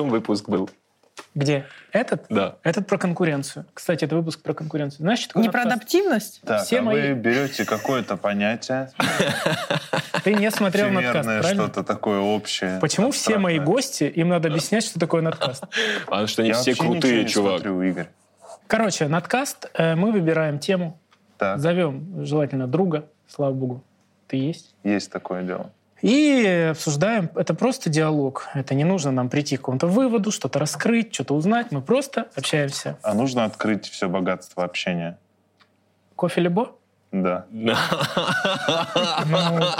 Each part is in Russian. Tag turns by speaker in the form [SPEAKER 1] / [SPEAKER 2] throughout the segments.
[SPEAKER 1] Чем выпуск был?
[SPEAKER 2] Где? Этот?
[SPEAKER 1] Да.
[SPEAKER 2] Этот про конкуренцию. Кстати, это выпуск про конкуренцию. Знаешь, что такое
[SPEAKER 3] Не про
[SPEAKER 2] подкаст?
[SPEAKER 3] адаптивность?
[SPEAKER 4] Так,
[SPEAKER 2] Все
[SPEAKER 4] а
[SPEAKER 2] мои-
[SPEAKER 4] вы берете какое-то понятие,
[SPEAKER 2] Ты не смотрел надкаст, правильно?
[SPEAKER 4] что-то такое общее.
[SPEAKER 2] Почему все мои гости, им надо объяснять, что такое надкаст?
[SPEAKER 1] Потому что они все крутые, чувак.
[SPEAKER 2] Короче, надкаст, э, мы выбираем тему,
[SPEAKER 4] Так,
[SPEAKER 2] зовем желательно друга, слава богу, ты есть.
[SPEAKER 4] есть такое дело.
[SPEAKER 2] И обсуждаем, это просто диалог. Это не нужно нам прийти к какому-то выводу, что-то раскрыть, что-то узнать. Мы просто общаемся.
[SPEAKER 4] А нужно открыть все богатство общения.
[SPEAKER 2] Кофе либо?
[SPEAKER 4] Да.
[SPEAKER 2] Ну,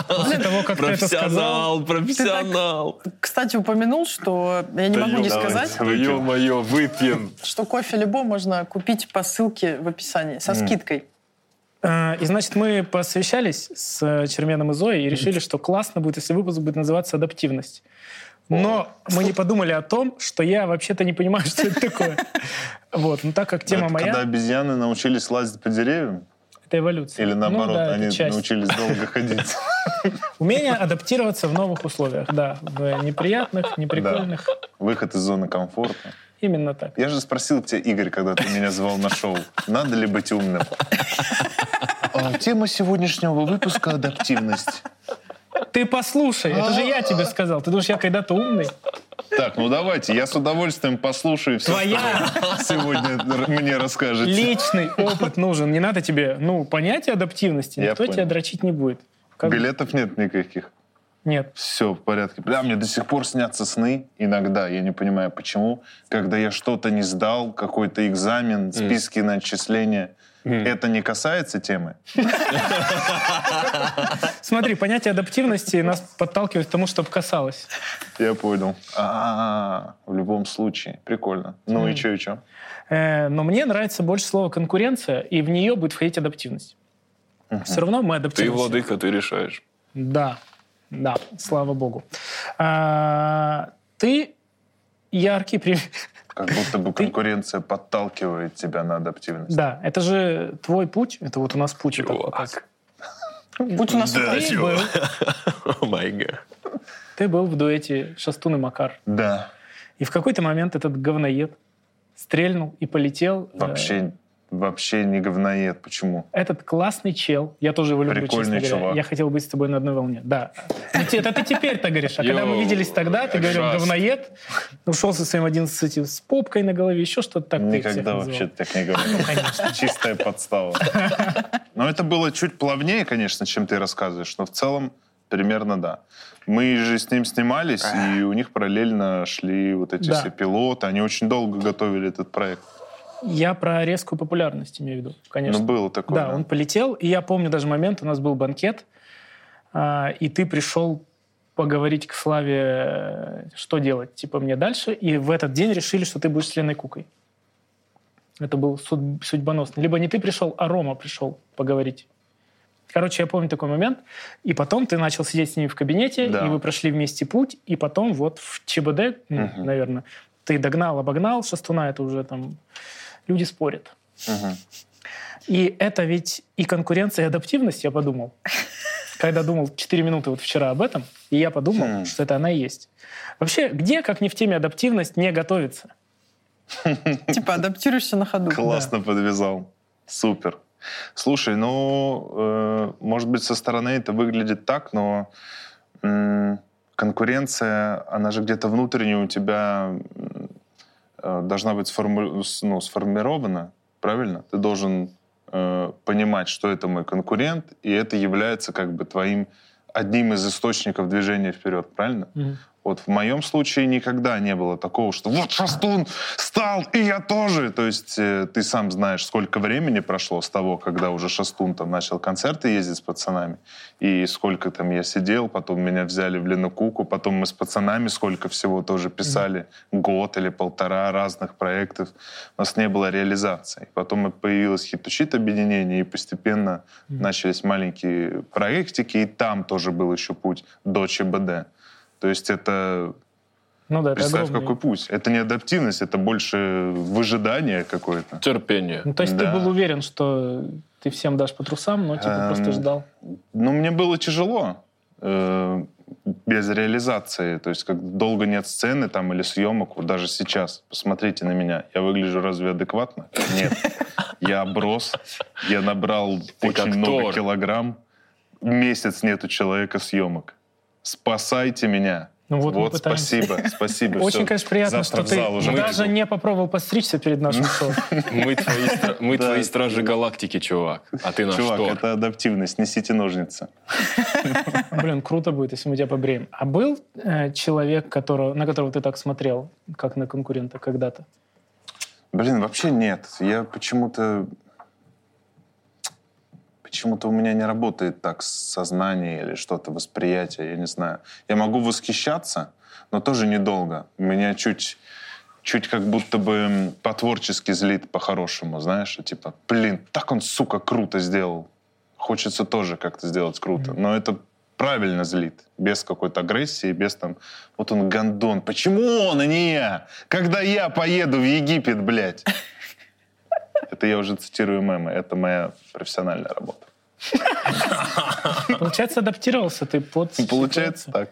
[SPEAKER 2] после того, как ты это сказал,
[SPEAKER 1] Профессионал, профессионал.
[SPEAKER 3] Кстати, упомянул, что я не
[SPEAKER 4] Да
[SPEAKER 3] могу не
[SPEAKER 4] давайте.
[SPEAKER 3] сказать.
[SPEAKER 1] Ё-моё, выпьем.
[SPEAKER 3] что кофе Либо можно купить по ссылке в описании со скидкой.
[SPEAKER 2] Э, И, значит, мы посовещались с э, Черменом и Зоей и решили, что классно будет, если выпуск будет называться «Адаптивность». Но мы не подумали о том, что я вообще-то не понимаю, что это такое. Вот, но так как тема
[SPEAKER 4] Это Когда
[SPEAKER 2] моя,
[SPEAKER 4] обезьяны научились лазить по деревьям?
[SPEAKER 2] это эволюция.
[SPEAKER 4] Или
[SPEAKER 2] Ну
[SPEAKER 4] наоборот, они научились долго ходить?
[SPEAKER 2] Умение адаптироваться в новых условиях, да. В неприятных, неприкольных.
[SPEAKER 4] Выход из зоны комфорта.
[SPEAKER 2] Именно так.
[SPEAKER 4] Я же спросил тебя, Игорь, когда ты меня звал на шоу, надо ли быть умным? А, Тема сегодняшнего выпуска — адаптивность.
[SPEAKER 2] Ты послушай, это же я тебе сказал. Ты думаешь, я когда-то умный?
[SPEAKER 4] Так, ну давайте, я с удовольствием послушаю все,
[SPEAKER 2] Твоя
[SPEAKER 4] что сегодня мне расскажете.
[SPEAKER 2] личный опыт нужен. Не надо тебе, ну, понятие адаптивности.
[SPEAKER 4] Я
[SPEAKER 2] Никто тебя дрочить не будет. Как-
[SPEAKER 4] Билетов нет никаких.
[SPEAKER 2] Нет.
[SPEAKER 4] Все в порядке. Бля, мне до сих пор снятся сны иногда, я не понимаю почему, когда я что-то не сдал, какой-то экзамен, списки на отчисления. Это не касается темы?
[SPEAKER 2] Смотри, понятие адаптивности нас подталкивает к тому, чтобы касалось.
[SPEAKER 4] Я понял. А, в любом случае. Прикольно. Ну и что, и что?
[SPEAKER 2] Э, Но мне нравится больше слово конкуренция, и в нее будет входить адаптивность. Все равно мы
[SPEAKER 1] Ты
[SPEAKER 2] адаптируемся.
[SPEAKER 1] владыка, ты решаешь.
[SPEAKER 2] Да, да, слава богу. А, Ты яркий пример.
[SPEAKER 4] Как будто бы конкуренция подталкивает тебя на адаптивность.
[SPEAKER 2] Да, это же твой путь. Это вот у нас путь. вот так показывает.
[SPEAKER 3] Будь у нас
[SPEAKER 4] Да,
[SPEAKER 2] Ты был,
[SPEAKER 1] гад.
[SPEAKER 2] ты был в дуэте Шастун и Макар.
[SPEAKER 4] Да.
[SPEAKER 2] И в какой-то момент этот говноед стрельнул и полетел. э,
[SPEAKER 4] Вообще, вообще не говноед. Почему?
[SPEAKER 2] Этот классный чел, я тоже его люблю,
[SPEAKER 4] Прикольный
[SPEAKER 2] честно говоря.
[SPEAKER 4] чувак.
[SPEAKER 2] Я хотел быть с тобой на одной волне. Да. Ну, Это ты теперь-то говоришь. А когда мы виделись тогда, ты говорил, говноед, ушел со своим 11 с попкой на голове, еще что-то так.
[SPEAKER 4] Никогда вообще так не говорил. Чистая подстава. Но это было чуть плавнее, конечно, чем ты рассказываешь, но в целом примерно да. Мы же с ним снимались, и у них параллельно шли вот эти все пилоты. Они очень долго готовили этот проект.
[SPEAKER 2] Я про резкую популярность имею в виду, конечно.
[SPEAKER 4] Ну, было такое.
[SPEAKER 2] Да, он полетел, и я помню даже момент, у нас был банкет, а, и ты пришел поговорить к Славе, э, что делать, типа, мне дальше, и в этот день решили, что ты будешь с Леной Кукой. Это был суд- судьбоносно. Либо не ты пришел, а Рома пришел поговорить. Короче, я помню такой момент. И потом ты начал сидеть с ними в кабинете,
[SPEAKER 4] Да.
[SPEAKER 2] и вы прошли вместе путь, и потом вот в ЧБД,
[SPEAKER 4] Мгм.
[SPEAKER 2] наверное, ты догнал, обогнал Шастуна, это уже там люди спорят.
[SPEAKER 4] Мгм.
[SPEAKER 2] И это ведь и конкуренция, и адаптивность, я подумал. Когда думал 4 минуты вот вчера об этом, и я подумал,
[SPEAKER 4] Хм.
[SPEAKER 2] что это она и есть. Вообще, где, как не в теме адаптивность, не готовится?
[SPEAKER 3] Типа адаптируешься на ходу.
[SPEAKER 4] Классно подвязал. Супер. Слушай, ну, э, может быть, со стороны это выглядит так, но м, конкуренция, она же где-то внутренне у тебя э, должна быть сформу- ну, сформирована, правильно? Ты должен э, понимать, что это мой конкурент, и это является как бы твоим одним из источников движения вперед, правильно?
[SPEAKER 2] Мгм.
[SPEAKER 4] Вот в моем случае никогда не было такого, что вот Шастун стал, и я тоже. То есть э, ты сам знаешь, сколько времени прошло с того, когда уже Шастун там начал концерты ездить с пацанами, и сколько там я сидел, потом меня взяли в Лену Куку, потом мы с пацанами сколько всего тоже писали, год или полтора разных проектов. У нас не было реализации. Потом появилось хитучит объединение, и постепенно начались маленькие проектики, и там тоже был еще путь до ЧБД. То есть это
[SPEAKER 2] Ну да, это
[SPEAKER 4] Представь,
[SPEAKER 2] огромный.
[SPEAKER 4] какой путь. Это не адаптивность, это больше выжидание какое-то.
[SPEAKER 1] Терпение.
[SPEAKER 2] Ну, то есть
[SPEAKER 4] Да.
[SPEAKER 2] ты был уверен, что ты всем дашь по трусам, но типа
[SPEAKER 4] Эм,
[SPEAKER 2] просто ждал.
[SPEAKER 4] Ну, мне было тяжело. Э, без реализации. То есть, как долго нет сцены там или съемок, вот даже сейчас, посмотрите на меня, я выгляжу разве адекватно? Нет. Я оброс, я набрал очень много килограмм. Месяц нету человека съемок. Спасайте меня.
[SPEAKER 2] Ну вот
[SPEAKER 4] вот спасибо, спасибо.
[SPEAKER 2] Очень, конечно, приятно,
[SPEAKER 4] Завтра
[SPEAKER 2] что ты
[SPEAKER 4] уже
[SPEAKER 2] даже не попробовал постричься перед нашим шоу.
[SPEAKER 1] Мы твои, стра- мы
[SPEAKER 4] Да.
[SPEAKER 1] твои стражи галактики, чувак. А ты наш
[SPEAKER 4] Чувак, это адаптивность, несите ножницы.
[SPEAKER 2] Блин, круто будет, если мы тебя побреем. А был э, человек, которого, на которого ты так смотрел, как на конкурента когда-то?
[SPEAKER 4] Блин, вообще нет. Я почему-то... Почему-то у меня не работает так сознание или что-то, восприятие, я не знаю. Я могу восхищаться, но тоже недолго. Меня чуть, чуть как будто бы по-творчески злит по-хорошему, знаешь, типа, блин, так он, сука, круто сделал. Хочется тоже как-то сделать круто. Но это правильно злит, без какой-то агрессии, без там, вот он гандон, почему он, а не я? Когда я поеду в Египет, блядь? Это я уже цитирую мемы, это моя профессиональная работа.
[SPEAKER 2] Получается, адаптировался ты под
[SPEAKER 4] Получается так.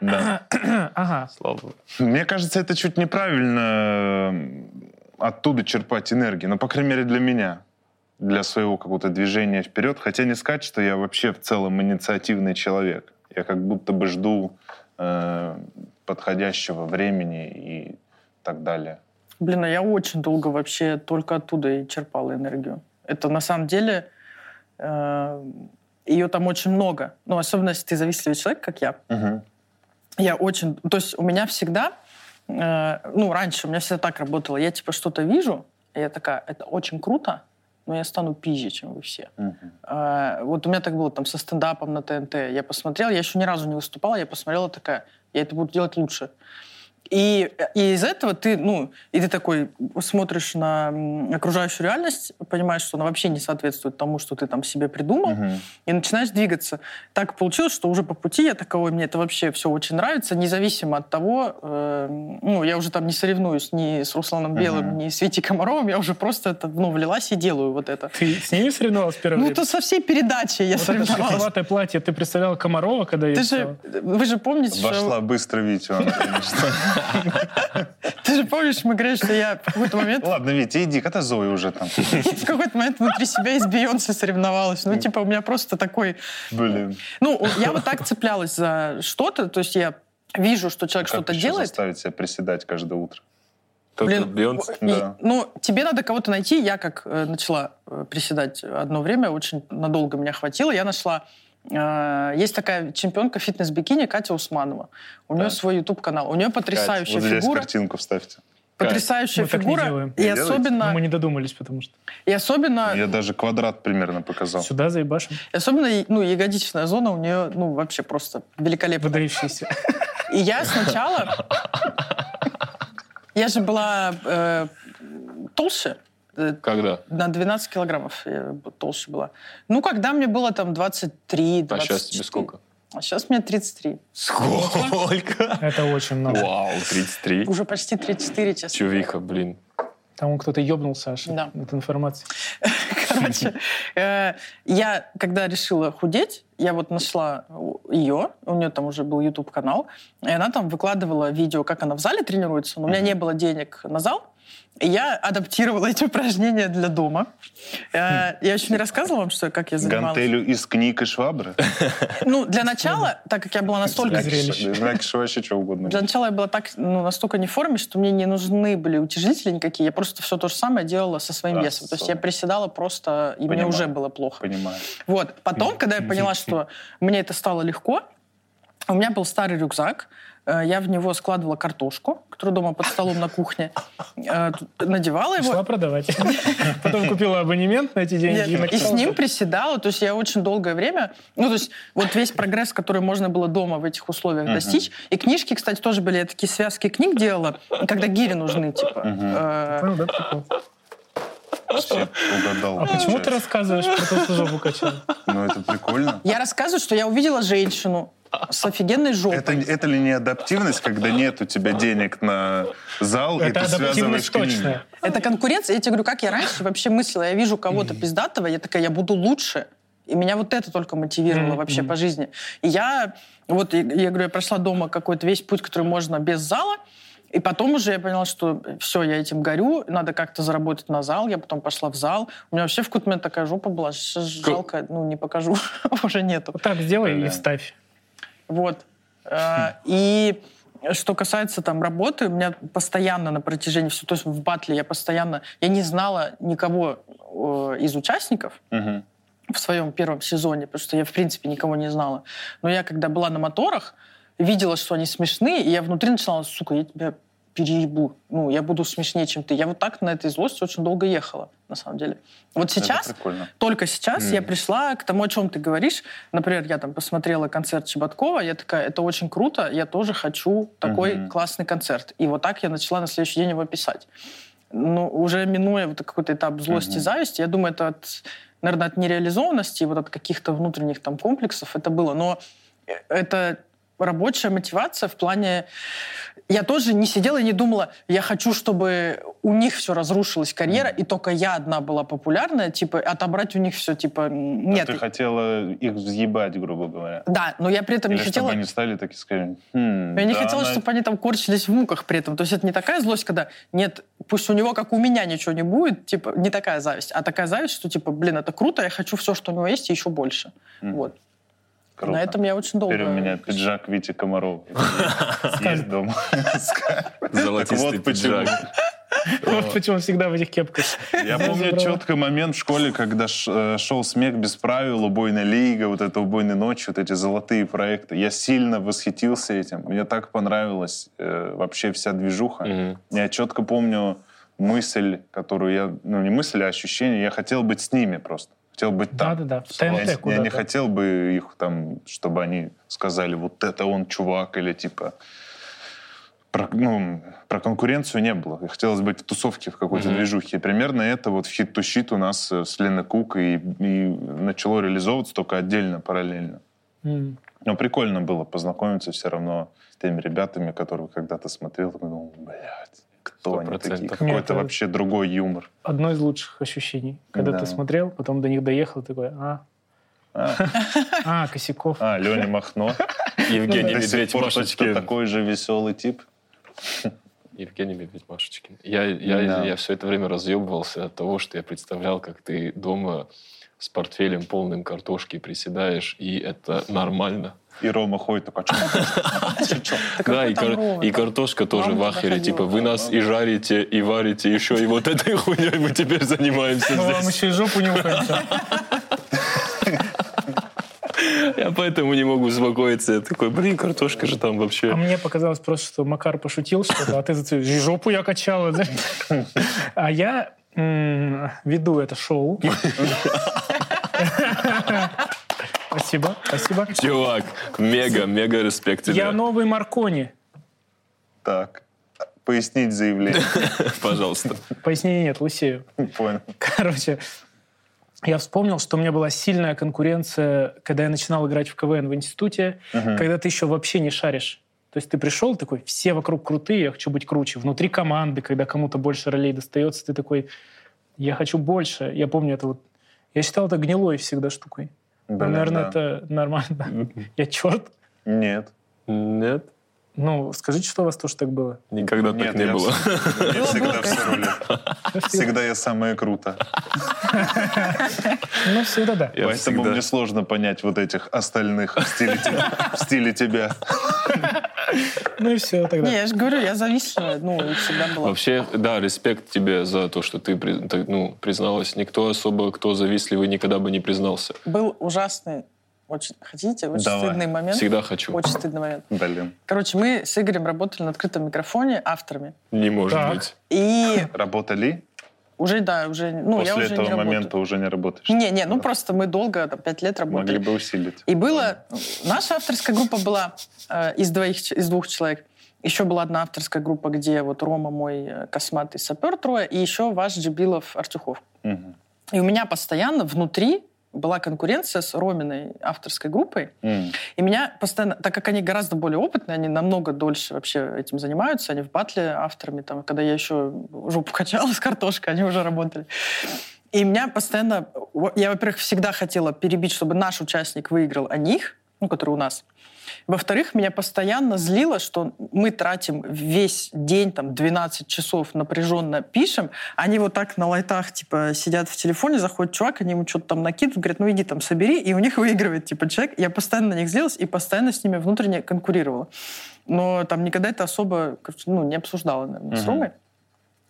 [SPEAKER 4] Да.
[SPEAKER 2] Ага.
[SPEAKER 1] Слава.
[SPEAKER 4] Мне кажется, это чуть неправильно оттуда черпать энергию. Ну, по крайней мере, для меня. Для своего какого-то движения вперед. Хотя не сказать, что я вообще в целом инициативный человек. Я как будто бы жду э, подходящего времени и так далее.
[SPEAKER 3] Блин, а я очень долго вообще только оттуда и черпала энергию. Это на самом деле э, ее там очень много. Ну, особенно если ты завистливый человек, как я.
[SPEAKER 4] Мгм.
[SPEAKER 3] Я очень... То есть у меня всегда... э, ну, раньше у меня всегда так работало. Я типа что-то вижу, и я такая, это очень круто, но я стану пизже, чем вы все. А, Вот у меня так было там со стендапом на ТНТ. Я посмотрела, я еще ни разу не выступала, я посмотрела такая, я это буду делать лучше. И, и из этого ты, ну, и ты такой смотришь на окружающую реальность, понимаешь, что она вообще не соответствует тому, что ты там себе придумал,
[SPEAKER 4] Мгм.
[SPEAKER 3] и начинаешь двигаться. Так получилось, что уже по пути я такой, мне это вообще все очень нравится, независимо от того, э, ну, я уже там не соревнуюсь ни с Русланом Белым,
[SPEAKER 4] Мгм.
[SPEAKER 3] ни с Витей Комаровым, я уже просто это, ну, влилась и делаю вот это.
[SPEAKER 2] Ты с ними соревновался в первое
[SPEAKER 3] Ну, то со всей передачи я
[SPEAKER 2] Вот это
[SPEAKER 3] соревновалась.
[SPEAKER 2] шлифоватое платье, ты представлял Комарова, когда я
[SPEAKER 3] Ты же, вы же помните,
[SPEAKER 4] Вошла
[SPEAKER 3] что,
[SPEAKER 4] быстро она, конечно.
[SPEAKER 3] Ты же помнишь, мы говорили, что я в какой-то момент,
[SPEAKER 4] Ладно, Витя, иди, когда Зоя уже там.
[SPEAKER 3] в какой-то момент внутри себя и с Бейонсе соревновалась. Ну, типа, у меня просто такой...
[SPEAKER 4] Блин.
[SPEAKER 3] Ну, я вот так цеплялась за что-то, то есть я вижу, что человек
[SPEAKER 4] Как
[SPEAKER 3] что-то
[SPEAKER 4] еще
[SPEAKER 3] делает.
[SPEAKER 4] заставить себя приседать каждое утро?
[SPEAKER 3] Блин,
[SPEAKER 1] Бейонсе?
[SPEAKER 4] Да.
[SPEAKER 3] ну, тебе надо кого-то найти. Я как э, начала э, приседать одно время, очень надолго меня хватило. Я нашла... э, есть такая чемпионка фитнес-бикини Катя Усманова. У нее
[SPEAKER 4] Так.
[SPEAKER 3] свой YouTube-канал. У нее потрясающая
[SPEAKER 4] Вот здесь
[SPEAKER 3] фигура.
[SPEAKER 4] картинку вставьте.
[SPEAKER 3] Потрясающая
[SPEAKER 2] Мы так не
[SPEAKER 3] фигура.
[SPEAKER 2] делаем.
[SPEAKER 3] И
[SPEAKER 4] Не делаете?
[SPEAKER 3] особенно,
[SPEAKER 2] Но мы не додумались, потому что
[SPEAKER 3] и особенно,
[SPEAKER 4] Я даже квадрат примерно показал.
[SPEAKER 2] сюда заебашим.
[SPEAKER 3] и особенно ну, ягодичная зона у нее ну, вообще просто великолепная.
[SPEAKER 2] Выдающийся.
[SPEAKER 3] И я сначала... Я же была э, толще. Э,
[SPEAKER 1] Когда?
[SPEAKER 3] На 12 килограммов я толще была. Ну, когда мне было там 23, 24.
[SPEAKER 1] А сейчас тебе сколько?
[SPEAKER 3] А сейчас мне 33.
[SPEAKER 1] Сколько?
[SPEAKER 2] Это очень много.
[SPEAKER 1] Вау, 33.
[SPEAKER 3] Уже почти 34, честно.
[SPEAKER 1] Чувиха, блин.
[SPEAKER 2] Там кто-то ебнул Саша
[SPEAKER 3] Да.
[SPEAKER 2] от информации.
[SPEAKER 3] Короче, э, я, когда решила худеть, я вот нашла ее, у нее там уже был YouTube-канал, и она там выкладывала видео, как она в зале тренируется, но у меня не было денег на зал, я адаптировала эти упражнения для дома. Э, Я еще не рассказывала вам, что, как я занималась.
[SPEAKER 4] Гантелю из книг и швабры?
[SPEAKER 3] Ну, для начала, так как я была настолько...
[SPEAKER 4] Знаешь, вообще что угодно.
[SPEAKER 3] Для начала я была так, ну, настолько не в форме, что мне не нужны были утяжелители никакие. Я просто все то же самое делала со своим весом. То есть я приседала просто, и мне уже было плохо.
[SPEAKER 4] Понимаю.
[SPEAKER 3] Вот. Потом, когда я поняла, что мне это стало легко, у меня был старый рюкзак, я в него складывала картошку, которую дома под столом на кухне, э, надевала
[SPEAKER 2] Пошла
[SPEAKER 3] его,
[SPEAKER 2] продавать. Потом купила абонемент на эти деньги.
[SPEAKER 3] и с ним приседала. То есть я очень долгое время... Ну, то есть вот весь прогресс, который можно было дома в этих условиях достичь. И книжки, кстати, тоже были. Я такие связки книг делала, когда гири нужны, типа. Э?
[SPEAKER 4] Все, угадал.
[SPEAKER 2] А почему ты рассказываешь про то, что жопу качал?
[SPEAKER 4] Ну, это прикольно.
[SPEAKER 3] Я рассказываю, что я увидела женщину с офигенной жопой.
[SPEAKER 4] Это, это ли не адаптивность, когда нет у тебя денег на зал, и
[SPEAKER 2] Это
[SPEAKER 4] ты связываешь
[SPEAKER 2] точная.
[SPEAKER 3] Это конкуренция. Я тебе говорю, как я раньше вообще мыслила. Я вижу кого-то пиздатого, я такая, я буду лучше. И меня вот это только мотивировало
[SPEAKER 2] Мгм,
[SPEAKER 3] вообще по жизни. И я, вот, я, я говорю, я прошла дома какой-то весь путь, который можно без зала, и потом уже я поняла, что все, я этим горю, надо как-то заработать на зал. Я потом пошла в зал. У меня вообще в какой-то момент такая жопа была. Сейчас жалко, ну, не покажу. уже нету.
[SPEAKER 2] Вот так сделай и
[SPEAKER 4] Бля.
[SPEAKER 3] Вот. Э, И что касается там работы, у меня постоянно на протяжении всего, то есть в батле я постоянно, я не знала никого э, из участников в своем первом сезоне, потому что я в принципе никого не знала. Но я когда была на моторах, видела, что они смешные, и я внутри начинала, сука, я тебя переебу. Ну, я буду смешнее, чем ты. Я вот так на этой злости очень долго ехала, на самом деле. Вот сейчас только сейчас
[SPEAKER 4] Мгм.
[SPEAKER 3] я пришла к тому, о чем ты говоришь. Например, я там посмотрела концерт Чеботкова, я такая, это очень круто, я тоже хочу такой
[SPEAKER 4] Мгм.
[SPEAKER 3] классный концерт. И вот так я начала на следующий день его писать. Ну, уже минуя вот какой-то этап злости
[SPEAKER 4] Мгм.
[SPEAKER 3] зависти, я думаю, это от, наверное, от нереализованности, вот от каких-то внутренних там комплексов это было. Но э, это рабочая мотивация в плане... Я тоже не сидела и не думала, я хочу, чтобы у них все разрушилась карьера, и только я одна была популярная, типа, отобрать у них все, типа,
[SPEAKER 4] Но
[SPEAKER 3] нет.
[SPEAKER 4] Ты хотела их взъебать, грубо говоря.
[SPEAKER 3] Да, но я при этом
[SPEAKER 4] Или
[SPEAKER 3] не
[SPEAKER 4] чтобы
[SPEAKER 3] хотела...
[SPEAKER 4] они стали такие сказали, хм,
[SPEAKER 3] Я не
[SPEAKER 4] да,
[SPEAKER 3] хотела,
[SPEAKER 4] она-
[SPEAKER 3] чтобы они там корчились в муках при этом. То есть это не такая злость, когда нет, пусть у него, как у меня, ничего не будет, типа, не такая зависть, а такая зависть, что, типа, блин, это круто, я хочу все, что у него есть, и еще больше.
[SPEAKER 4] Мгм.
[SPEAKER 3] Вот.
[SPEAKER 4] Круто.
[SPEAKER 3] На этом я очень долго...
[SPEAKER 4] Теперь у меня пиджак Вити Комарова. Есть дома.
[SPEAKER 1] Золотистый
[SPEAKER 4] вот почему.
[SPEAKER 1] пиджак.
[SPEAKER 2] Вот почему он всегда в этих кепках.
[SPEAKER 4] Я помню четко момент в школе, когда э, шел «Смех без правил», «Убойная лига», вот это «Убойная ночь», вот эти золотые проекты. Я сильно восхитился этим. Мне так понравилась э, вообще вся движуха. Я четко помню мысль, которую я... Ну, не мысль, а ощущение. Я хотел быть с ними просто. Хотел быть там.
[SPEAKER 2] Да-да-да, в
[SPEAKER 4] Я,
[SPEAKER 2] ТНТ
[SPEAKER 4] я не
[SPEAKER 2] куда-то.
[SPEAKER 4] хотел бы их там, чтобы они сказали, вот это он чувак, или типа... Про, ну, про конкуренцию не было. И Хотелось быть в тусовке, в какой-то
[SPEAKER 1] Мгм.
[SPEAKER 4] движухе. И примерно это вот в хит to щит у нас э, с Леной Кук и, и начало реализовываться только отдельно, параллельно.
[SPEAKER 2] М.
[SPEAKER 4] Но прикольно было познакомиться все равно с теми ребятами, которых когда-то смотрел, и думал, блядь, кто они такие? Какой-то
[SPEAKER 2] Нет, это-
[SPEAKER 4] вообще другой юмор.
[SPEAKER 2] Одно из лучших ощущений. Когда
[SPEAKER 4] Да.
[SPEAKER 2] ты смотрел, потом до них доехал, такой, а,
[SPEAKER 4] А,
[SPEAKER 2] а, Косяков.
[SPEAKER 4] а Леня Махно.
[SPEAKER 1] Евгений
[SPEAKER 4] сих
[SPEAKER 1] Медведь Машечкин.
[SPEAKER 4] такой же веселый тип.
[SPEAKER 1] Евгений Медведь Машечкин. Я, я,
[SPEAKER 4] Да.
[SPEAKER 1] я все это время разъебывался от того, что я представлял, как ты дома с портфелем полным картошки приседаешь, и это нормально.
[SPEAKER 4] И Рома ходит такой, «А чё?»
[SPEAKER 3] Да
[SPEAKER 1] и, картошка тоже в ахере. Типа, вы нас и жарите, и варите, еще и вот этой хуйней мы теперь занимаемся
[SPEAKER 2] Мы вам
[SPEAKER 1] здесь.
[SPEAKER 2] еще и жопу всё.
[SPEAKER 1] Я поэтому не могу успокоиться. Я такой, блин, картошка же там вообще.
[SPEAKER 2] А мне показалось просто, что Макар пошутил что-то, а ты зацепил. Жопу я качала. да? А я веду это шоу. Спасибо, спасибо.
[SPEAKER 1] Чувак, мега, мега респект тебе.
[SPEAKER 2] Я новый Маркони.
[SPEAKER 4] Так, пояснить заявление.
[SPEAKER 1] Пожалуйста.
[SPEAKER 2] Пояснений нет, лысею.
[SPEAKER 4] Понял.
[SPEAKER 2] Короче, я вспомнил, что у меня была сильная конкуренция, когда я начинал играть в КВН в институте,
[SPEAKER 4] Мгм.
[SPEAKER 2] когда ты еще вообще не шаришь. То есть ты пришел такой, все вокруг крутые, я хочу быть круче. Внутри команды, когда кому-то больше ролей достается, ты такой, я хочу больше. Я помню это вот... Я считал это гнилой всегда штукой.
[SPEAKER 4] Блин,
[SPEAKER 2] наверное,
[SPEAKER 4] да.
[SPEAKER 2] это нормально. Я черт.
[SPEAKER 4] Нет.
[SPEAKER 1] Нет,
[SPEAKER 2] Ну, скажите, что у вас тоже так было?
[SPEAKER 1] никогда так
[SPEAKER 4] Нет,
[SPEAKER 1] не
[SPEAKER 4] я
[SPEAKER 1] было.
[SPEAKER 4] Я всегда все рулю. Всегда я самое круто.
[SPEAKER 2] Ну, всегда да.
[SPEAKER 4] Поэтому мне сложно понять вот этих остальных в стиле тебя-.
[SPEAKER 2] Ну и все тогда.
[SPEAKER 3] Не, я же говорю, я зависла, ну, всегда была.
[SPEAKER 1] Вообще, да, респект тебе за то, что ты так, ну, призналась. Никто особо, кто завистливый, никогда бы не признался.
[SPEAKER 3] Был ужасный, очень, хотите, очень
[SPEAKER 4] Давай.
[SPEAKER 3] стыдный момент.
[SPEAKER 1] Всегда хочу.
[SPEAKER 3] Очень стыдный момент.
[SPEAKER 4] Блин.
[SPEAKER 3] Короче, мы с Игорем работали на открытом микрофоне авторами.
[SPEAKER 1] Не может
[SPEAKER 2] Так.
[SPEAKER 1] быть.
[SPEAKER 3] И
[SPEAKER 4] Работали?
[SPEAKER 3] уже, да, уже, ну, я
[SPEAKER 4] После
[SPEAKER 3] уже
[SPEAKER 4] этого
[SPEAKER 3] не работаю.
[SPEAKER 4] момента уже не работаешь.
[SPEAKER 3] Не, не, ну просто мы долго, там, пять лет
[SPEAKER 4] Могли
[SPEAKER 3] работали.
[SPEAKER 4] бы усилить.
[SPEAKER 3] И было... Наша авторская группа была э, из, двоих, из двух человек. Еще была одна авторская группа, где вот Рома мой э, косматый сапер трое, и еще ваш Джибилов Артюхов.
[SPEAKER 4] Мгм.
[SPEAKER 3] И у меня постоянно внутри была конкуренция с Роминой авторской группой.
[SPEAKER 4] М.
[SPEAKER 3] И меня постоянно, так как они гораздо более опытные, они намного дольше вообще этим занимаются, они в батле авторами, там, когда я еще жопу качала с картошкой, они уже работали. И меня постоянно... Я, во-первых, всегда хотела перебить, чтобы наш участник выиграл, а них, ну, который у нас. Во-вторых, меня постоянно злило, что мы тратим весь день, там, 12 часов напряженно пишем, они вот так на лайтах, типа, сидят в телефоне, заходит чувак, они ему что-то там накидывают, говорят, ну иди там собери, и у них выигрывает, типа, человек. Я постоянно на них злилась и постоянно с ними внутренне конкурировала. Но там никогда это особо, ну, не обсуждала, наверное, с. Ромой.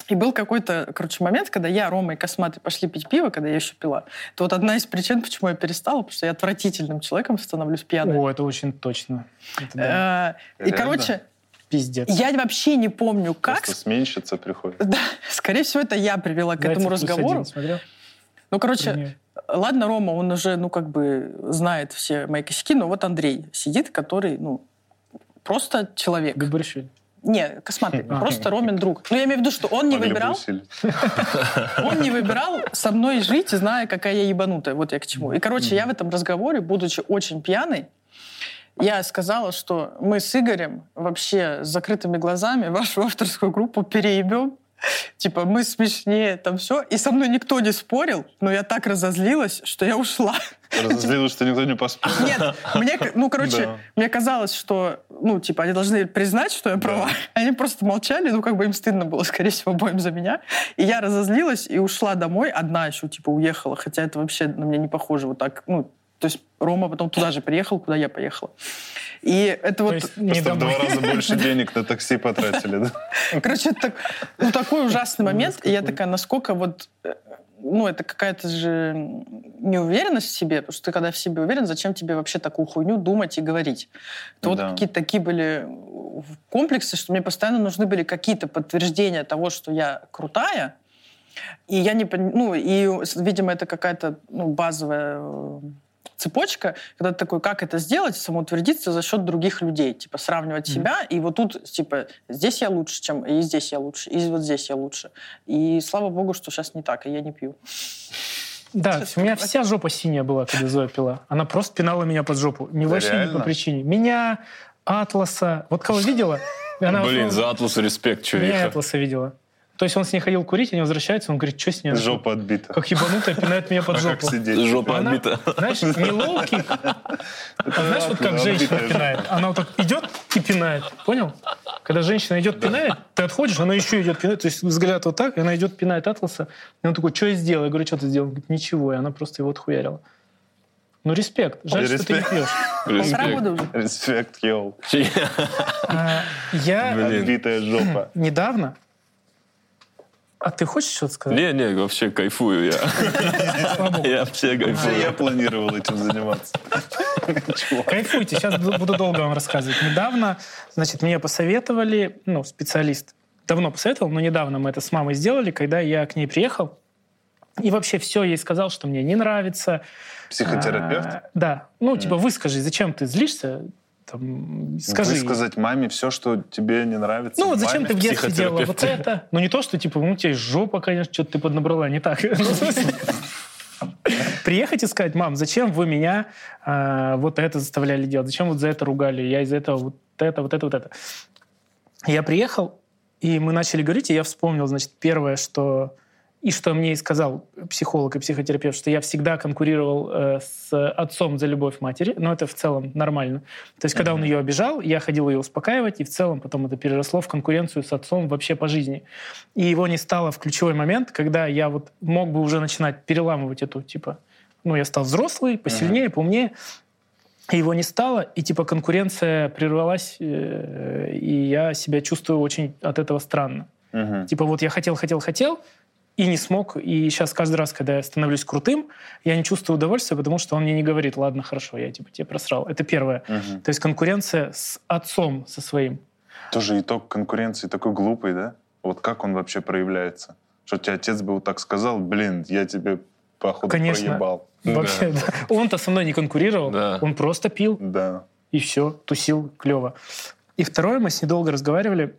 [SPEAKER 3] И был какой-то, короче, момент, когда я, Рома и Косматый пошли пить пиво, когда я еще пила. То вот одна из причин, почему я перестала, потому что я отвратительным человеком становлюсь пьяной.
[SPEAKER 2] О, это очень точно. Это да.
[SPEAKER 3] Э, И,
[SPEAKER 4] Реально?
[SPEAKER 3] короче,
[SPEAKER 2] Пиздец.
[SPEAKER 3] я вообще не помню, как.
[SPEAKER 4] Просто сменщица приходит.
[SPEAKER 3] Да, скорее всего, это я привела к
[SPEAKER 2] Зайцев
[SPEAKER 3] этому
[SPEAKER 2] плюс
[SPEAKER 3] разговору.
[SPEAKER 2] один смотрел?
[SPEAKER 3] Ну, короче,
[SPEAKER 2] Нет.
[SPEAKER 3] ладно, Рома, он уже, ну, как бы знает все мои косяки, но вот Андрей сидит, который, ну, просто человек.
[SPEAKER 2] Габаришвили.
[SPEAKER 3] Не, косматый, просто Ромин друг. Ну, я имею в виду, что он не выбирал, он не выбирал со мной жить, зная, какая я ебанутая. Вот я к чему. И, короче, я в этом разговоре, будучи очень пьяной, я сказала, что мы с Игорем вообще с закрытыми глазами вашу авторскую группу переебем. Типа, мы смешнее, там все. И со мной никто не спорил, но я так разозлилась, что я ушла.
[SPEAKER 4] Разозлилось, что никто не поспорил.
[SPEAKER 3] Нет, мне, ну, короче,
[SPEAKER 4] Да.
[SPEAKER 3] мне казалось, что, ну, типа, они должны признать, что я права. Они просто молчали, ну, как бы им стыдно было, скорее всего, обоим за меня. И я разозлилась и ушла домой, одна еще, типа, уехала, хотя это вообще на меня не похоже вот так, ну, то есть Рома потом туда же приехал, куда я поехала. И это
[SPEAKER 2] То
[SPEAKER 3] вот...
[SPEAKER 2] не
[SPEAKER 4] Просто в два раза больше денег на такси потратили, да?
[SPEAKER 3] Короче, это так- ну, такой ужасный момент. И я такая, насколько вот... э, Ну, это какая-то же неуверенность в себе, потому что ты когда в себе уверен, зачем тебе вообще такую хуйню думать и говорить? То вот
[SPEAKER 4] Да.
[SPEAKER 3] какие-то такие были комплексы, что мне постоянно нужны были какие-то подтверждения того, что я крутая, и я не ну и видимо это какая-то ну, базовая э, цепочка, когда ты такой, как это сделать, самоутвердиться за счет других людей, типа сравнивать
[SPEAKER 2] Мгм.
[SPEAKER 3] себя, и вот тут, типа, здесь я лучше, чем, и здесь я лучше, и вот здесь я лучше. И слава богу, что сейчас не так, и я не пью.
[SPEAKER 2] Да, у меня вся жопа синяя была, когда Зоя пила. Она просто пинала меня под жопу. Не
[SPEAKER 4] Да
[SPEAKER 2] вообще не по причине. Меня, Атласа. Вот кого видела? Она
[SPEAKER 1] Блин, за Атласу респект,
[SPEAKER 2] ну, Меня
[SPEAKER 1] чувиха.
[SPEAKER 2] Атласа видела. То есть он с ней ходил курить, они возвращаются, он говорит, что с ней?
[SPEAKER 4] Жопа отбита.
[SPEAKER 2] Как ебанутая, пинает меня под
[SPEAKER 4] А как
[SPEAKER 2] жопу.
[SPEAKER 4] сидеть?
[SPEAKER 1] Жопа
[SPEAKER 2] Она-
[SPEAKER 1] отбита.
[SPEAKER 2] Знаешь, не лоу-кик, а знаешь, вот как женщина пинает. Она вот так идет и пинает. Понял? Когда женщина идет пинает, ты отходишь, она еще идет пинает. То есть взгляд вот так, и она идет пинает Атласа. И он такой, что я сделал? Я говорю, что ты сделал? Он говорит, ничего. И она просто его отхуярила. Ну, респект. Жаль, что ты не
[SPEAKER 4] Респект.
[SPEAKER 2] пьешь.
[SPEAKER 1] Респект.
[SPEAKER 4] Респект, йоу.
[SPEAKER 2] А, Я
[SPEAKER 1] Блин.
[SPEAKER 4] Отбитая жопа.
[SPEAKER 2] недавно... А ты хочешь что-то сказать?
[SPEAKER 1] Не, не, вообще кайфую я. Я вообще
[SPEAKER 4] Я
[SPEAKER 1] кайфую.
[SPEAKER 4] планировал этим заниматься.
[SPEAKER 2] Кайфуйте, сейчас буду долго вам рассказывать. Недавно, значит, мне посоветовали, ну, специалист, давно посоветовал, но недавно мы это с мамой сделали, когда я к ней приехал, и вообще все ей сказал, что мне не нравится.
[SPEAKER 4] Психотерапевт?
[SPEAKER 2] А, да. Ну, типа, выскажи, зачем ты злишься? Там, скажи.
[SPEAKER 4] Высказать маме все, что тебе не нравится.
[SPEAKER 2] Ну, вот зачем
[SPEAKER 4] маме?
[SPEAKER 2] ты в детстве делала вот это? Ну, не то, что, типа, ну, у тебя есть жопа, конечно, что-то ты поднабрала, не так. Ну, Приехать и сказать, мам, зачем вы меня а, вот это заставляли делать? Зачем вот за это ругали? Я из-за этого вот это, вот это, вот это. Я приехал, и мы начали говорить, и я вспомнил, значит, первое, что и что мне и сказал психолог и психотерапевт, что я всегда конкурировал э, с отцом за любовь матери, но это в целом нормально. То есть, когда он ее обижал, я ходил ее успокаивать, и в целом потом это переросло в конкуренцию с отцом вообще по жизни. И его не стало в ключевой момент, когда я вот мог бы уже начинать переламывать эту, типа, ну, я стал взрослый, посильнее, поумнее, и его не стало, и типа конкуренция прервалась, э, и я себя чувствую очень от этого странно.
[SPEAKER 4] Мгм.
[SPEAKER 2] Типа вот я хотел, хотел, хотел, и не смог. И сейчас каждый раз, когда я становлюсь крутым, я не чувствую удовольствия, потому что он мне не говорит, ладно, хорошо, я типа тебе просрал. Это первое.
[SPEAKER 4] Мгм.
[SPEAKER 2] То есть конкуренция с отцом, со своим.
[SPEAKER 4] Тоже итог конкуренции такой глупый, да? Вот как он вообще проявляется? Что тебе отец бы вот так сказал, блин, я тебе походу
[SPEAKER 2] Конечно.
[SPEAKER 4] проебал.
[SPEAKER 2] Вообще, да. Он-то со мной не конкурировал,
[SPEAKER 1] Да.
[SPEAKER 2] он просто пил,
[SPEAKER 4] Да.
[SPEAKER 2] и все, тусил, клево. И второе, мы с ней долго разговаривали.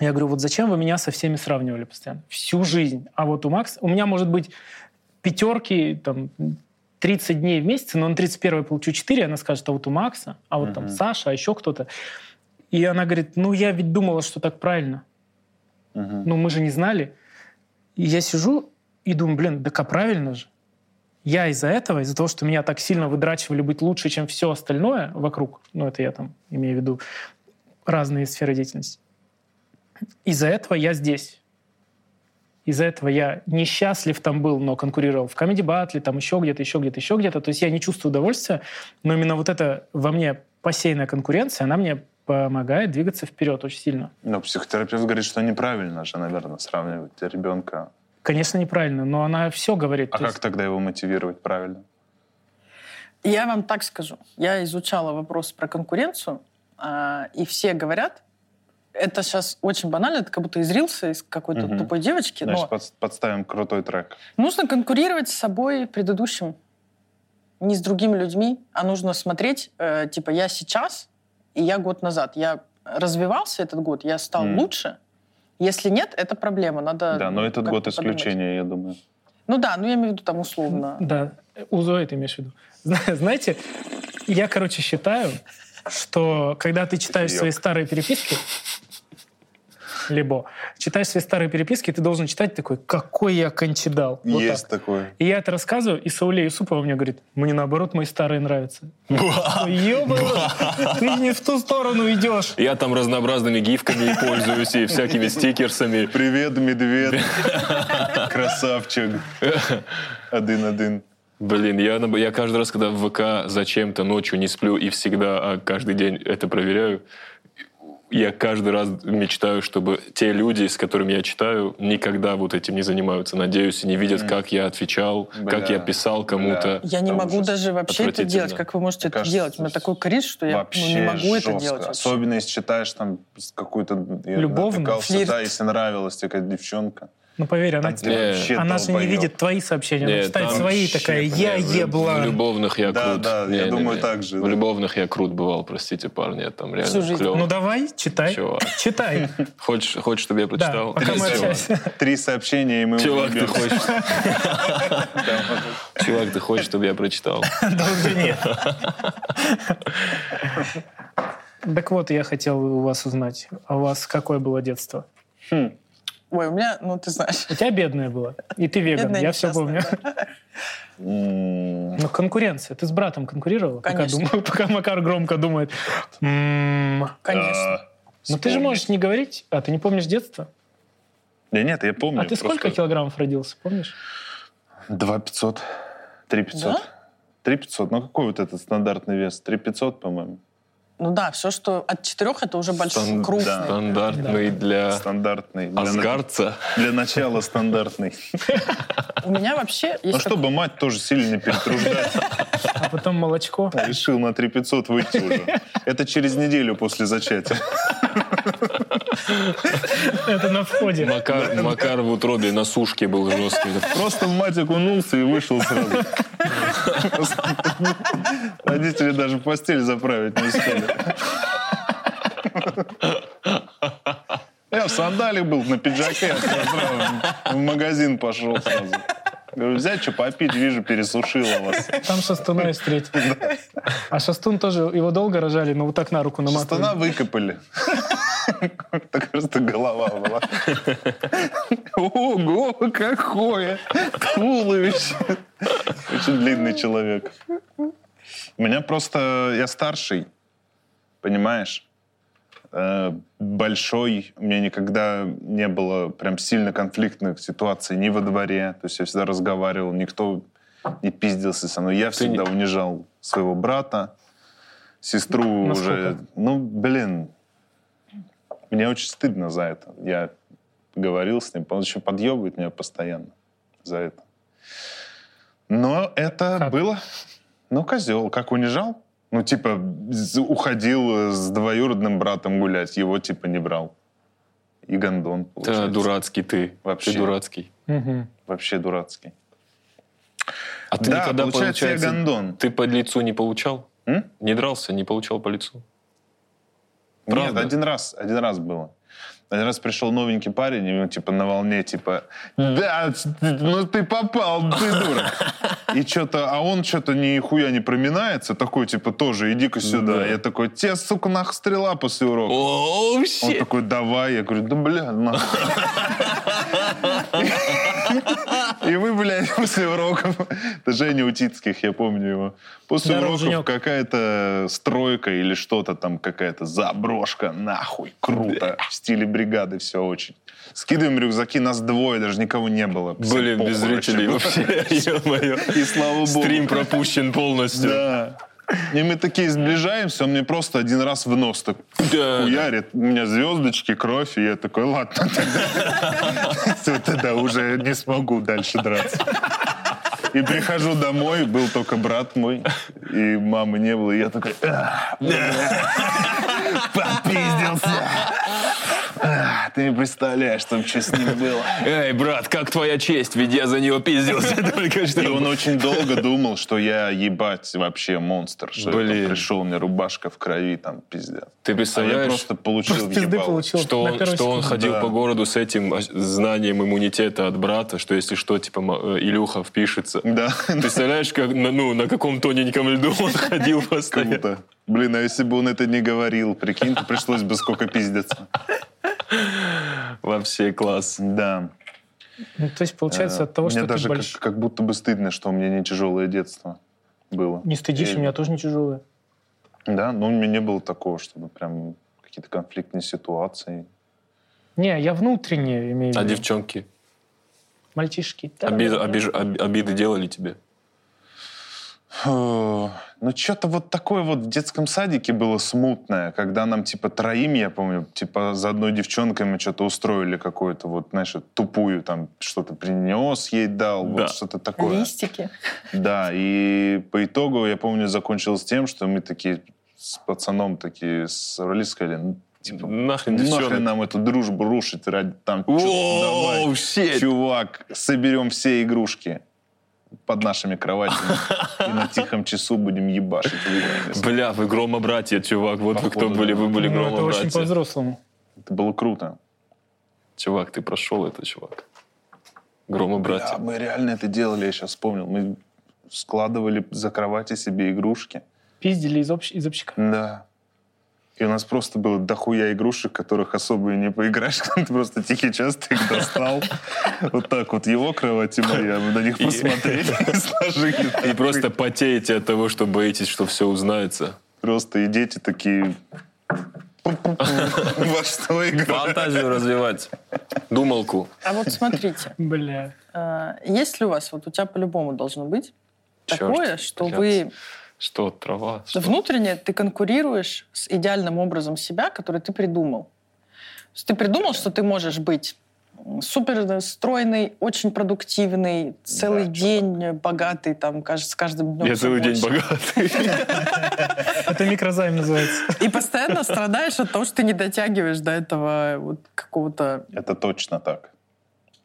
[SPEAKER 2] Я говорю, вот зачем вы меня со всеми сравнивали постоянно? Всю жизнь. А вот у Макса... У меня, может быть, пятерки, там, 30 дней в месяц, но на 31 я получу 4, она скажет, а вот у Макса, а вот там
[SPEAKER 4] Мгм.
[SPEAKER 2] Саша, а еще кто-то. И она говорит, ну, я ведь думала, что так правильно.
[SPEAKER 4] Мгм.
[SPEAKER 2] Ну, мы же не знали. И я сижу И думаю, блин, да как правильно же. Я из-за этого, из-за того, что меня так сильно выдрачивали быть лучше, чем все остальное вокруг, ну это я там имею в виду разные сферы деятельности, из-за этого я здесь. Из-за этого я несчастлив там был, но конкурировал в комедий батле, там еще где-то, еще где-то, еще где-то. То есть я не чувствую удовольствия, но именно вот эта во мне посеянная конкуренция, она мне помогает двигаться вперед очень сильно.
[SPEAKER 4] Но психотерапевт говорит, что неправильно же, наверное, сравнивать ребенка.
[SPEAKER 2] Конечно, неправильно, но она все говорит.
[SPEAKER 4] А
[SPEAKER 2] То
[SPEAKER 4] как
[SPEAKER 2] есть-
[SPEAKER 4] тогда его мотивировать правильно?
[SPEAKER 3] Я вам так скажу. Я изучала вопрос про конкуренцию, а, и все говорят, это сейчас очень банально, это как будто из рилса, из какой-то
[SPEAKER 4] Мгм.
[SPEAKER 3] тупой девочки,
[SPEAKER 4] Значит,
[SPEAKER 3] но
[SPEAKER 4] под- подставим крутой трек.
[SPEAKER 3] нужно конкурировать с собой предыдущим, не с другими людьми, а нужно смотреть, э, типа, я сейчас и я год назад. Я развивался этот год, я стал
[SPEAKER 4] М.
[SPEAKER 3] лучше. Если нет, это проблема. Надо
[SPEAKER 4] Да, но этот год
[SPEAKER 3] подумать.
[SPEAKER 4] исключение, я думаю.
[SPEAKER 3] Ну да, ну я имею в виду там условно.
[SPEAKER 2] Да, у Зои ты имеешь в виду. Зна- Знаете, я, короче, считаю, что когда ты читаешь
[SPEAKER 4] Кофеек.
[SPEAKER 2] свои старые переписки, либо читаешь свои старые переписки, ты должен читать такой, какой я кончидал. Вот
[SPEAKER 4] Есть
[SPEAKER 2] так.
[SPEAKER 4] такое.
[SPEAKER 2] И я это рассказываю, и Сауле Юсупова мне говорит, мне наоборот мои старые нравятся. Ёбаный, ты не в ту сторону идешь.
[SPEAKER 1] Я там разнообразными гифками пользуюсь, и всякими стикерсами.
[SPEAKER 4] Привет, медведь. Красавчик. Один-один.
[SPEAKER 1] Блин, я, я каждый раз, когда в ВК зачем-то ночью не сплю и всегда, а каждый день это проверяю, я каждый раз мечтаю, чтобы те люди, с которыми я читаю, никогда вот этим не занимаются. Надеюсь, и не видят, как я отвечал, как я
[SPEAKER 4] Бля,
[SPEAKER 1] писал кому-то.
[SPEAKER 3] Я не
[SPEAKER 4] Это
[SPEAKER 3] могу даже вообще это делать. Как вы можете это
[SPEAKER 4] Кажется,
[SPEAKER 3] делать? У меня такой кризис, что я ну, не могу это
[SPEAKER 4] жестко.
[SPEAKER 3] делать. вообще.
[SPEAKER 4] Особенно если читаешь там какую-то...
[SPEAKER 3] флирт.
[SPEAKER 4] Да, если нравилась тебе какая-то девчонка.
[SPEAKER 2] Ну поверь, она,
[SPEAKER 4] Там
[SPEAKER 1] вообще
[SPEAKER 2] она же не видит твои сообщения, она
[SPEAKER 1] Не,
[SPEAKER 2] читает
[SPEAKER 1] там
[SPEAKER 2] свои, такая, я
[SPEAKER 4] не, в-
[SPEAKER 2] ебла.
[SPEAKER 1] любовных я
[SPEAKER 4] Да,
[SPEAKER 1] крут.
[SPEAKER 4] да, я
[SPEAKER 1] Не-не-не.
[SPEAKER 4] думаю, так же,
[SPEAKER 1] В
[SPEAKER 4] да.
[SPEAKER 1] любовных я крут бывал, простите, парни, я там реально
[SPEAKER 3] Всю жизнь.
[SPEAKER 1] клёво.
[SPEAKER 2] Ну давай, читай.
[SPEAKER 1] Чувак.
[SPEAKER 2] Читай.
[SPEAKER 1] Хочешь, хочешь, чтобы я
[SPEAKER 2] Да,
[SPEAKER 1] прочитал? Чувак.
[SPEAKER 2] общаемся.
[SPEAKER 4] Три сообщения, и мы
[SPEAKER 1] Чувак, ты хочешь,
[SPEAKER 4] Да,
[SPEAKER 1] чувак, ты хочешь, чтобы я прочитал?
[SPEAKER 2] Да уже нет. Так вот, я хотел у вас узнать, а у вас какое было детство?
[SPEAKER 3] Ой, у меня, ну ты знаешь,
[SPEAKER 2] У тебя бедное было, и ты веган,
[SPEAKER 3] бедная,
[SPEAKER 2] я все помню.
[SPEAKER 3] да.
[SPEAKER 2] Ну, конкуренция. Ты с братом конкурировала? Пока,
[SPEAKER 3] Конечно.
[SPEAKER 2] думаю, пока Макар громко думает. «М,
[SPEAKER 3] Конечно.
[SPEAKER 4] а,
[SPEAKER 2] Ну, ты же можешь не говорить. А, ты не помнишь детство?
[SPEAKER 4] Да нет, я помню.
[SPEAKER 2] А ты сколько килограммов родился, помнишь?
[SPEAKER 4] Два пятьсот. Три пятьсот.
[SPEAKER 3] Да?
[SPEAKER 4] Три пятьсот. Ну какой вот этот стандартный вес? Три пятьсот, по-моему.
[SPEAKER 3] Ну да, все, что от четырех, это уже большой,
[SPEAKER 1] Стан-
[SPEAKER 3] крупный.
[SPEAKER 4] да.
[SPEAKER 1] Стандартный для
[SPEAKER 4] Стандартный. Для,
[SPEAKER 1] асгардца.
[SPEAKER 4] для начала стандартный.
[SPEAKER 3] У меня вообще
[SPEAKER 4] Ну чтобы мать тоже сильно не перетруждать,
[SPEAKER 2] А потом молочко.
[SPEAKER 4] решил на 3500 выйти уже. Это через неделю после зачатия.
[SPEAKER 2] Это на входе.
[SPEAKER 1] Макар, Макар в утробе на сушке был жесткий.
[SPEAKER 4] Просто в мать окунулся и вышел сразу. Родители даже постель заправить не успели. Я в сандале был, на пиджаке, сразу в магазин пошел сразу. Говорю, взять что попить, вижу, пересушила вас.
[SPEAKER 2] Там шастуна и встретил. А шастун тоже, его долго рожали, но вот так на руку наматывали.
[SPEAKER 4] Шастуна выкопали. Так просто голова была. Ого, какое туловище. Очень длинный человек. У меня просто... Я старший, понимаешь? Э, Большой. У меня никогда не было прям сильно конфликтных ситуаций ни во дворе. То есть я всегда разговаривал, никто не пиздился со мной. Я всегда
[SPEAKER 1] не-
[SPEAKER 4] унижал своего брата, сестру
[SPEAKER 2] Насколько?
[SPEAKER 4] уже. Ну, блин, мне очень стыдно за это. Я говорил с ним, он еще подъебывает меня постоянно за это. Но это
[SPEAKER 2] Как?
[SPEAKER 4] было... Ну, козел. Как унижал? Ну, типа, уходил с двоюродным братом гулять, его, типа, не брал. И гондон,
[SPEAKER 1] Да,
[SPEAKER 4] получается.
[SPEAKER 1] дурацкий ты.
[SPEAKER 4] Вообще.
[SPEAKER 1] Ты дурацкий.
[SPEAKER 2] Мгм.
[SPEAKER 4] Вообще дурацкий.
[SPEAKER 1] А ты
[SPEAKER 4] да,
[SPEAKER 1] никогда,
[SPEAKER 4] получается, я гондон.
[SPEAKER 1] ты по лицу не получал?
[SPEAKER 4] М?
[SPEAKER 1] Не дрался, не получал по лицу?
[SPEAKER 4] Нет,
[SPEAKER 1] Правда?
[SPEAKER 4] один раз, один раз было. Один раз пришел новенький парень, и он типа на волне, типа, да, ну ты попал, ты дурак. И что-то, а он что-то нихуя не проминается, такой, типа, тоже, иди-ка сюда.
[SPEAKER 1] Да.
[SPEAKER 4] Я такой, те, сука, нах стрела после урока.
[SPEAKER 1] О,
[SPEAKER 4] Он такой, давай. Я говорю, да бля, нахуй. И мы, блядь, после уроков, это Женя Утицких, я помню его, после
[SPEAKER 2] Здорово,
[SPEAKER 4] уроков
[SPEAKER 2] Женек.
[SPEAKER 4] какая-то стройка или что-то там, какая-то заброшка, нахуй, круто, в стиле бригады все очень. Скидываем рюкзаки, нас двое, даже никого не было.
[SPEAKER 1] Блин, без зрителей
[SPEAKER 4] вообще. И слава богу.
[SPEAKER 1] Стрим пропущен полностью.
[SPEAKER 4] Да. И мы такие сближаемся, он мне просто один раз в нос так
[SPEAKER 1] Да.
[SPEAKER 4] хуярит. У меня звездочки, кровь, и я такой, ладно, тогда, тогда уже не смогу дальше драться. И прихожу домой, был только брат мой, и мамы не было, и я такой, «Ах, бля, попиздился. Ты не представляешь, там что с ним было.
[SPEAKER 1] Эй, брат, как твоя честь? Ведь я за него пиздился только что.
[SPEAKER 4] И он очень долго думал, что я ебать вообще монстр, что я
[SPEAKER 1] Блин.
[SPEAKER 4] пришел, у меня рубашка в крови, там пиздец.
[SPEAKER 1] Ты
[SPEAKER 4] А я
[SPEAKER 1] представляешь,
[SPEAKER 4] просто получил
[SPEAKER 2] Просто
[SPEAKER 4] ебало.
[SPEAKER 2] получил.
[SPEAKER 1] что он, что он ходил
[SPEAKER 4] Да.
[SPEAKER 1] по городу с этим знанием иммунитета от брата, что если что, типа, э, Илюха впишется.
[SPEAKER 4] Да,
[SPEAKER 1] Представляешь, как на, ну, на каком тоненьком льду он ходил постоянно.
[SPEAKER 4] круто. Блин, а если бы он это не говорил, прикинь, то пришлось бы сколько пиздиться.
[SPEAKER 1] Вообще класс.
[SPEAKER 4] Да.
[SPEAKER 2] Ну, то есть, получается, от того,
[SPEAKER 4] Мне
[SPEAKER 2] что
[SPEAKER 4] даже
[SPEAKER 2] ты
[SPEAKER 4] как, будто бы стыдно, что у меня не тяжелое детство было.
[SPEAKER 2] не стыдишь,
[SPEAKER 4] Я-
[SPEAKER 2] у меня тоже не тяжелые.
[SPEAKER 4] Да, но у меня не было такого, чтобы прям какие-то конфликтные ситуации.
[SPEAKER 2] Не, я внутренне имею в
[SPEAKER 1] А
[SPEAKER 2] виду.
[SPEAKER 1] девчонки?
[SPEAKER 2] Мальчишки.
[SPEAKER 1] Обиды, обиж- об- обиды делали тебе?
[SPEAKER 4] Фу, Ну, что-то вот такое вот в детском садике было смутное, когда нам, типа, троим, я помню, типа, за одной девчонкой мы что-то устроили какую-то, вот, знаешь, тупую, там, что-то принес ей, дал,
[SPEAKER 1] Да.
[SPEAKER 4] вот что-то такое.
[SPEAKER 3] Листики.
[SPEAKER 4] Да, и по итогу, я помню, закончилось тем, что мы такие с пацаном такие собрались, сказали, ну, типа,
[SPEAKER 1] Нахрен
[SPEAKER 4] нахрен нам эту дружбу рушить ради там, давай,
[SPEAKER 1] щит.
[SPEAKER 4] чувак, соберем все игрушки под нашими кроватями и на тихом часу будем ебашить. выиграем».
[SPEAKER 1] Бля, вы громобратья, чувак. Вот вы кто были, вы были
[SPEAKER 2] Ну, это очень
[SPEAKER 1] громобратья.
[SPEAKER 2] по-взрослому.
[SPEAKER 4] Это было круто.
[SPEAKER 1] Чувак, ты прошел это, чувак.
[SPEAKER 4] Да,
[SPEAKER 1] Громобратья.
[SPEAKER 4] мы реально это делали, я сейчас вспомнил. Мы складывали за кровати себе игрушки.
[SPEAKER 2] Пиздили из, общ... из общака.
[SPEAKER 4] Да. И у нас просто было дохуя игрушек, которых особо и не поиграешь. Ты просто тихий час ты их достал. Вот так вот его кровать и моя. Мы на них посмотрели и сложили.
[SPEAKER 1] И просто потеете от того, что боитесь, что все узнается.
[SPEAKER 4] Просто и дети такие... Во что играть?
[SPEAKER 1] Фантазию развивать. Думалку.
[SPEAKER 3] А вот смотрите,
[SPEAKER 2] Бля.
[SPEAKER 3] э, есть ли у вас, вот у тебя по-любому должно быть такое, что вы
[SPEAKER 1] Что, трава? Что?
[SPEAKER 3] внутренне ты конкурируешь с идеальным образом себя, который ты придумал. То есть ты придумал, что ты можешь быть супер стройный, очень продуктивный, целый
[SPEAKER 4] Да,
[SPEAKER 3] день богатый, там, кажется, с каждым днем
[SPEAKER 1] Я целый день
[SPEAKER 3] больше.
[SPEAKER 1] богатый.
[SPEAKER 2] Это микрозайм называется.
[SPEAKER 3] И постоянно страдаешь от того, что ты не дотягиваешь до этого вот какого-то...
[SPEAKER 4] Это точно так.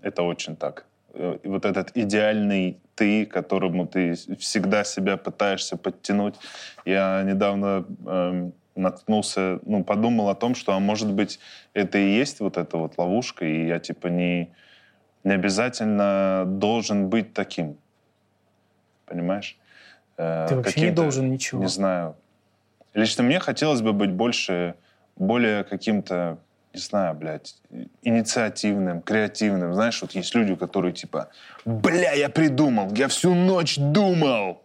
[SPEAKER 4] Это очень так. Э, вот этот идеальный ты, которому ты всегда себя пытаешься подтянуть. Я недавно эм, наткнулся, ну, подумал о том, что, а может быть, это и есть вот эта вот ловушка, и я, типа, не, не обязательно должен быть таким. Понимаешь? Э,
[SPEAKER 2] Ты вообще не должен ничего.
[SPEAKER 4] Не знаю. Лично мне хотелось бы быть больше, более каким-то, не знаю, блядь, инициативным, креативным. Знаешь, вот есть люди, которые типа, бля, я придумал, я всю ночь думал.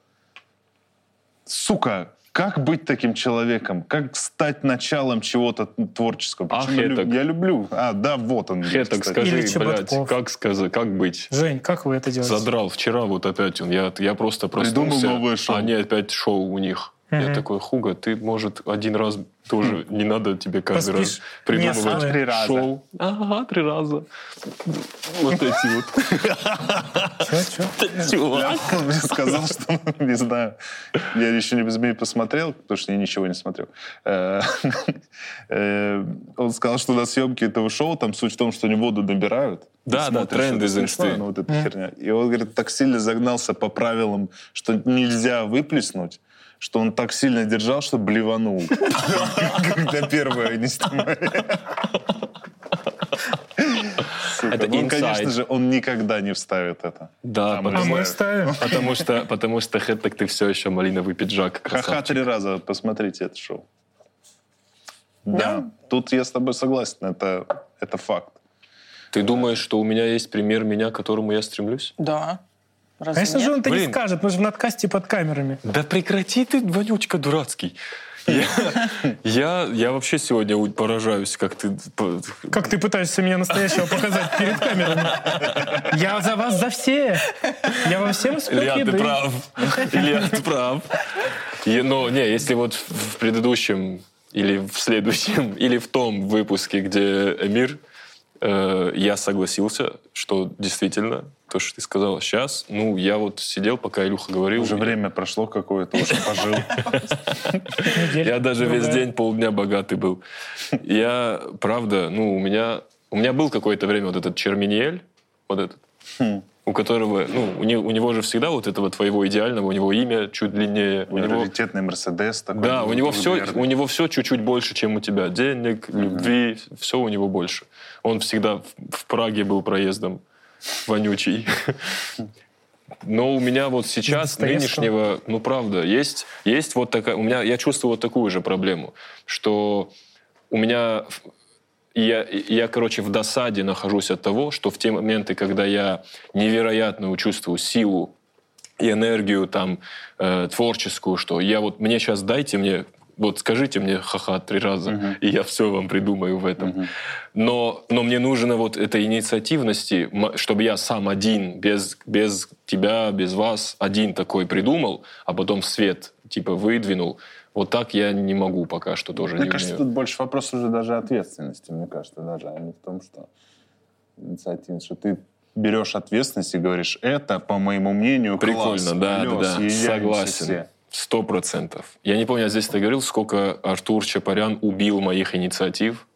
[SPEAKER 4] Сука, как быть таким человеком? Как стать началом чего-то творческого?
[SPEAKER 1] А
[SPEAKER 4] Почему я, лю-
[SPEAKER 1] хеток?
[SPEAKER 4] я люблю. А, да, вот он.
[SPEAKER 1] Хеток,
[SPEAKER 4] кстати.
[SPEAKER 1] скажи,
[SPEAKER 2] Или
[SPEAKER 1] блядь,
[SPEAKER 2] Чеботков.
[SPEAKER 1] как сказать, как быть?
[SPEAKER 2] Жень, как вы это делаете?
[SPEAKER 1] Задрал вчера вот опять он. Я, я просто
[SPEAKER 4] Придумал
[SPEAKER 1] проснулся,
[SPEAKER 4] новое шоу.
[SPEAKER 1] а они опять шоу у них. Я такой, Хуга, ты, может, один раз тоже не надо тебе каждый раз придумывать
[SPEAKER 2] не
[SPEAKER 4] три раза.
[SPEAKER 1] шоу. Ага, три раза. Вот эти вот. Чувак.
[SPEAKER 4] Он мне сказал, что, не знаю, я еще не «Змей» посмотрел, потому что я ничего не смотрел. Э, э, Он сказал, что на съемке этого шоу там суть в том, что они воду набирают.
[SPEAKER 1] Да, да,
[SPEAKER 4] смотришь,
[SPEAKER 1] тренд
[SPEAKER 4] это
[SPEAKER 1] из инсты.
[SPEAKER 4] ну, вот эта херня. И он, говорит, так сильно загнался по правилам, что нельзя выплеснуть, что он так сильно держал, что блеванул. Когда первое не снимали.
[SPEAKER 1] Это
[SPEAKER 4] ну, Он, конечно же, он никогда не вставит это.
[SPEAKER 1] Да,
[SPEAKER 4] А мы
[SPEAKER 1] потому,
[SPEAKER 2] мы
[SPEAKER 4] знаем.
[SPEAKER 2] ставим.
[SPEAKER 1] потому что, потому что Хэттек ты все еще малиновый пиджак.
[SPEAKER 4] Ха-ха три раза, посмотрите это шоу.
[SPEAKER 3] Да?
[SPEAKER 4] Да, тут я с тобой согласен, это, это факт.
[SPEAKER 1] Ты думаешь, что у меня есть пример меня, к которому я стремлюсь?
[SPEAKER 3] Да. Разве
[SPEAKER 2] Конечно же
[SPEAKER 3] нет?
[SPEAKER 2] он это не скажет, мы же в надкасте под камерами.
[SPEAKER 1] Да прекрати ты, вонючка дурацкий. Я, я, я вообще сегодня поражаюсь, как ты...
[SPEAKER 2] Как ты пытаешься меня настоящего показать перед камерами? Я за вас, за все. Я во всем
[SPEAKER 1] Илья, ты прав. Илья, ты прав. И, но не, если вот в в предыдущем или в следующем, или в том выпуске, где Эмир, э, я согласился, что действительно, то, что ты сказал сейчас, ну, я вот сидел, пока Илюха говорил.
[SPEAKER 4] Уже
[SPEAKER 1] и-
[SPEAKER 4] время прошло какое-то, уже пожил.
[SPEAKER 1] Я даже весь день, полдня богатый был. Я, правда, ну, у меня... У меня был какое-то время вот этот Черминиель, вот этот,
[SPEAKER 4] Хм.
[SPEAKER 1] у которого, ну, у него, у него же всегда вот этого твоего идеального, у него имя чуть длиннее, у него...
[SPEAKER 4] Раритетный Мерседес такой.
[SPEAKER 1] Да, у него, все, у него все чуть-чуть больше, чем у тебя. Денег, любви, все у него больше. Он всегда в, в Праге был проездом вонючий. Но у меня вот сейчас, нынешнего, ну правда, есть, есть вот такая, у меня, я чувствую вот такую же проблему, что у меня, я, я, короче, в досаде нахожусь от того, что в те моменты, когда я невероятную чувствую силу и энергию там э, творческую, что я вот мне сейчас дайте мне вот скажите мне ха-ха три раза, и я все вам придумаю в этом. Но, но мне нужно вот этой инициативности, чтобы я сам один, без, без тебя, без вас, один такой придумал, а потом свет типа выдвинул. Вот так я не могу пока что тоже
[SPEAKER 4] Мне
[SPEAKER 1] не
[SPEAKER 4] кажется,
[SPEAKER 1] умею.
[SPEAKER 4] тут больше вопрос уже даже ответственности, мне кажется, даже, а не в том, что инициативность, что ты берешь ответственность и говоришь, это, по моему мнению, класс,
[SPEAKER 1] Прикольно, да,
[SPEAKER 4] алло,
[SPEAKER 1] да, да. Согласен.
[SPEAKER 4] все».
[SPEAKER 1] Сто процентов. Я не помню, я здесь ты говорил, сколько Артур Чапарян убил моих инициатив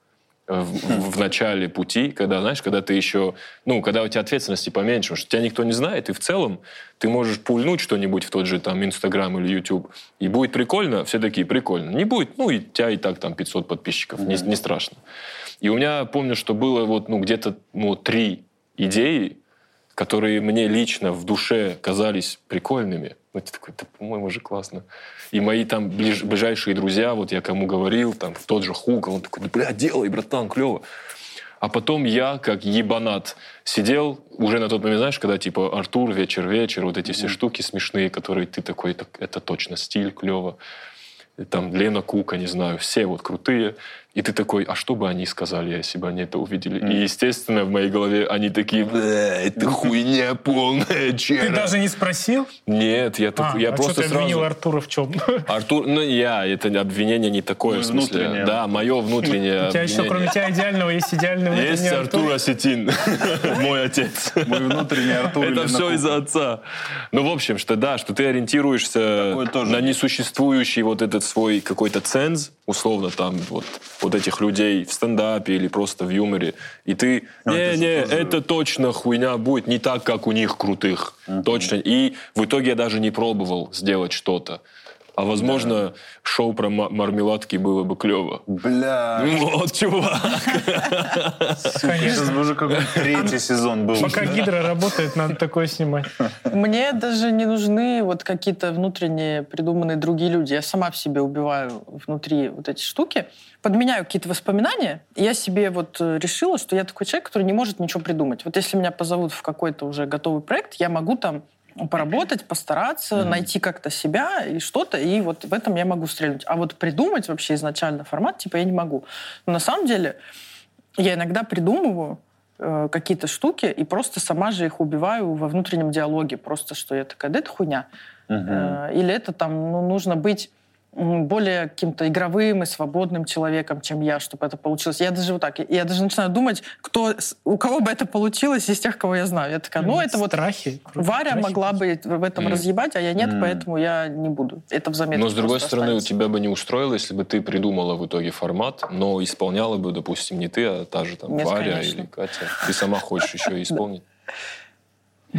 [SPEAKER 1] в, в начале пути, когда, знаешь, когда ты еще, ну, когда у тебя ответственности поменьше, потому что тебя никто не знает, и в целом ты можешь пульнуть что-нибудь в тот же там Инстаграм или Ютуб, и будет прикольно, все такие, прикольно. Не будет, ну, и у тебя и так там 500 подписчиков, не, не страшно. И у меня, помню, что было вот, ну, где-то, ну, три идеи, которые мне лично в душе казались прикольными. Ты такой, да, по-моему, же классно. И мои там ближ- ближайшие друзья, вот я кому говорил, там, тот же Хук, он такой, да, бля, делай, братан, клево. А потом я, как ебанат, сидел уже на тот момент, знаешь, когда типа Артур, вечер-вечер, вот эти все штуки смешные, которые ты такой, «Так это точно стиль, клево. И Там Лена Кука, не знаю, все вот крутые. И ты такой, а что бы они сказали, если бы они это увидели? И, естественно, в моей голове они такие, «Бля, это хуйня полная,
[SPEAKER 2] Ты
[SPEAKER 1] чера».
[SPEAKER 2] даже не спросил?
[SPEAKER 1] Нет, я,
[SPEAKER 2] А,
[SPEAKER 1] так- я
[SPEAKER 2] а
[SPEAKER 1] просто
[SPEAKER 2] что ты
[SPEAKER 1] сразу...
[SPEAKER 2] обвинил Артура в чем?
[SPEAKER 1] Артур, ну я, это обвинение не такое,
[SPEAKER 4] Ну,
[SPEAKER 1] в смысле.
[SPEAKER 4] внутреннее.
[SPEAKER 1] Да, мое внутреннее
[SPEAKER 2] У тебя еще, кроме тебя, идеального, есть идеальный
[SPEAKER 1] Есть
[SPEAKER 2] внутренний
[SPEAKER 1] Артур Осетин, мой отец.
[SPEAKER 4] Мой внутренний Артур
[SPEAKER 1] Это все из-за отца. Ну, в общем, что да, что ты ориентируешься на несуществующий вот этот свой какой-то ценз, условно, там, вот, вот этих людей в стендапе или просто в юморе, и ты,
[SPEAKER 4] Ну, это
[SPEAKER 1] не-не,
[SPEAKER 4] тоже-
[SPEAKER 1] это точно хуйня будет не так, как у них крутых. Точно. И в итоге я даже не пробовал сделать что-то. А возможно, шоу про ма- мармеладки было бы клево.
[SPEAKER 4] Бля,
[SPEAKER 1] Вот, чувак.
[SPEAKER 4] сейчас
[SPEAKER 2] Конечно.
[SPEAKER 4] бы уже какой-то третий сезон был.
[SPEAKER 2] Пока Гидра работает, надо такое снимать.
[SPEAKER 3] Мне даже не нужны вот какие-то внутренние придуманные другие люди. Я сама в себе убиваю внутри вот эти штуки, подменяю какие-то воспоминания. Я себе вот э, решила, что я такой человек, который не может ничего придумать. Вот если меня позовут в какой-то уже готовый проект, я могу там поработать, постараться, найти как-то себя и что-то, и вот в этом я могу стрельнуть. А вот придумать вообще изначально формат, типа, я не могу. Но на самом деле я иногда придумываю э, какие-то штуки и просто сама же их убиваю во внутреннем диалоге. Просто что я такая, да это хуйня. Э, или это там, ну, нужно быть более каким-то игровым и свободным человеком, чем я, чтобы это получилось. Я даже вот так, я даже начинаю думать, кто, у кого бы это получилось из тех, кого я знаю. Я такая, ну, это вот
[SPEAKER 2] Страхи.
[SPEAKER 3] Варя
[SPEAKER 2] Страхи.
[SPEAKER 3] могла бы в этом
[SPEAKER 1] Мгм.
[SPEAKER 3] разъебать, а я нет,
[SPEAKER 4] Мгм.
[SPEAKER 3] поэтому я не буду. Это в заметке
[SPEAKER 1] Но, с другой стороны, у
[SPEAKER 3] останется.
[SPEAKER 1] тебя бы не устроило, если бы ты придумала в итоге формат, но исполняла бы, допустим, не ты, а та же там
[SPEAKER 3] Нет,
[SPEAKER 1] Варя
[SPEAKER 3] конечно.
[SPEAKER 1] или Катя. Ты сама хочешь еще и исполнить.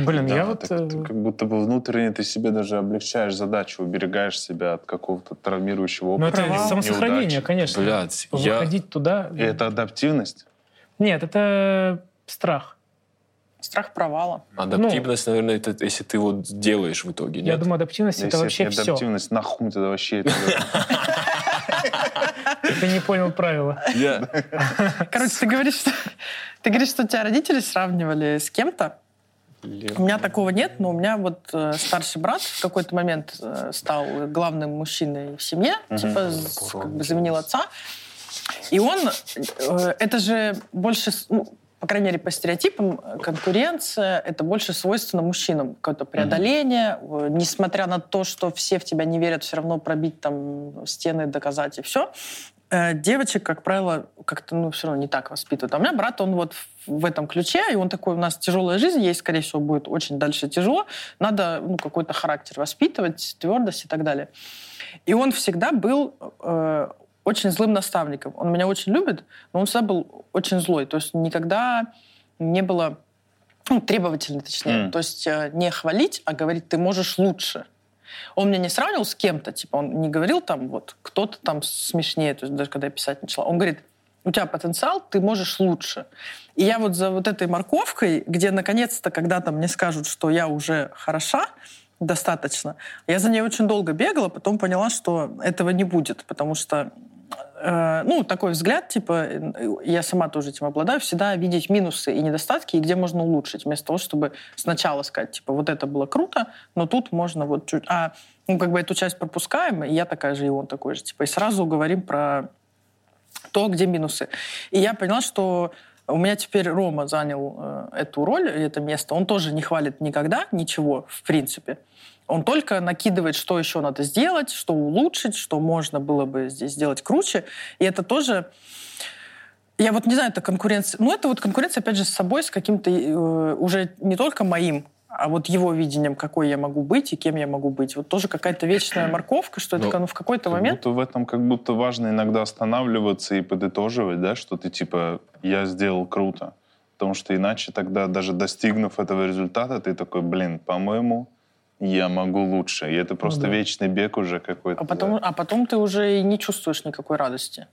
[SPEAKER 2] Блин,
[SPEAKER 4] Да,
[SPEAKER 2] я вот...
[SPEAKER 4] так
[SPEAKER 2] э,
[SPEAKER 4] ты как будто бы внутренне ты себе даже облегчаешь задачу, уберегаешь себя от какого-то травмирующего
[SPEAKER 2] Ну,
[SPEAKER 4] опыта.
[SPEAKER 2] это
[SPEAKER 3] Провал,
[SPEAKER 2] самосохранение,
[SPEAKER 4] неудачи.
[SPEAKER 2] конечно.
[SPEAKER 1] Блядь, я...
[SPEAKER 2] Выходить туда...
[SPEAKER 4] И это адаптивность?
[SPEAKER 2] Нет, это страх.
[SPEAKER 3] Страх провала.
[SPEAKER 1] Адаптивность, наверное, это если ты вот делаешь в итоге,
[SPEAKER 2] Я
[SPEAKER 1] нет?
[SPEAKER 2] думаю, адаптивность это вообще
[SPEAKER 4] это не
[SPEAKER 2] все.
[SPEAKER 4] адаптивность, нахуй вообще это делать?
[SPEAKER 2] Ты не понял правила.
[SPEAKER 1] Я...
[SPEAKER 3] Короче, ты говоришь, что, ты говоришь, что тебя родители сравнивали с кем-то. У меня такого нет, но у меня вот э, старший брат в какой-то момент э, стал главным мужчиной в семье, типа с- как бы заменил отца. И он, э, это же больше, ну, по крайней мере, по стереотипам, э, конкуренция, это больше свойственно мужчинам. Какое-то преодоление, э, несмотря на то, что все в тебя не верят, все равно пробить там стены, доказать и все. Э, Девочек, как правило, как-то, ну, все равно не так воспитывают. А у меня брат, он вот в- этом ключе, и он такой, у нас тяжелая жизнь есть, скорее всего, будет очень дальше тяжело. Надо, ну, какой-то характер воспитывать, твердость и так далее. И он всегда был э, очень злым наставником. Он меня очень любит, но он всегда был очень злой. То есть никогда не было ну, требовательный, точнее.
[SPEAKER 4] М.
[SPEAKER 3] То есть э, не хвалить, а говорить, ты можешь лучше. Он меня не сравнивал с кем-то, типа, он не говорил там, вот, кто-то там смешнее, то есть даже когда я писать начала. Он говорит, у тебя потенциал, ты можешь лучше. И я вот за вот этой морковкой, где наконец-то когда-то мне скажут, что я уже хороша, достаточно, я за ней очень долго бегала, потом поняла, что этого не будет, потому что э, ну, такой взгляд, типа, э, я сама тоже этим обладаю, всегда видеть минусы и недостатки, и где можно улучшить, вместо того, чтобы сначала сказать, типа, вот это было круто, но тут можно вот чуть... А, ну, как бы эту часть пропускаем, и я такая же, и он такой же, типа, и сразу говорим про то, где минусы. И я поняла, что у меня теперь Рома занял э, эту роль, это место. Он тоже не хвалит никогда ничего, в принципе. Он только накидывает, что еще надо сделать, что улучшить, что можно было бы здесь сделать круче. И это тоже... Я вот не знаю, это конкуренция... Ну, это вот конкуренция, опять же, с собой, с каким-то э, уже не только моим, а вот его видением, какой я могу быть и кем я могу быть. Вот тоже какая-то вечная морковка, что это
[SPEAKER 1] Ну,
[SPEAKER 3] в какой-то
[SPEAKER 4] Как
[SPEAKER 3] момент...
[SPEAKER 4] будто в этом как будто важно иногда останавливаться и подытоживать, да, что ты типа «я сделал круто». Потому что иначе тогда, даже достигнув этого результата, ты такой, блин, по-моему, я могу лучше. И это просто
[SPEAKER 2] да.
[SPEAKER 4] вечный бег уже какой-то.
[SPEAKER 3] А потом, а потом ты уже и не чувствуешь никакой радости.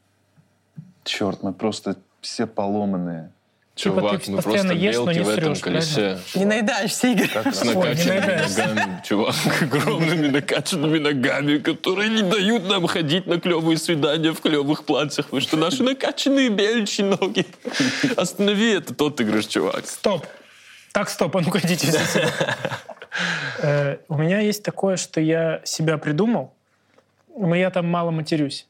[SPEAKER 4] Черт, мы просто все поломанные.
[SPEAKER 2] Типа
[SPEAKER 1] Чувак,
[SPEAKER 2] ты
[SPEAKER 1] мы
[SPEAKER 2] постоянно
[SPEAKER 1] просто
[SPEAKER 2] ешь, но
[SPEAKER 1] белки
[SPEAKER 2] не
[SPEAKER 1] в этом
[SPEAKER 2] срешь,
[SPEAKER 1] колесе.
[SPEAKER 3] Не наедаешься, Игорь.
[SPEAKER 1] С
[SPEAKER 2] Ой, не
[SPEAKER 1] накачанными ногами, чувак, огромными накачанными ногами, которые не дают нам ходить на клевые свидания в клевых платьях, потому что наши накачанные беличьи ноги. Останови это, тот говоришь, чувак.
[SPEAKER 2] Стоп. Так, стоп, а ну-ка идите сюда. Э, У меня есть такое, что я себя придумал, но я там мало матерюсь.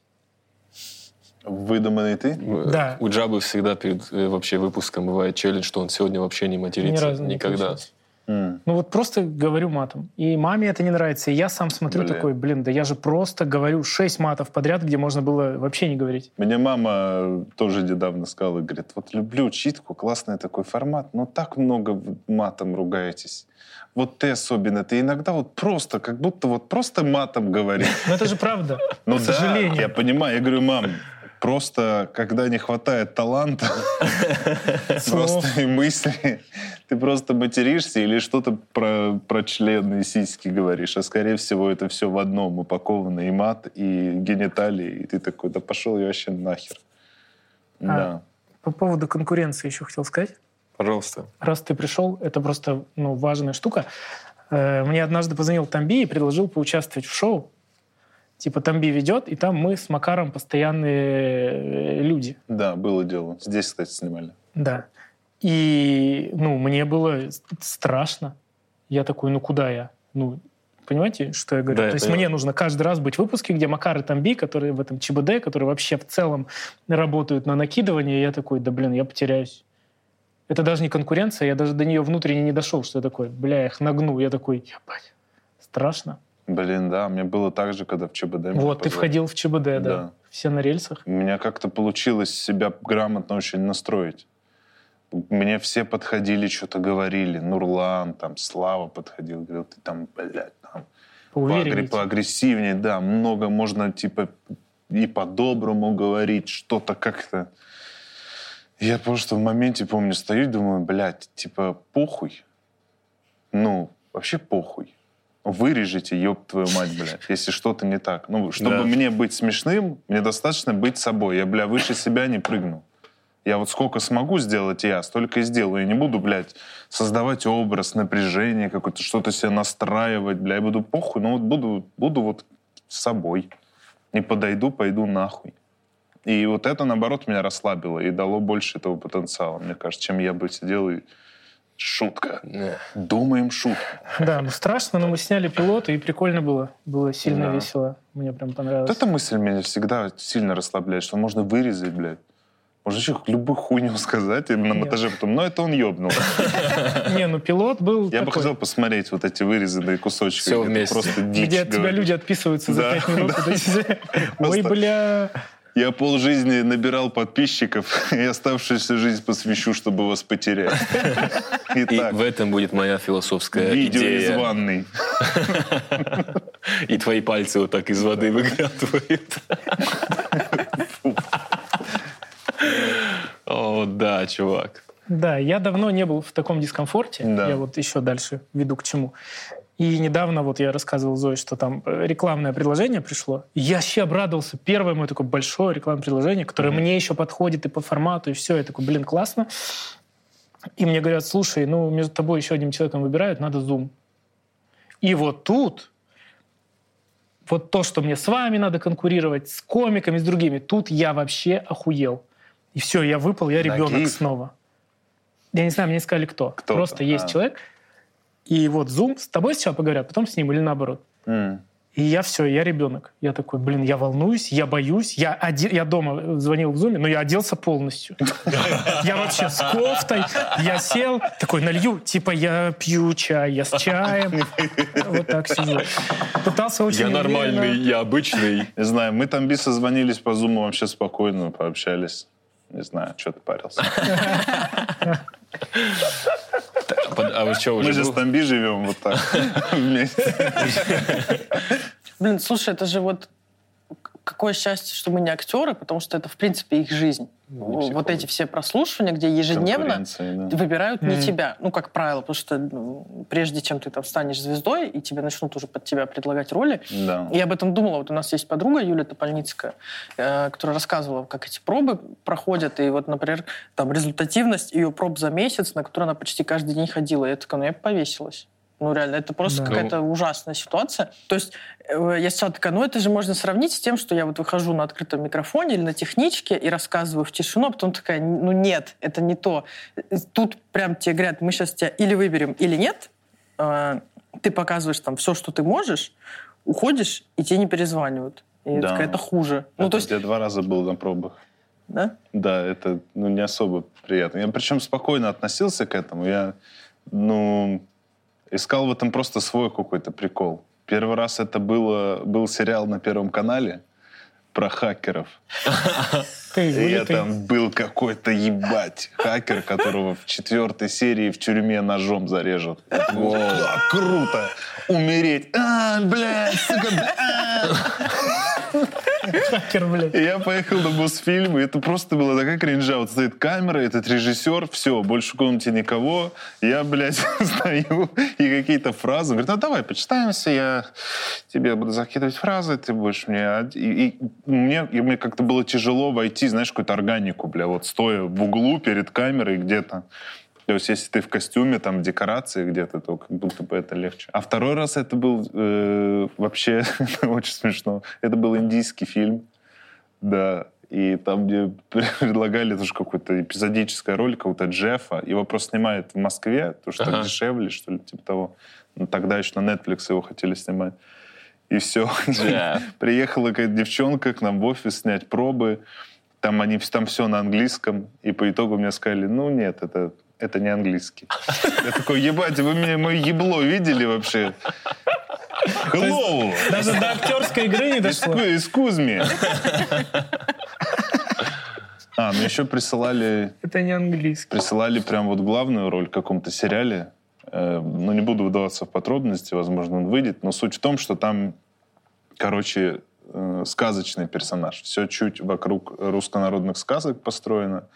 [SPEAKER 4] Выдуманный ты?
[SPEAKER 2] Да.
[SPEAKER 1] У Джабы всегда перед э, вообще выпуском бывает челлендж, что он сегодня вообще не матерится.
[SPEAKER 2] Ни разу не
[SPEAKER 1] Никогда.
[SPEAKER 2] получилось. Ну вот просто говорю матом. И маме это не нравится. И я сам смотрю
[SPEAKER 4] Блин.
[SPEAKER 2] такой, блин, да я же просто говорю шесть матов подряд, где можно было вообще не говорить.
[SPEAKER 4] Мне мама тоже недавно сказала, говорит, вот люблю читку, классный такой формат, но так много матом ругаетесь. Вот ты особенно, ты иногда вот просто, как будто вот просто матом говоришь.
[SPEAKER 2] Но это же правда.
[SPEAKER 4] Ну да, я понимаю. Я говорю, мам, просто когда не хватает таланта, просто и мысли, ты просто материшься или что-то про, про члены и сиськи говоришь, а скорее всего это все в одном упаковано, и мат, и гениталии, и ты такой, да пошел я вообще нахер. Да.
[SPEAKER 2] По поводу конкуренции еще хотел сказать.
[SPEAKER 1] Пожалуйста.
[SPEAKER 2] Раз ты пришел, это просто ну, важная штука. Э, Мне однажды позвонил Тамби и предложил поучаствовать в шоу. Типа Тамби ведет, и там мы с Макаром постоянные э, люди.
[SPEAKER 4] Да, было дело. Здесь, кстати, снимали.
[SPEAKER 2] Да. И, ну, мне было страшно. Я такой, ну, куда я? Ну, понимаете, что я говорю?
[SPEAKER 1] Да, я
[SPEAKER 2] То есть
[SPEAKER 1] понимаю.
[SPEAKER 2] мне нужно каждый раз быть в выпуске, где Макар и Тамби, которые в этом ЧБД, которые вообще в целом работают на накидывание, я такой, да, блин, я потеряюсь. Это даже не конкуренция, я даже до нее внутренне не дошел, что я такой, бля, я их нагну. Я такой, ебать, страшно.
[SPEAKER 4] Блин, да, мне было так же, когда в ЧБД
[SPEAKER 2] вот, ты входил в ЧБД, да.
[SPEAKER 4] Да.
[SPEAKER 2] Все на рельсах.
[SPEAKER 4] У меня как-то получилось себя грамотно очень настроить. Мне все подходили, что-то говорили. Нурлан, там, Слава подходил, говорил, ты там, блядь, там,
[SPEAKER 2] Поувереннее.
[SPEAKER 4] поагре- поагрессивнее, да, много можно, типа, и по-доброму говорить, что-то как-то. Я просто в моменте, помню, стою и думаю, блядь, типа, похуй. Ну, вообще похуй. Вырежите, ёб твою мать, блядь, если что-то не так. Ну, чтобы
[SPEAKER 1] Да.
[SPEAKER 4] мне быть смешным, мне достаточно быть собой. Я, бля, выше себя не прыгну. Я вот сколько смогу сделать я, столько и сделаю. Я не буду, блядь, создавать образ, напряжение какое-то, что-то себе настраивать, бля. Я буду похуй, но вот буду, буду вот собой. Не подойду, пойду нахуй. И вот это, наоборот, меня расслабило и дало больше этого потенциала, мне кажется, чем я бы сидел и шутка.
[SPEAKER 1] Не.
[SPEAKER 4] Думаем шутку.
[SPEAKER 2] Да, ну страшно, но мы сняли пилот, и прикольно было. Было сильно
[SPEAKER 4] Да.
[SPEAKER 2] весело. Мне прям
[SPEAKER 4] Вот
[SPEAKER 2] понравилось.
[SPEAKER 4] эта мысль меня всегда сильно расслабляет, что можно вырезать, блядь. Можно еще любую хуйню сказать и на
[SPEAKER 2] Нет.
[SPEAKER 4] монтаже потом, но это он ёбнул.
[SPEAKER 2] Не, ну пилот был
[SPEAKER 4] Я бы хотел посмотреть вот эти вырезанные кусочки. Ты
[SPEAKER 1] вместе.
[SPEAKER 4] Просто дичь
[SPEAKER 2] где от тебя люди отписываются за пять минут. вот. Ой, бля.
[SPEAKER 4] Я полжизни набирал подписчиков, и оставшуюся жизнь посвящу, чтобы вас потерять.
[SPEAKER 1] И
[SPEAKER 4] Итак,
[SPEAKER 1] в этом будет моя философская
[SPEAKER 4] видео из
[SPEAKER 1] идея.
[SPEAKER 4] ванной.
[SPEAKER 1] И твои пальцы вот так из воды выглядывают. О, да, чувак.
[SPEAKER 2] Да, я давно не был в таком дискомфорте.
[SPEAKER 4] Да.
[SPEAKER 2] Я вот еще дальше веду к чему. И недавно вот я рассказывал Зое, что там э, рекламное предложение пришло. И я вообще обрадовался. Первое мое такое большое рекламное предложение, которое мне еще подходит и по формату, и все. Я такой, блин, классно. И мне говорят, слушай, ну между тобой еще одним человеком выбирают, надо Zoom. И вот тут вот то, что мне с вами надо конкурировать, с комиками, с другими, тут я вообще охуел. И все, я выпал, я ребенок
[SPEAKER 4] Нагиев?
[SPEAKER 2] снова. Я не знаю, мне не сказали кто.
[SPEAKER 4] Кто-то,
[SPEAKER 2] Просто есть
[SPEAKER 4] а.
[SPEAKER 2] человек, и вот Zoom, с тобой сначала поговорят, потом с ним или наоборот.
[SPEAKER 4] М.
[SPEAKER 2] И я все, я ребенок. Я такой, блин, я волнуюсь, я боюсь. Я, оде- я дома звонил в зуме, но я оделся полностью. Я вообще с кофтой, я сел, такой налью, типа я пью чай, я с чаем. Вот так сижу. Пытался очень
[SPEAKER 1] Я нормальный, я обычный.
[SPEAKER 4] Не знаю, мы там без созвонились по зуму вообще спокойно, пообщались. Не знаю, что ты парился.
[SPEAKER 1] Под- А вы что,
[SPEAKER 4] Мы
[SPEAKER 1] уже
[SPEAKER 4] же с? Тамби живем вот так вместе.
[SPEAKER 3] Блин, слушай, это же вот какое счастье, что мы не актеры, потому что это, в принципе, их жизнь.
[SPEAKER 4] Не
[SPEAKER 3] вот эти все прослушивания, где ежедневно
[SPEAKER 4] да.
[SPEAKER 3] выбирают не
[SPEAKER 2] Мгм.
[SPEAKER 3] тебя. Ну, как правило, потому что ну, прежде чем ты там станешь звездой, и тебе начнут уже под тебя предлагать роли,
[SPEAKER 4] Да.
[SPEAKER 3] я об этом думала. Вот у нас есть подруга Юлия Топольницкая, э, которая рассказывала, как эти пробы проходят. И вот, например, там результативность ее проб за месяц, на которую она почти каждый день ходила. Я такая, ну я повесилась. Ну, реально, это просто
[SPEAKER 2] Да.
[SPEAKER 3] какая-то ужасная ситуация. То есть э, я сначала такая, ну, это же можно сравнить с тем, что я вот выхожу на открытом микрофоне или на техничке и рассказываю в тишину, а потом такая, ну, нет, это не то. Э, Тут прям тебе говорят, мы сейчас тебя или выберем, или нет. Э, Ты показываешь там все, что ты можешь, уходишь, и тебе не перезванивают. И
[SPEAKER 4] Да.
[SPEAKER 3] такая, это хуже. Ну,
[SPEAKER 4] Это
[SPEAKER 3] то есть,
[SPEAKER 4] Я два раза был на пробах.
[SPEAKER 3] да?
[SPEAKER 4] Да, это ну, не особо приятно. Я причем спокойно относился к этому. Я, ну, искал в этом просто свой какой-то прикол. Первый раз это было, был сериал на Первом канале про хакеров.
[SPEAKER 2] Ты
[SPEAKER 4] И я
[SPEAKER 2] вылитый.
[SPEAKER 4] там был какой-то ебать хакер, которого в четвертой серии в тюрьме ножом зарежут. «Как круто! Умереть! А, блядь, сука, а!»
[SPEAKER 2] Хакер, блядь.
[SPEAKER 4] И я поехал на Мосфильм, и это просто была такая кринжа. Вот стоит камера, этот режиссер, все, больше в комнате никого. Я, блядь, стою, и какие-то фразы. Говорит, ну давай, почитаемся, я тебе буду закидывать фразы, ты будешь мне... И, и мне, и мне как-то было тяжело войти, знаешь, какую-то органику, бля, вот стоя в углу перед камерой где-то. То есть, если ты в костюме, там, в декорации где-то, то как будто бы это легче. А второй раз это был э, вообще очень смешно. Это был индийский фильм, да. И там, где предлагали тоже какую-то эпизодическую роль какого-то Джеффа. Его просто снимают в Москве, потому что
[SPEAKER 1] Ага.
[SPEAKER 4] так дешевле, что ли, типа того. Ну, тогда еще на Netflix его хотели снимать. И все.
[SPEAKER 1] Да.
[SPEAKER 4] Приехала какая-то девчонка к нам в офис снять пробы. Там, они, там все на английском. И по итогу мне сказали, ну нет, это, это не английский. Я такой, ебать, вы мне мое ебло видели вообще? Hello!
[SPEAKER 2] Даже до актерской игры не дошло.
[SPEAKER 4] Excuse me. А, ну еще присылали,
[SPEAKER 2] Это не английский.
[SPEAKER 4] присылали прям вот главную роль в каком-то сериале. Э, ну, не буду вдаваться в подробности, возможно, он выйдет. Но суть в том, что там, короче, э, сказочный персонаж. Все чуть вокруг руссконародных сказок построено.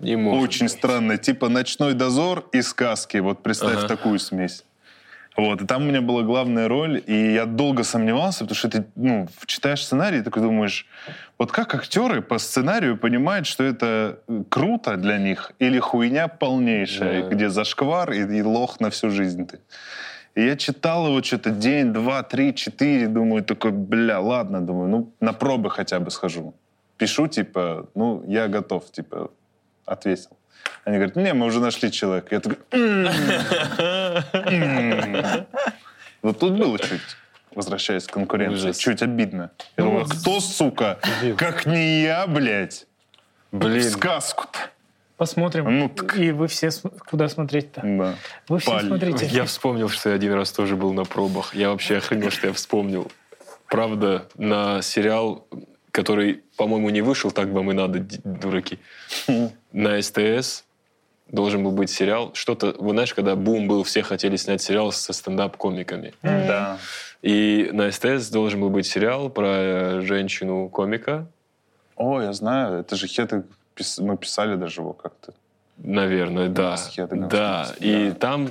[SPEAKER 1] Не
[SPEAKER 4] Очень
[SPEAKER 1] быть.
[SPEAKER 4] странно. Типа «Ночной дозор» и сказки. Вот представь
[SPEAKER 1] Ага.
[SPEAKER 4] такую смесь. Вот, и там у меня была главная роль, и я долго сомневался, потому что ты, ну, читаешь сценарий и такой думаешь, вот как актеры по сценарию понимают, что это э, круто для них или хуйня полнейшая,
[SPEAKER 1] Да.
[SPEAKER 4] где зашквар и, и лох на всю жизнь ты. И я читал его что-то день, два, три, четыре. Думаю, такой, бля, ладно, думаю, ну, на пробы хотя бы схожу. Пишу, типа, ну, я готов, типа, ответил. Они говорят, не, мы уже нашли человека. Я такой, «М, м». вот тут было чуть, возвращаясь к конкуренции,
[SPEAKER 1] Ужас.
[SPEAKER 4] чуть обидно. Я
[SPEAKER 2] Ну
[SPEAKER 4] думаю, кто, сука, как не я, блядь, в
[SPEAKER 1] Блин,
[SPEAKER 4] сказку-то.
[SPEAKER 2] Посмотрим.
[SPEAKER 4] Ну, так-
[SPEAKER 2] И вы все см- куда смотреть-то?
[SPEAKER 4] Да.
[SPEAKER 2] Вы все
[SPEAKER 4] Паль.
[SPEAKER 2] смотрите.
[SPEAKER 1] я вспомнил, что я один раз тоже был на пробах. Я вообще охренел, что я вспомнил. Правда, на сериал, который, по-моему, не вышел, так вам и надо, дураки. На СТС должен был быть сериал. Что-то, вы знаешь, когда бум был, все хотели снять сериал со стендап-комиками.
[SPEAKER 4] Да.
[SPEAKER 1] И на СТС должен был быть сериал про э, женщину-комика,
[SPEAKER 4] О, я знаю, это же Хеты, пис- мы писали даже его как-то.
[SPEAKER 1] Наверное, да.
[SPEAKER 4] Хедегом
[SPEAKER 1] Да,
[SPEAKER 4] что-то,
[SPEAKER 1] и
[SPEAKER 4] да.
[SPEAKER 1] там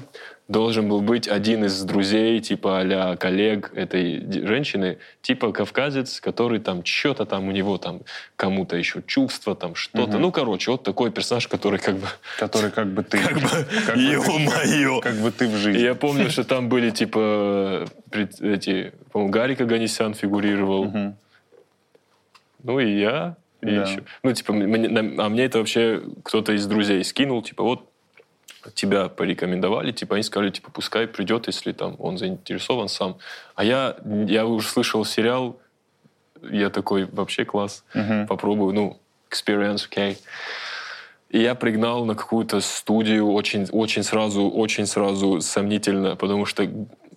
[SPEAKER 1] должен был быть один из друзей, типа а коллег этой женщины, типа кавказец, который там что-то там у него там кому-то еще чувства, там что-то.
[SPEAKER 4] Мгм.
[SPEAKER 1] Ну, короче, вот такой персонаж, который как бы...
[SPEAKER 4] Который как бы ты. Как бы, ты-
[SPEAKER 1] Ё-моё!
[SPEAKER 4] Как бы ты в
[SPEAKER 1] И
[SPEAKER 4] жизни.
[SPEAKER 1] я помню, что там были типа эти, по-моему, Гарик Аганесян фигурировал. Ну и я. И
[SPEAKER 4] Да.
[SPEAKER 1] еще- ну, типа, мне- а мне это вообще кто-то из друзей скинул, типа, вот тебя порекомендовали, типа, они сказали, типа, пускай придет, если там он заинтересован сам. А я, я уже слышал сериал, я такой, вообще класс,
[SPEAKER 4] Мгм.
[SPEAKER 1] попробую, ну, experience, окей. И я пригнал на какую-то студию очень, очень сразу, очень сразу сомнительно, потому что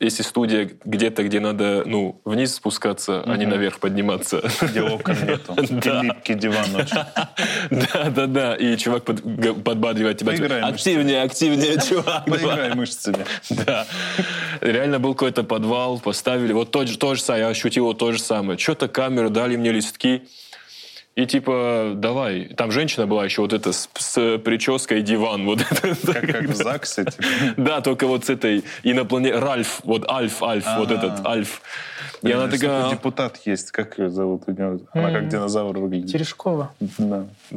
[SPEAKER 1] если студия где-то, где надо, ну, вниз спускаться, а не наверх подниматься,
[SPEAKER 4] Где окон нету. Липкий диван.
[SPEAKER 1] Да, да, да. И чувак подбадривает тебя. типа, активнее, активнее, чувак.
[SPEAKER 4] Поиграй мышцами.
[SPEAKER 1] Да. Реально был какой-то подвал, поставили. Вот то, же- самое, я ощутил то же самое. Что-то камеру, дали мне листки. И типа, давай. Там женщина была еще вот эта с, с прической диван. Вот это.
[SPEAKER 4] Как, как в ЗАГСе. типа.
[SPEAKER 1] Да, только вот с этой инопланетной... Ральф, вот Альф, Альф, вот
[SPEAKER 4] А.
[SPEAKER 1] этот Альф. И она
[SPEAKER 4] такой
[SPEAKER 1] такая...
[SPEAKER 4] депутат есть. Как ее зовут? У него? Она как динозавр выглядит.
[SPEAKER 2] Терешкова.
[SPEAKER 4] Да.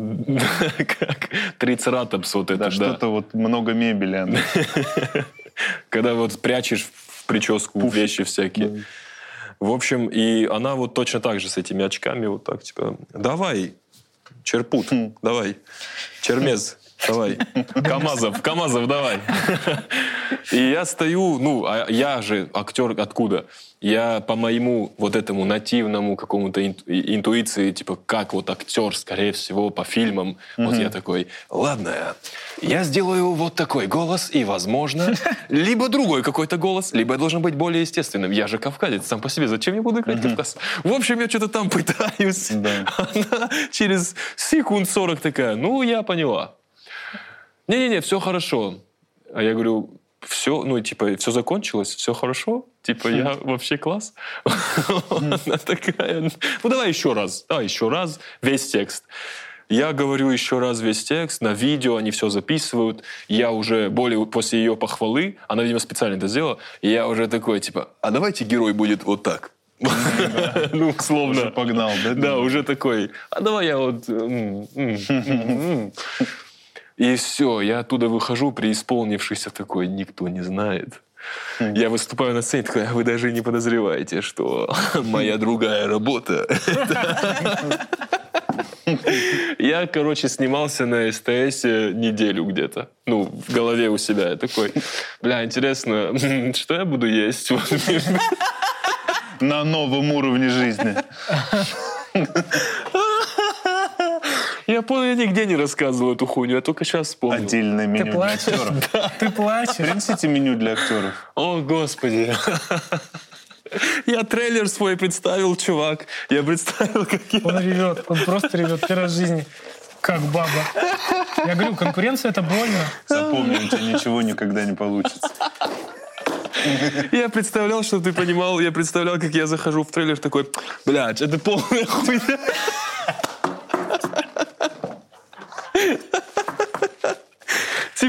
[SPEAKER 1] Как трицератопс вот это, да.
[SPEAKER 4] что-то вот много мебели.
[SPEAKER 1] Когда вот прячешь в прическу вещи всякие. В общем, и она вот точно так же с этими очками вот так, типа, давай, Черпут, давай, Чермез, давай, Камазов, Камазов, давай. И я стою, ну, а я же актер откуда? Я по моему вот этому нативному какому-то инту- интуиции, типа, как вот актер, скорее всего, по фильмам, вот я такой, ладно, я сделаю вот такой голос, и, возможно, либо другой какой-то голос, либо я должен быть более естественным. Я же кавказец сам по себе, зачем я буду играть кавказ? В общем, я что-то там пытаюсь.
[SPEAKER 4] Да.
[SPEAKER 1] Она через секунд 40 такая, ну, я поняла. Не-не-не, все хорошо. А я говорю, все, ну, типа, все закончилось, все хорошо? Типа, я вообще класс? Она такая, ну, давай еще раз, давай еще раз, весь текст. Я говорю еще раз весь текст, на видео они все записывают. Я уже более после ее похвалы, она, видимо, специально это сделала, и я уже такой, типа, а давайте герой будет вот так. Ну, условно.
[SPEAKER 4] Уже погнал, да?
[SPEAKER 1] Да, уже такой, а давай я вот... м, м, м, м». И все, я оттуда выхожу, преисполнившийся такой, никто не знает. Я выступаю на сцене, такой, «А вы даже не подозреваете, что моя другая работа. Я, короче, снимался на СТС неделю где-то. Ну, в голове у себя. Я такой, бля, интересно, что я буду есть?
[SPEAKER 4] На новом уровне жизни.
[SPEAKER 1] Я понял, я нигде не рассказывал эту хуйню, я только сейчас вспомнил.
[SPEAKER 4] Отдельное
[SPEAKER 2] Ты
[SPEAKER 4] меню для
[SPEAKER 2] плачешь?
[SPEAKER 4] актеров.
[SPEAKER 2] Ты плачешь?
[SPEAKER 4] Принесите меню для актеров.
[SPEAKER 1] О, господи. Я трейлер свой представил, чувак. Я представил, как я...
[SPEAKER 2] Он ревет, он просто ревет первый раз в жизни. Как баба. Я говорю, конкуренция это больно.
[SPEAKER 4] Запомни, у тебя ничего никогда не получится.
[SPEAKER 1] Я представлял, что ты понимал, я представлял, как я захожу в трейлер такой, блядь, это полная хуйня.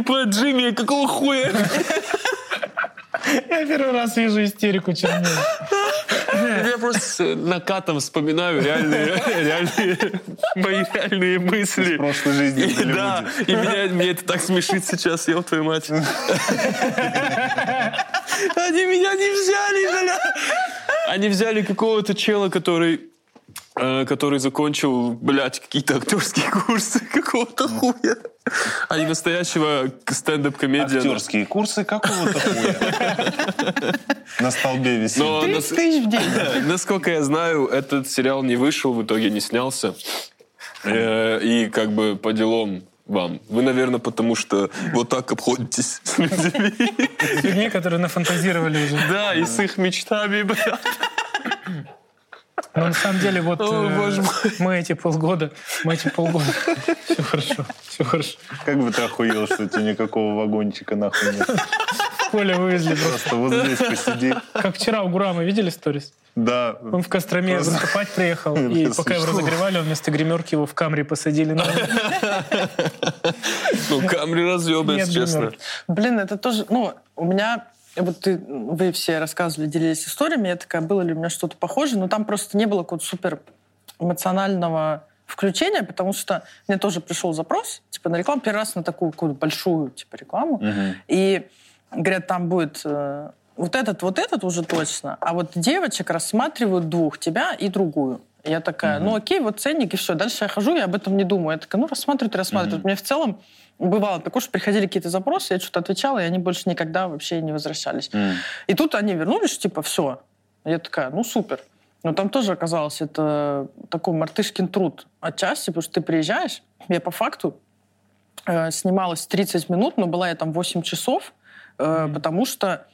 [SPEAKER 1] Типа, Джимми, какого хуя?
[SPEAKER 2] Я первый раз вижу истерику черней.
[SPEAKER 1] Я просто накатом вспоминаю реальные, реальные, мои реальные мысли.
[SPEAKER 4] В прошлой жизни
[SPEAKER 1] И, да, и меня, мне это так смешит сейчас, ёб твою мать. Они меня не взяли, бля. Они взяли какого-то чела, который который закончил, блядь, какие-то актерские курсы какого-то хуя. А не настоящего стендап-комедиана.
[SPEAKER 4] Актерские курсы какого-то хуя. На столбе висит.
[SPEAKER 1] Но
[SPEAKER 3] 30
[SPEAKER 1] нас-
[SPEAKER 3] тысяч в день.
[SPEAKER 1] Насколько я знаю, этот сериал не вышел, в итоге не снялся. Э, И как бы по делам вам. Вы, наверное, потому что вот так обходитесь с людьми.
[SPEAKER 2] С людьми, которые нафантазировали уже.
[SPEAKER 1] Да, и с их мечтами, бля.
[SPEAKER 2] Но на самом деле вот
[SPEAKER 1] О,
[SPEAKER 2] э,
[SPEAKER 1] боже мой.
[SPEAKER 2] мы эти полгода, мы эти полгода, все хорошо, все хорошо.
[SPEAKER 4] Как бы ты охуел, что у тебя никакого вагончика нахуй нет.
[SPEAKER 2] Коля вывезли просто.
[SPEAKER 4] Просто вот здесь посиди.
[SPEAKER 2] Как вчера у Гурама, видели сторис?
[SPEAKER 4] Да.
[SPEAKER 2] Он в Костроме
[SPEAKER 4] Просто-
[SPEAKER 2] выступать приехал, и пока его разогревали, он вместо гримерки его в камри посадили на
[SPEAKER 1] Ну, Камри разъеб,
[SPEAKER 2] Нет
[SPEAKER 1] если честно.
[SPEAKER 3] Блин, это тоже, ну, у меня, вот ты, вы все рассказывали, делились историями, я такая, было ли у меня что-то похожее, но там просто не было какого-то супер эмоционального включения, потому что мне тоже пришел запрос, типа, на рекламу, первый раз на такую какую-то большую, типа, рекламу,
[SPEAKER 4] Мгм.
[SPEAKER 3] и говорят, там будет э, вот этот, вот этот уже точно, а вот девочек рассматривают двух, тебя и другую. Я такая, ну окей, вот ценник и все. Дальше я хожу, я об этом не думаю. Я такая, ну рассматривают, рассматривают. Мне в целом бывало такое, что приходили какие-то запросы, я что-то отвечала, и они больше никогда вообще не возвращались.
[SPEAKER 4] М.
[SPEAKER 3] И тут они вернулись, типа, все. Я такая, ну супер. Но там тоже оказалось, это такой мартышкин труд отчасти, потому что ты приезжаешь, я по факту э, снималась 30 минут, но была я там 8 часов, э, потому что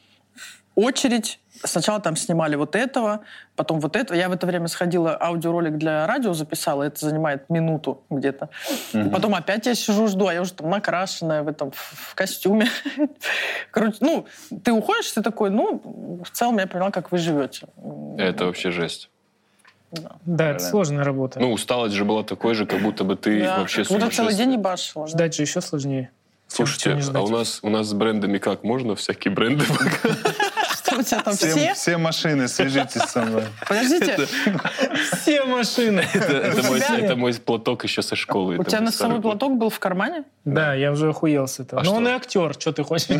[SPEAKER 3] очередь. Сначала там снимали вот этого, потом вот этого. Я в это время сходила, аудиоролик для радио записала, это занимает минуту где-то.
[SPEAKER 4] Мгм.
[SPEAKER 3] Потом опять я сижу, жду, а я уже там накрашенная в этом, в костюме. Короче, ну, ты уходишь, ты такой, ну, в целом я поняла, как вы живете.
[SPEAKER 1] Это вообще жесть.
[SPEAKER 2] Да, это
[SPEAKER 4] Да.
[SPEAKER 2] сложная работа.
[SPEAKER 1] Ну, усталость же была такой же, как будто бы ты
[SPEAKER 3] Да,
[SPEAKER 1] вообще
[SPEAKER 3] как будто целый день ебашила. да.
[SPEAKER 2] Ждать же еще сложнее. чем- чем
[SPEAKER 1] Слушайте,
[SPEAKER 2] не
[SPEAKER 1] а у нас, у нас с брендами как? Можно всякие бренды?
[SPEAKER 3] Что у тебя там
[SPEAKER 4] Все,
[SPEAKER 3] все?
[SPEAKER 4] все машины, свяжитесь со мной.
[SPEAKER 3] Подождите,
[SPEAKER 2] Все машины.
[SPEAKER 1] Это, мой, платок еще со школы.
[SPEAKER 3] у тебя
[SPEAKER 1] мой
[SPEAKER 3] носовой платок был в кармане?
[SPEAKER 2] Да, я уже охуел с этого.
[SPEAKER 1] А
[SPEAKER 2] Но
[SPEAKER 1] что?
[SPEAKER 2] он и актер, что ты хочешь?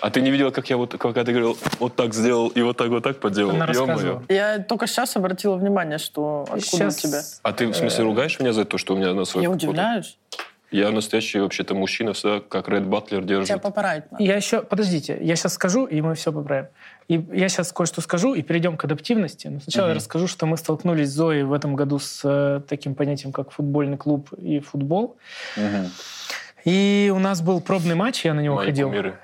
[SPEAKER 1] А ты не видела, как я вот, когда ты говорил, вот так сделал и вот так вот так поделал?
[SPEAKER 3] Я только сейчас обратила внимание, что откуда у тебя.
[SPEAKER 1] А ты, в смысле, ругаешь меня за то, что у меня носовой
[SPEAKER 3] Я
[SPEAKER 1] платок?
[SPEAKER 3] удивляюсь.
[SPEAKER 1] Я настоящий вообще-то мужчина, всегда как Ред Батлер
[SPEAKER 3] Тебя
[SPEAKER 1] держит.
[SPEAKER 3] поправить надо.
[SPEAKER 2] Я еще, подождите, я сейчас скажу, и мы все поправим. И я сейчас кое-что скажу, и перейдем к адаптивности. Но сначала я
[SPEAKER 4] Мгм.
[SPEAKER 2] расскажу, что мы столкнулись с Зоей в этом году с э, таким понятием, как футбольный клуб и футбол.
[SPEAKER 4] Мгм.
[SPEAKER 2] И у нас был пробный матч, я на него
[SPEAKER 1] Мои
[SPEAKER 2] ходил.
[SPEAKER 1] кумиры.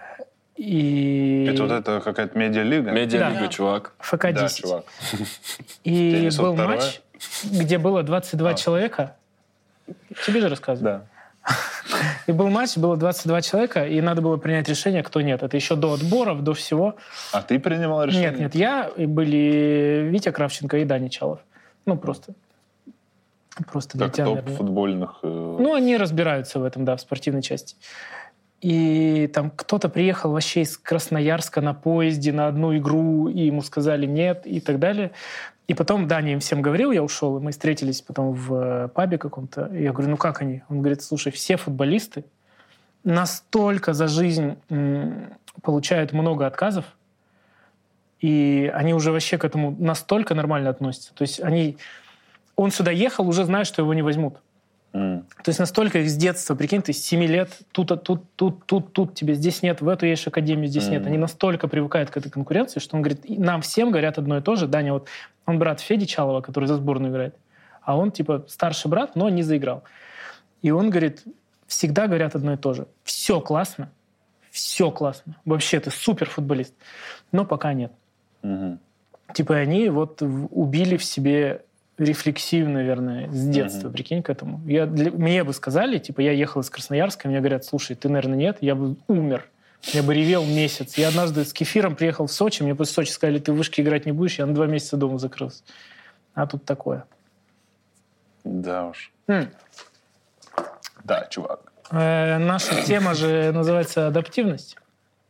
[SPEAKER 2] И
[SPEAKER 4] Это вот это какая-то медиалига?
[SPEAKER 1] Медиалига,
[SPEAKER 3] Да.
[SPEAKER 1] чувак.
[SPEAKER 2] ФК-10.
[SPEAKER 4] Да, чувак.
[SPEAKER 2] И был матч, где было 22
[SPEAKER 4] А.
[SPEAKER 2] человека. Тебе же рассказываю.
[SPEAKER 4] Да.
[SPEAKER 2] И был матч, было 22 человека, и надо было принять решение, кто нет. Это еще до отборов, до всего.
[SPEAKER 4] А ты принимал решение?
[SPEAKER 2] Нет, нет, я, и были Витя Кравченко и Даня Чалов. Ну, просто. Просто для
[SPEAKER 4] Как
[SPEAKER 2] тебя,
[SPEAKER 4] топ футбольных... э,
[SPEAKER 2] Ну, они разбираются в этом, да, в спортивной части. И там кто-то приехал вообще из Красноярска на поезде на одну игру, и ему сказали нет, и так далее. И потом Даня им всем говорил, я ушел, и мы встретились потом в э, пабе каком-то. И я говорю, ну как они? Он говорит, слушай, все футболисты настолько за жизнь получают много отказов, и они уже вообще к этому настолько нормально относятся. То есть они... Он сюда ехал, уже зная, что его не возьмут. То есть настолько их с детства, прикинь, ты с 7 лет, тут, а тут, тут, тут, тут, тебе здесь нет, в эту есть академию, здесь нет.
[SPEAKER 4] Мгм.
[SPEAKER 2] Они настолько привыкают к этой конкуренции, что он говорит, нам всем говорят одно и то же. Даня, вот он брат Феди Чалова, который за сборную играет, а он типа старший брат, но не заиграл. И он говорит, всегда говорят одно и то же. Все классно, все классно. Вообще ты супер футболист. Но пока нет.
[SPEAKER 4] Мгм.
[SPEAKER 2] Типа они вот убили в себе рефлексив, наверное, с детства,
[SPEAKER 4] Мгм.
[SPEAKER 2] прикинь, к этому. Я, для- мне бы сказали, типа, я ехал из Красноярска, мне говорят, слушай, ты, наверное, нет, я бы умер. Я бы ревел месяц. Я однажды с кефиром приехал в Сочи, мне после Сочи сказали, ты в вышке играть не будешь, я на два месяца дома закрылся. А тут такое.
[SPEAKER 4] Да уж.
[SPEAKER 2] М.
[SPEAKER 4] Да, чувак.
[SPEAKER 2] Э, наша тема же называется адаптивность.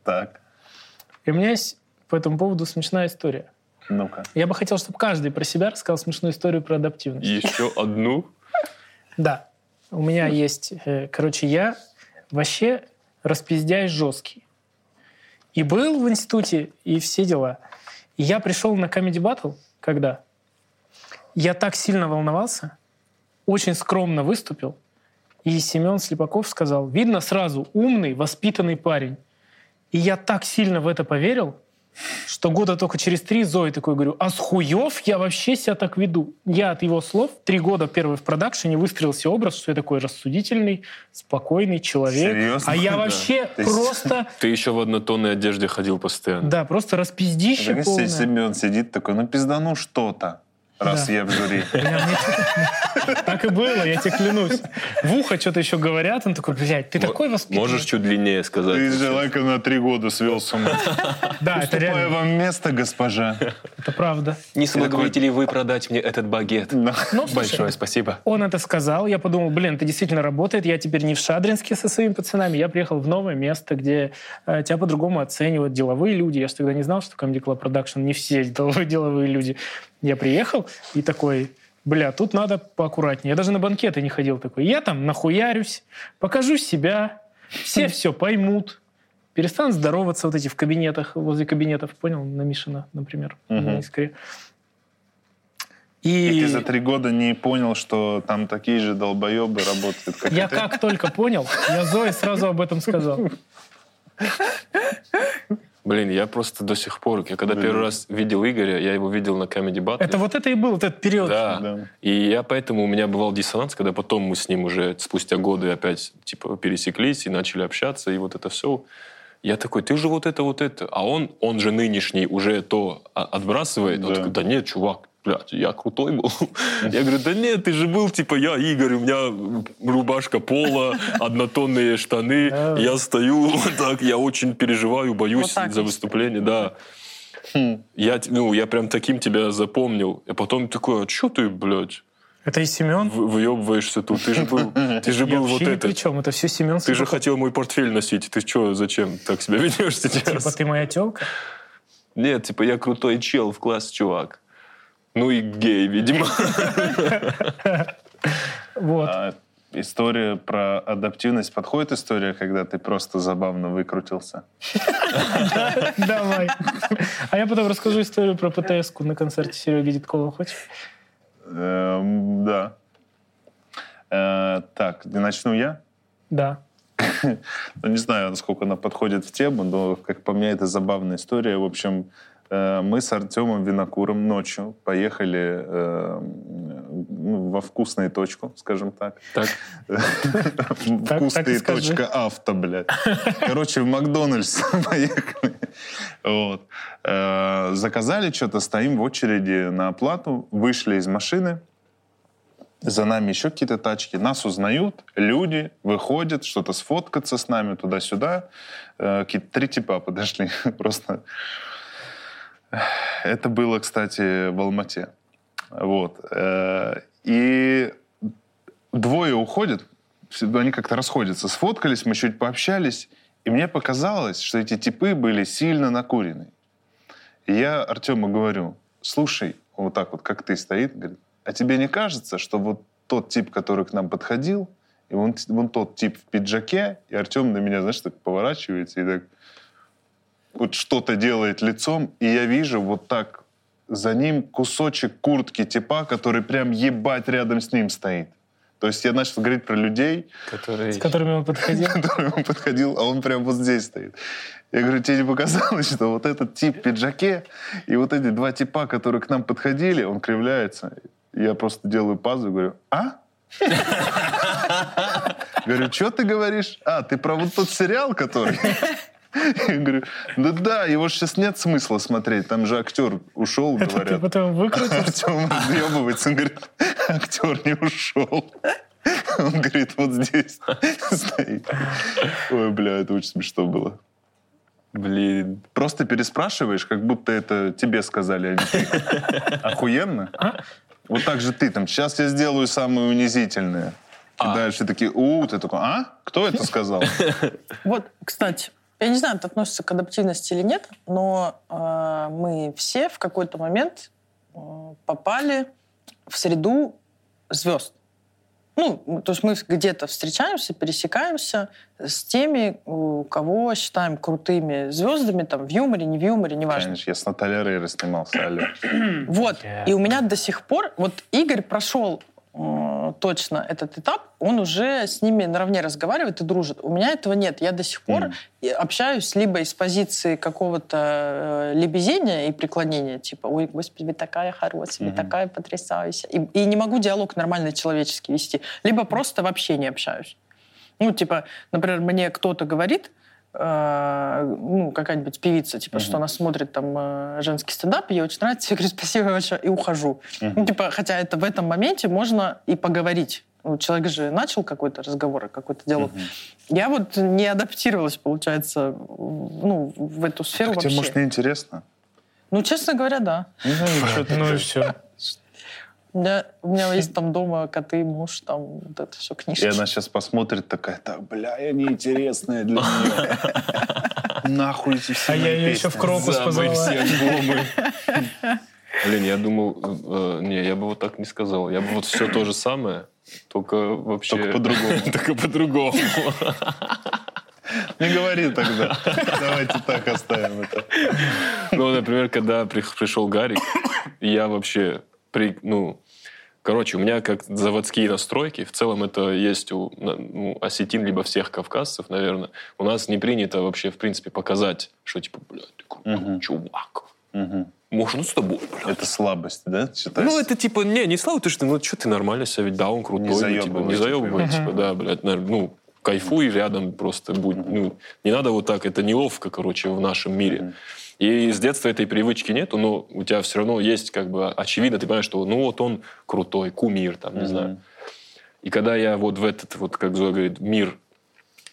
[SPEAKER 4] Так,
[SPEAKER 2] И у меня есть по этому поводу смешная история.
[SPEAKER 4] Ну-ка.
[SPEAKER 2] Я бы хотел, чтобы каждый про себя рассказал смешную историю про адаптивность.
[SPEAKER 1] Еще одну.
[SPEAKER 2] Да. У меня есть... э, Короче, я вообще распиздяй жесткий. И был в институте, и все дела. И я пришел на Comedy Battle, когда я так сильно волновался, очень скромно выступил, и Семен Слепаков сказал, видно сразу, умный, воспитанный парень. И я так сильно в это поверил, что года только через три Зои такой говорю, а с хуев я вообще себя так веду. Я от его слов три года первый в продакшене выстроился образ, что я такой рассудительный, спокойный человек.
[SPEAKER 4] Серьезно?
[SPEAKER 2] А я
[SPEAKER 4] Да.
[SPEAKER 2] вообще
[SPEAKER 4] есть-
[SPEAKER 2] просто,
[SPEAKER 1] Ты еще в однотонной одежде ходил постоянно.
[SPEAKER 2] да, просто распиздище полное.
[SPEAKER 4] Семен сидит такой, ну пиздану что-то, раз
[SPEAKER 2] Да.
[SPEAKER 4] я в жюри.
[SPEAKER 2] Так и было, я тебе клянусь. В ухо что-то еще говорят, он такой, блядь, ты такой воспитанный.
[SPEAKER 1] Можешь чуть длиннее сказать?
[SPEAKER 4] Ты человека на три года свел с ума.
[SPEAKER 2] Да, это реально,
[SPEAKER 4] вам место, госпожа.
[SPEAKER 2] это правда.
[SPEAKER 1] Не соблаговолите ли вы продать мне этот багет?
[SPEAKER 2] Ну,
[SPEAKER 1] Большое спасибо.
[SPEAKER 2] Он это сказал, я подумал, блин, это действительно работает, я теперь не в Шадринске со своими пацанами, я приехал в новое место, где э, тебя по-другому оценивают деловые люди. Я же тогда не знал, что Comedy Club Production не все деловые, деловые люди. Я приехал и такой, бля, тут надо поаккуратнее. Я даже на банкеты не ходил такой. Я там нахуярюсь, покажу себя, все все поймут, перестанут здороваться вот эти в кабинетах, возле кабинетов, понял, на Мишина, например,
[SPEAKER 4] Мгм.
[SPEAKER 2] на Искре.
[SPEAKER 4] И
[SPEAKER 2] И,
[SPEAKER 4] ты за три года не понял, что там такие же долбоебы работают, как
[SPEAKER 2] Я
[SPEAKER 4] ты?
[SPEAKER 2] как только понял, я Зое сразу об этом сказал.
[SPEAKER 1] Блин, я просто до сих пор, я когда
[SPEAKER 4] Блин.
[SPEAKER 1] первый раз видел Игоря, я его видел на Comedy Battle.
[SPEAKER 2] Это вот это и был вот этот период.
[SPEAKER 1] Да.
[SPEAKER 4] Да.
[SPEAKER 1] И я поэтому у меня бывал диссонанс, когда потом мы с ним уже спустя годы опять типа пересеклись и начали общаться, и вот это все. Я такой, ты же вот это, вот это. А он, он же нынешний уже то отбрасывает. Он
[SPEAKER 4] Да.
[SPEAKER 1] такой, да нет, чувак, блядь, я крутой был. Я говорю, да нет, ты же был, типа, я Игорь, у меня рубашка пола, однотонные штаны, я стою вот так, я очень переживаю, боюсь
[SPEAKER 3] Вот
[SPEAKER 1] за выступление, да.
[SPEAKER 4] Хм.
[SPEAKER 1] Я, ну, я прям таким тебя запомнил. А потом такой, а что ты, блядь,
[SPEAKER 2] Это и Семен.
[SPEAKER 1] в- выебываешься тут? Ты же был, ты же был вот это.
[SPEAKER 2] при чем. Это все Семен.
[SPEAKER 1] Ты же хотел мой портфель носить. Ты что, зачем так себя ведешь
[SPEAKER 2] Типа
[SPEAKER 1] сейчас?
[SPEAKER 2] ты моя телка.
[SPEAKER 1] Нет, типа я крутой чел в класс, чувак. Ну и гей, видимо.
[SPEAKER 2] Вот.
[SPEAKER 4] А история про адаптивность подходит история, когда ты просто забавно выкрутился?
[SPEAKER 2] Давай. А я потом расскажу историю про ПТС-ку на концерте Сереги Дедкова. Хочешь?
[SPEAKER 4] Эм, да. Э, так, начну я.
[SPEAKER 2] Да.
[SPEAKER 4] Ну, не знаю, насколько она подходит в тему, но, как по мне, это забавная история. В общем, мы с Артемом Винокуром ночью поехали э, ну, во вкусную точку, скажем так.
[SPEAKER 1] Так,
[SPEAKER 4] Вкусная точка авто, блядь. Короче, в Макдональдс поехали. Вот. Э, Заказали что-то, стоим в очереди на оплату, вышли из машины, за нами еще какие-то тачки, нас узнают, люди выходят, что-то сфоткаться с нами туда-сюда. Э, Какие-то три типа подошли, просто. Это было, кстати, в Алмате. Вот. Э, И двое уходят, они как-то расходятся, сфоткались, мы чуть пообщались, и мне показалось, что эти типы были сильно накурены. И я Артему говорю, слушай, вот так вот, как ты стоит, говорит, а тебе не кажется, что вот тот тип, который к нам подходил, и вон, вон тот тип в пиджаке, и Артем на меня, знаешь, так поворачивается и так вот что-то делает лицом, и я вижу вот так за ним кусочек куртки типа, который прям ебать рядом с ним стоит. То есть я начал говорить про людей,
[SPEAKER 1] который...
[SPEAKER 2] С которыми он подходил.
[SPEAKER 4] к которым он подходил, а он прям вот здесь стоит. Я говорю, тебе не показалось, что вот этот тип в пиджаке и вот эти два типа, которые к нам подходили, он кривляется. Я просто делаю пазу и говорю, а? Говорю, что ты говоришь? А, ты про вот тот сериал, который... Я говорю, да да, его же сейчас нет смысла смотреть, там же актер ушел,
[SPEAKER 2] Это ты
[SPEAKER 4] говорят.
[SPEAKER 2] потом выкрутил?
[SPEAKER 4] Артем разъебывается, он говорит, актер не ушел. Он говорит, вот здесь стоит. Ой, бля, это очень смешно было.
[SPEAKER 1] Блин.
[SPEAKER 4] Просто переспрашиваешь, как будто это тебе сказали, а не ты. Охуенно. Вот так же ты там, сейчас я сделаю самое унизительное. Кидаешь и такие, у, ты такой, а? Кто это сказал?
[SPEAKER 3] Вот, кстати, я не знаю, это относится к адаптивности или нет, но э, мы все в какой-то момент э, попали в среду звезд. Ну, то есть мы где-то встречаемся, пересекаемся с теми, у кого считаем крутыми звездами, там, в юморе, не в юморе, неважно.
[SPEAKER 4] Конечно, я с Натальей Рейра снимался, алло.
[SPEAKER 3] Вот. И у меня до сих пор... Вот Игорь прошел точно этот этап, он уже с ними наравне разговаривает и дружит. У меня этого нет. Я до сих пор и общаюсь либо из позиции какого-то э, лебезения и преклонения, типа, ой, господи, вы такая хорошая, вы
[SPEAKER 4] Мгм.
[SPEAKER 3] такая потрясающая. И, и не могу диалог нормальный человеческий вести. Либо просто вообще не общаюсь. Ну, типа, например, мне кто-то говорит, э, ну, какая-нибудь певица, типа,
[SPEAKER 4] Мгм.
[SPEAKER 3] что она смотрит там э, женский стендап, ей очень нравится, я говорю, спасибо большое, и ухожу.
[SPEAKER 4] Мгм.
[SPEAKER 3] Ну, типа, хотя это в этом моменте можно и поговорить. Ну, человек же начал какой-то разговор, какой-то диалог.
[SPEAKER 4] Мгм.
[SPEAKER 3] Я вот не адаптировалась, получается, в- ну, в эту сферу
[SPEAKER 4] Так тебе,
[SPEAKER 3] вообще.
[SPEAKER 4] может, неинтересно?
[SPEAKER 3] Ну, честно говоря, да.
[SPEAKER 4] Ну,
[SPEAKER 2] Ну и все.
[SPEAKER 3] У меня, у меня есть там дома коты, муж, там вот это все книжки.
[SPEAKER 4] И она сейчас посмотрит такая, так, бля, я неинтересная для нее. Нахуй эти все
[SPEAKER 2] А я ее еще в крокус позвала.
[SPEAKER 1] все. Блин, я думал, э, не, я бы вот так не сказал. Я бы вот все то же самое, только вообще...
[SPEAKER 4] Только по-другому.
[SPEAKER 1] Только по-другому.
[SPEAKER 4] Не говори тогда. Давайте так оставим это.
[SPEAKER 1] Ну, например, когда при- пришел Гарик, я вообще, при, ну, короче, у меня как заводские настройки, в целом это есть у ну, осетин, либо всех кавказцев, наверное. У нас не принято вообще, в принципе, показать, что типа, блядь, ты крутой
[SPEAKER 4] Мгм.
[SPEAKER 1] чувак.
[SPEAKER 4] Мгм.
[SPEAKER 1] Можно с тобой, блядь.
[SPEAKER 4] Это слабость, да, считается?
[SPEAKER 1] Ну, это типа, не, не слава, ты что, ну, что ты нормально себя ведь, да, он крутой,
[SPEAKER 4] Не
[SPEAKER 1] ну, типа,
[SPEAKER 4] заебывай,
[SPEAKER 1] не заебывай,
[SPEAKER 2] типа.
[SPEAKER 1] типа, да, блядь, ну, кайфуй рядом просто будь, ну, не надо вот так, это неловко, короче, в нашем мире. И с детства этой привычки нету, но у тебя все равно есть, как бы, очевидно, ты понимаешь, что, ну, вот он крутой, кумир, там, не
[SPEAKER 4] Мгм.
[SPEAKER 1] знаю. И когда я вот в этот, вот, как Зоя говорит, мир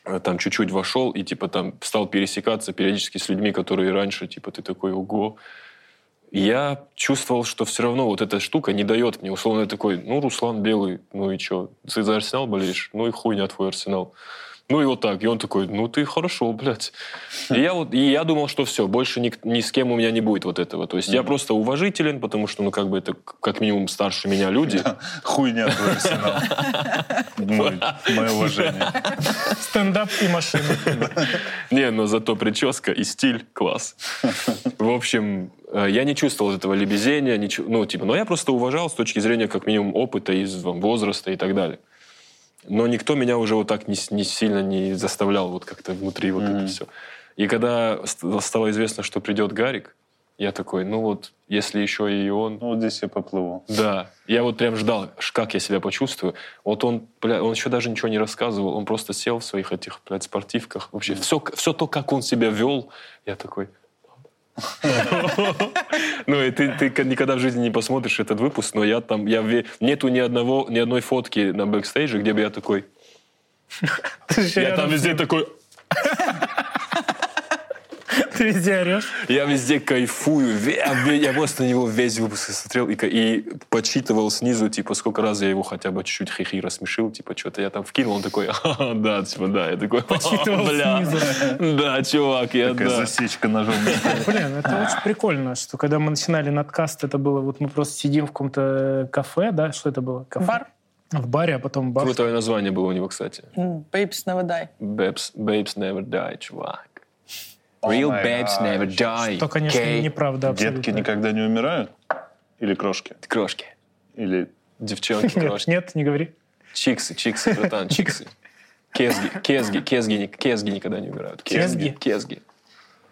[SPEAKER 1] э, там чуть-чуть вошел и, типа, там стал пересекаться периодически с людьми, которые раньше, типа, ты такой, ого, я чувствовал, что все равно вот эта штука не дает мне. Условно такой, ну, Руслан Белый, ну и что? Ты за Арсенал болеешь? Ну и хуйня твой Арсенал. Ну и вот так. И он такой, ну ты хорошо, блядь. И я, вот, и я думал, что все, больше ни, ни с кем у меня не будет вот этого. То есть я просто уважителен, потому что, ну, как бы это как минимум старше меня люди.
[SPEAKER 4] Хуйня твой арсенал. Мое уважение.
[SPEAKER 2] Стендап и машина.
[SPEAKER 1] Не, но зато прическа и стиль класс. В общем, э, я не чувствовал этого лебезения, ничего, ну, типа, но я просто уважал с точки зрения, как минимум, опыта, из возраста и так далее. Но никто меня уже вот так не, не сильно не заставлял вот как-то внутри вот
[SPEAKER 4] Мгм.
[SPEAKER 1] это все. И когда ст- стало известно, что придет Гарик, я такой, ну вот, если еще и он,
[SPEAKER 4] Ну, вот здесь я поплыву.
[SPEAKER 1] да, я вот прям ждал, как я себя почувствую. Вот он, бля, он еще даже ничего не рассказывал, он просто сел в своих этих, блядь, спортивках. Вообще, все, все то, как он себя вел, я такой... Ну, и ты, ты никогда в жизни не посмотришь этот выпуск, но я там, я нету ни одного, ни одной фотки на бэкстейже, где бы я такой... Я там везде такой...
[SPEAKER 2] Ты везде орешь.
[SPEAKER 1] Я везде кайфую. Я просто на него весь выпуск смотрел и, и подсчитывал снизу, типа, сколько раз я его хотя бы чуть-чуть хихи рассмешил, типа, что-то я там вкинул, он такой, «Ха-ха, да, типа, да. Я такой,
[SPEAKER 2] Подсчитывал
[SPEAKER 1] бля,
[SPEAKER 2] снизу.
[SPEAKER 1] да, чувак, я,
[SPEAKER 4] Такая
[SPEAKER 1] да.
[SPEAKER 4] засечка ножом.
[SPEAKER 2] Блин, это очень прикольно, что когда мы начинали надкаст, это было, вот мы просто сидим в каком-то кафе, да, что это было? Кафе?
[SPEAKER 3] Бар.
[SPEAKER 2] В баре, а потом бар.
[SPEAKER 1] Крутое название было у него, кстати.
[SPEAKER 3] Babes never die.
[SPEAKER 1] Babes, babes never die, чувак. Real babes never die.
[SPEAKER 2] Что, конечно,
[SPEAKER 1] okay?
[SPEAKER 2] неправда абсолютно.
[SPEAKER 4] Детки никогда не умирают? Или крошки?
[SPEAKER 1] Крошки.
[SPEAKER 4] Или
[SPEAKER 1] Девчонки,
[SPEAKER 2] Нет,
[SPEAKER 1] крошки.
[SPEAKER 2] нет, не говори.
[SPEAKER 1] Чиксы, чиксы, братан, чиксы. Кезги, кезги, кезги, кезги никогда не умирают.
[SPEAKER 2] Кезги?
[SPEAKER 1] Кезги.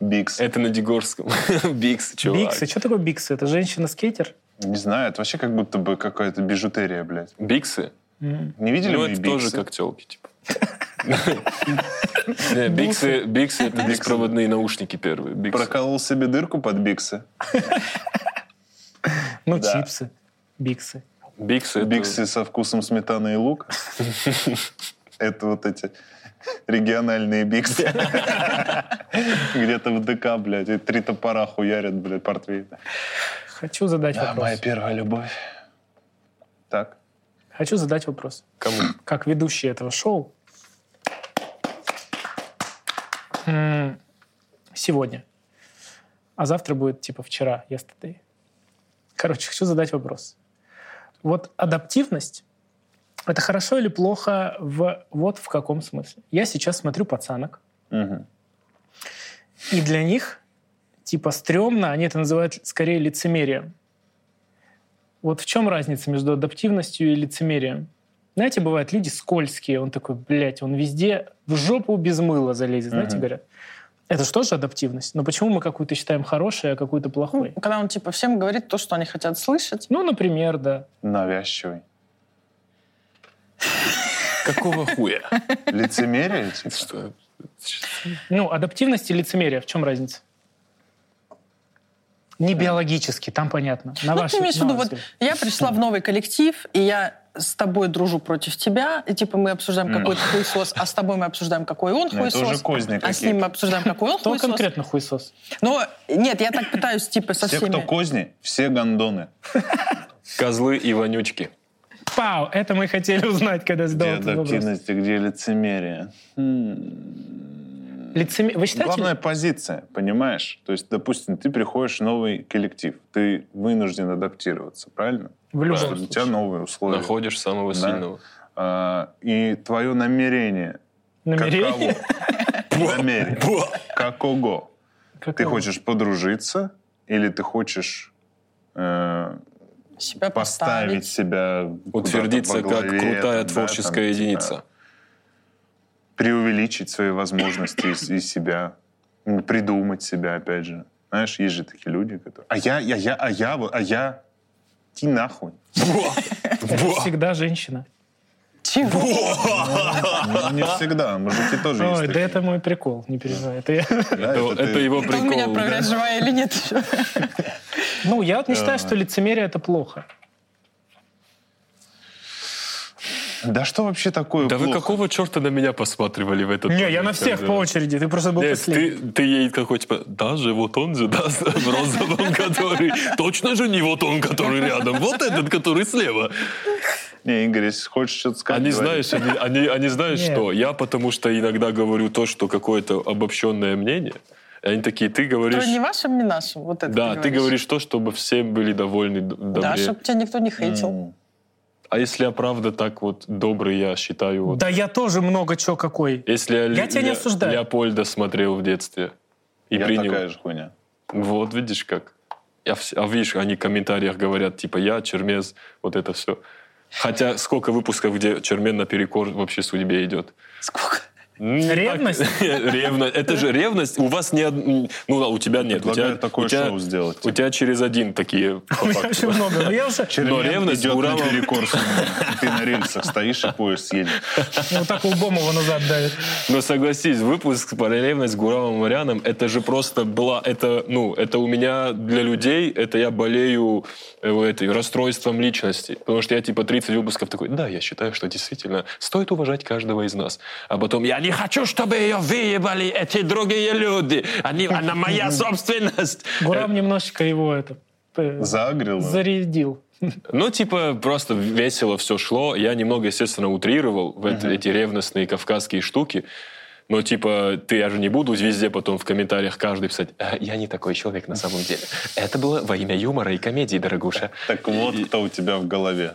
[SPEAKER 4] бикс?
[SPEAKER 1] Это на Дегорском. Бикс, чувак.
[SPEAKER 2] Биксы. Что такое биксы? Это женщина-скейтер?
[SPEAKER 4] Не знаю, это вообще как будто бы какая-то бижутерия, блядь.
[SPEAKER 1] Биксы?
[SPEAKER 4] Не видели
[SPEAKER 1] Ну,
[SPEAKER 4] мои
[SPEAKER 1] это
[SPEAKER 4] биксы?
[SPEAKER 1] тоже как телки, типа. Биксы, биксы это беспроводные наушники первые.
[SPEAKER 4] Проколол себе дырку под биксы.
[SPEAKER 2] Ну, чипсы. Биксы.
[SPEAKER 1] Биксы,
[SPEAKER 4] Биксы со вкусом сметаны и лук. Это вот эти региональные биксы. Где-то в ДК, блядь, и три топора хуярят, блядь, портвейн.
[SPEAKER 2] Хочу задать
[SPEAKER 4] Да, моя
[SPEAKER 2] вопрос.
[SPEAKER 4] первая любовь. Так.
[SPEAKER 2] Хочу задать вопрос.
[SPEAKER 1] Кому?
[SPEAKER 2] Как ведущий этого шоу, м, сегодня, а завтра будет типа вчера, yesterday. Короче, хочу задать вопрос. Вот адаптивность Это хорошо или плохо в вот в каком смысле? Я сейчас смотрю пацанок,
[SPEAKER 4] Мгм.
[SPEAKER 2] и для них типа стрёмно, они это называют скорее лицемерием. Вот в чем разница между адаптивностью и лицемерием? Знаете, бывают люди скользкие, он такой, блядь, он везде в жопу без мыла залезет, знаете,
[SPEAKER 4] Мгм.
[SPEAKER 2] говорят. Это же тоже адаптивность. Но почему мы какую-то считаем хорошей, а какую-то плохой?
[SPEAKER 3] Когда он типа всем говорит то, что они хотят слышать.
[SPEAKER 2] Ну, например, да.
[SPEAKER 4] Навязчивый.
[SPEAKER 1] Какого хуя?
[SPEAKER 4] Лицемерие, типа?
[SPEAKER 1] Что?
[SPEAKER 2] Ну, адаптивность и лицемерие, в чем разница? Не биологически, там понятно. На
[SPEAKER 3] ну,
[SPEAKER 2] ваш-
[SPEAKER 3] ты имеешь в виду, вот я пришла в новый коллектив, и я с тобой дружу против тебя, и типа мы обсуждаем
[SPEAKER 4] Ну.
[SPEAKER 3] какой-то хуесос, а с тобой мы обсуждаем, какой он
[SPEAKER 4] Ну, это
[SPEAKER 3] хуесос, а с ним мы обсуждаем, какой он
[SPEAKER 2] Кто
[SPEAKER 3] хуесос.
[SPEAKER 2] конкретно хуесос?
[SPEAKER 3] Но нет, я так пытаюсь типа со
[SPEAKER 4] Все,
[SPEAKER 3] всеми...
[SPEAKER 4] кто козни, все гондоны.
[SPEAKER 1] Козлы и вонючки.
[SPEAKER 2] Пау, это мы хотели узнать, когда
[SPEAKER 4] Где
[SPEAKER 2] задал этот вопрос.
[SPEAKER 4] адаптивность где лицемерие?
[SPEAKER 2] Лицеме- Вы считаете?
[SPEAKER 4] Главная позиция, понимаешь? То есть, допустим, ты приходишь в новый коллектив, ты вынужден адаптироваться, правильно?
[SPEAKER 2] В любом
[SPEAKER 4] Потому что У тебя
[SPEAKER 2] случае.
[SPEAKER 4] новые условия.
[SPEAKER 1] Находишь самого
[SPEAKER 4] Да.
[SPEAKER 1] сильного.
[SPEAKER 4] А, и твое намерение
[SPEAKER 2] Намерение?
[SPEAKER 4] каково? Намерение. Какого? Ты хочешь подружиться или ты хочешь э,
[SPEAKER 3] себя
[SPEAKER 4] поставить
[SPEAKER 3] поставить.
[SPEAKER 4] себя
[SPEAKER 1] Утвердиться как крутая
[SPEAKER 4] да,
[SPEAKER 1] творческая
[SPEAKER 4] там,
[SPEAKER 1] единица.
[SPEAKER 4] типа, преувеличить свои возможности из, из себя, придумать себя, опять же. Знаешь, есть же такие люди, которые... А я, я, я, а я, а я... Ти нахуй.
[SPEAKER 2] Это всегда женщина.
[SPEAKER 3] Чего?
[SPEAKER 4] Ну, не всегда, мужики тоже есть
[SPEAKER 2] Ой, да это мой прикол, не переживай. Это я-
[SPEAKER 4] Да,
[SPEAKER 1] Это,
[SPEAKER 4] это
[SPEAKER 1] это
[SPEAKER 4] ты-
[SPEAKER 1] его
[SPEAKER 3] меня
[SPEAKER 1] прикол.
[SPEAKER 3] проверять,
[SPEAKER 1] да.
[SPEAKER 3] живая или нет?
[SPEAKER 2] Ну, я вот не считаю, что лицемерие — это плохо.
[SPEAKER 4] Да что вообще такое
[SPEAKER 1] Да вы
[SPEAKER 4] плохо?
[SPEAKER 1] какого черта на меня посматривали в этот
[SPEAKER 2] Не,
[SPEAKER 1] момент,
[SPEAKER 2] я на всех
[SPEAKER 1] когда-
[SPEAKER 2] по очереди, ты просто был
[SPEAKER 1] Нет,
[SPEAKER 2] последний.
[SPEAKER 1] ты, ты ей какой типа, даже вот он же, да, в розовом, который... Точно же не вот он, который рядом, вот этот, который слева.
[SPEAKER 4] Не, Игорь, если хочешь что-то сказать,
[SPEAKER 1] Они,
[SPEAKER 4] говори.
[SPEAKER 1] знаешь, они, они, они знают,
[SPEAKER 2] Нет.
[SPEAKER 1] что я потому что иногда говорю то, что какое-то обобщенное мнение. И они такие, ты говоришь...
[SPEAKER 3] Который не вашим, не нашим. Вот это
[SPEAKER 1] Да, ты говоришь то, чтобы все были довольны д-
[SPEAKER 3] Да,
[SPEAKER 1] добре.
[SPEAKER 3] чтобы тебя никто не хейтил.
[SPEAKER 4] М.
[SPEAKER 1] А если я правда так вот добрый, я считаю... Вот,
[SPEAKER 2] Да я тоже много чего какой.
[SPEAKER 1] Если я,
[SPEAKER 2] Я тебя не
[SPEAKER 1] Ле-
[SPEAKER 2] осуждаю.
[SPEAKER 1] Леопольда смотрел в детстве и
[SPEAKER 4] Я
[SPEAKER 1] принял...
[SPEAKER 4] такая же хуйня.
[SPEAKER 1] Вот, видишь как. Я вс- А видишь, они в комментариях говорят, типа, я, Чермез, вот это все. Хотя сколько выпусков, где Чермен наперекор вообще судьбе идет.
[SPEAKER 3] Сколько?
[SPEAKER 1] Не
[SPEAKER 2] Ревность?
[SPEAKER 1] Ревность. Это же ревность. У вас не... од- Ну, да, у тебя нет. У тебя,
[SPEAKER 4] такое
[SPEAKER 1] у тебя-
[SPEAKER 4] шоу сделать.
[SPEAKER 1] У тебя через один такие.
[SPEAKER 2] У меня очень много. Но я уже
[SPEAKER 1] Но ревность
[SPEAKER 4] идет
[SPEAKER 1] Гурама-
[SPEAKER 4] наперекор. Ты на рельсах стоишь, и поезд едет.
[SPEAKER 2] вот так лбом его назад давит.
[SPEAKER 1] Но согласись, выпуск про ревность с Гурамом Маряном, это же просто была, это, ну, это у меня для людей, это я болею э, этой, расстройством личности. Потому что я типа 30 выпусков такой, да, я считаю, что действительно стоит уважать каждого из нас. А потом, я не хочу, чтобы ее выебали эти другие люди. Они, она моя собственность.
[SPEAKER 2] Гурам немножечко его это э,
[SPEAKER 4] Загрел.
[SPEAKER 2] зарядил.
[SPEAKER 1] Ну, типа, просто весело все шло. Я немного, естественно, утрировал в эти, эти ревностные кавказские штуки. Но, типа, ты, я же не буду везде потом в комментариях каждый писать, «А, я не такой человек на самом деле. Это было во имя юмора и комедии, дорогуша.
[SPEAKER 4] Так вот, кто у тебя в голове.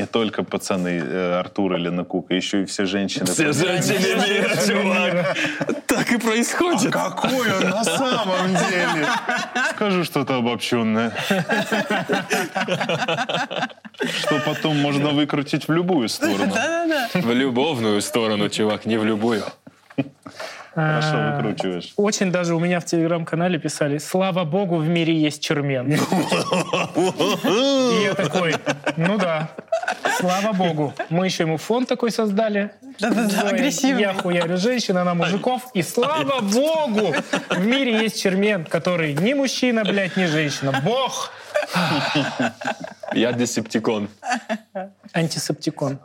[SPEAKER 4] Не только пацаны э, Артур или Накука, еще и все женщины.
[SPEAKER 1] Все женщины мира, чувак. Так и происходит.
[SPEAKER 4] Какой он на самом деле? Скажу что-то обобщенное. Что потом можно выкрутить в любую сторону.
[SPEAKER 3] Да-да-да.
[SPEAKER 1] В любовную сторону, чувак, не в любую.
[SPEAKER 4] Хорошо
[SPEAKER 2] А,
[SPEAKER 4] выкручиваешь.
[SPEAKER 2] Очень даже у меня в телеграм-канале писали, слава богу, в мире есть чермен. И я такой, ну да, слава богу. Мы еще ему фон такой создали.
[SPEAKER 3] Да-да-да, агрессивный.
[SPEAKER 2] Я хуярю женщин, она мужиков. И слава богу, в мире есть чермен, который ни мужчина, блядь, ни женщина. Бог
[SPEAKER 1] Я десептикон.
[SPEAKER 2] антисептикон.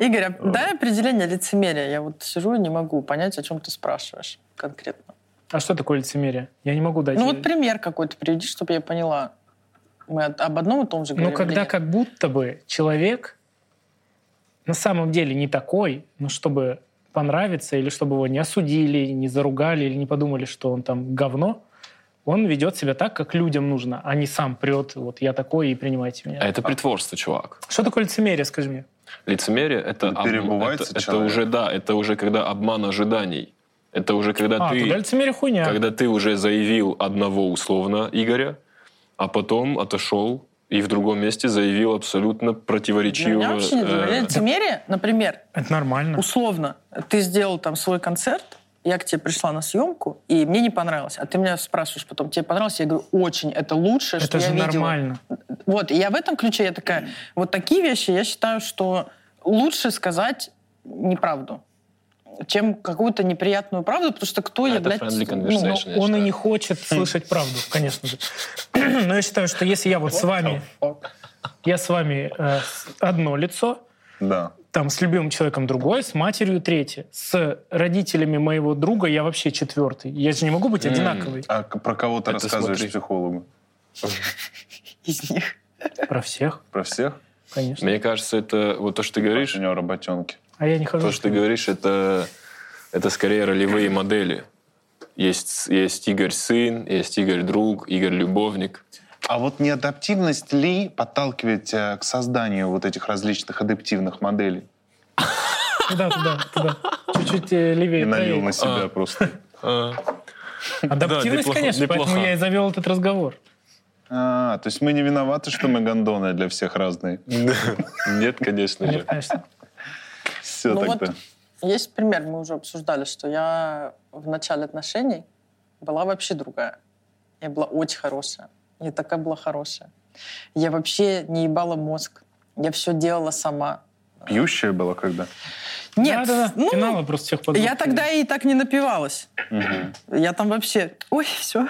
[SPEAKER 3] Игорь, а дай определение лицемерия. Я вот сижу и не могу понять, о чем ты спрашиваешь конкретно.
[SPEAKER 2] А что такое лицемерие? Я не могу дать.
[SPEAKER 3] Ну вот пример какой-то приведи, чтобы я поняла. Мы об одном и том же
[SPEAKER 2] Ну,
[SPEAKER 3] говорим. или
[SPEAKER 2] когда как будто бы человек на самом деле не такой, но чтобы понравиться, или чтобы его не осудили, не заругали, или не подумали, что он там говно, он ведет себя так, как людям нужно, а не сам прет, вот я такой, и принимайте
[SPEAKER 1] А
[SPEAKER 2] меня.
[SPEAKER 1] это притворство, чувак.
[SPEAKER 2] Что такое лицемерие, скажи мне?
[SPEAKER 1] Лицемерие это,
[SPEAKER 4] Ну, перебывается
[SPEAKER 1] это, это уже да, это уже когда обман ожиданий. Это уже когда
[SPEAKER 2] А,
[SPEAKER 1] ты
[SPEAKER 2] тогда лицемерие хуйня.
[SPEAKER 1] когда ты уже заявил одного условно Игоря, а потом отошел и в другом месте заявил абсолютно
[SPEAKER 3] Для
[SPEAKER 1] противоречивого.
[SPEAKER 3] меня вообще не
[SPEAKER 1] э,
[SPEAKER 3] лицемерие, например,
[SPEAKER 2] Это нормально.
[SPEAKER 3] условно, ты сделал там свой концерт, я к тебе пришла на съемку, и мне не понравилось. А ты меня спрашиваешь потом, тебе понравилось? Я говорю, очень, это лучшее, что
[SPEAKER 2] Это же
[SPEAKER 3] я видела.
[SPEAKER 2] нормально.
[SPEAKER 3] Вот, и я в этом ключе, я такая, вот такие вещи, я считаю, что лучше сказать неправду, чем какую-то неприятную правду, потому что кто я,
[SPEAKER 1] Это
[SPEAKER 3] блядь...
[SPEAKER 1] friendly
[SPEAKER 3] ну.
[SPEAKER 2] Но
[SPEAKER 1] я
[SPEAKER 2] он и не хочет слышать правду, конечно же. Но я считаю, что если я вот с вами, я с вами э, одно лицо,
[SPEAKER 4] Да.
[SPEAKER 2] Там с любимым человеком другое, с матерью третье, с родителями моего друга я вообще четвертый. Я же не могу быть одинаковый
[SPEAKER 4] А про кого ты
[SPEAKER 1] Это
[SPEAKER 4] рассказываешь
[SPEAKER 1] смотри.
[SPEAKER 4] психологу?
[SPEAKER 3] из них.
[SPEAKER 2] про всех,
[SPEAKER 4] Про всех?
[SPEAKER 2] конечно.
[SPEAKER 1] Мне кажется, это вот то, что ты говоришь,
[SPEAKER 4] У него работенки.
[SPEAKER 2] А я не хожу.
[SPEAKER 1] то, что ты говоришь, это, это скорее ролевые модели. Есть, есть Игорь сын, есть Игорь друг, Игорь любовник.
[SPEAKER 4] А вот неадаптивность ли подталкивает тебя к созданию вот этих различных адаптивных моделей?
[SPEAKER 2] Туда, туда, туда. Чуть-чуть э,
[SPEAKER 4] И
[SPEAKER 2] левее.
[SPEAKER 4] налил
[SPEAKER 2] правее.
[SPEAKER 4] на себя просто.
[SPEAKER 1] А,
[SPEAKER 2] Адаптивность, конечно, поэтому я и завел этот разговор.
[SPEAKER 4] А, то есть мы не виноваты, что мы гондоны для всех разные.
[SPEAKER 1] Нет, конечно же.
[SPEAKER 2] конечно.
[SPEAKER 4] Все
[SPEAKER 3] Ну
[SPEAKER 4] тогда.
[SPEAKER 3] есть пример, мы уже обсуждали, что я в начале отношений была вообще другая. Я была очень хорошая. Я такая была хорошая. Я вообще не ебала мозг. Я все делала сама.
[SPEAKER 4] Пьющая была когда?
[SPEAKER 3] Нет,
[SPEAKER 2] Да-да-да,
[SPEAKER 3] ну,
[SPEAKER 2] пинала просто всех под
[SPEAKER 3] я тогда и так не напивалась.
[SPEAKER 4] Мгм.
[SPEAKER 3] Я там вообще... Ой, все.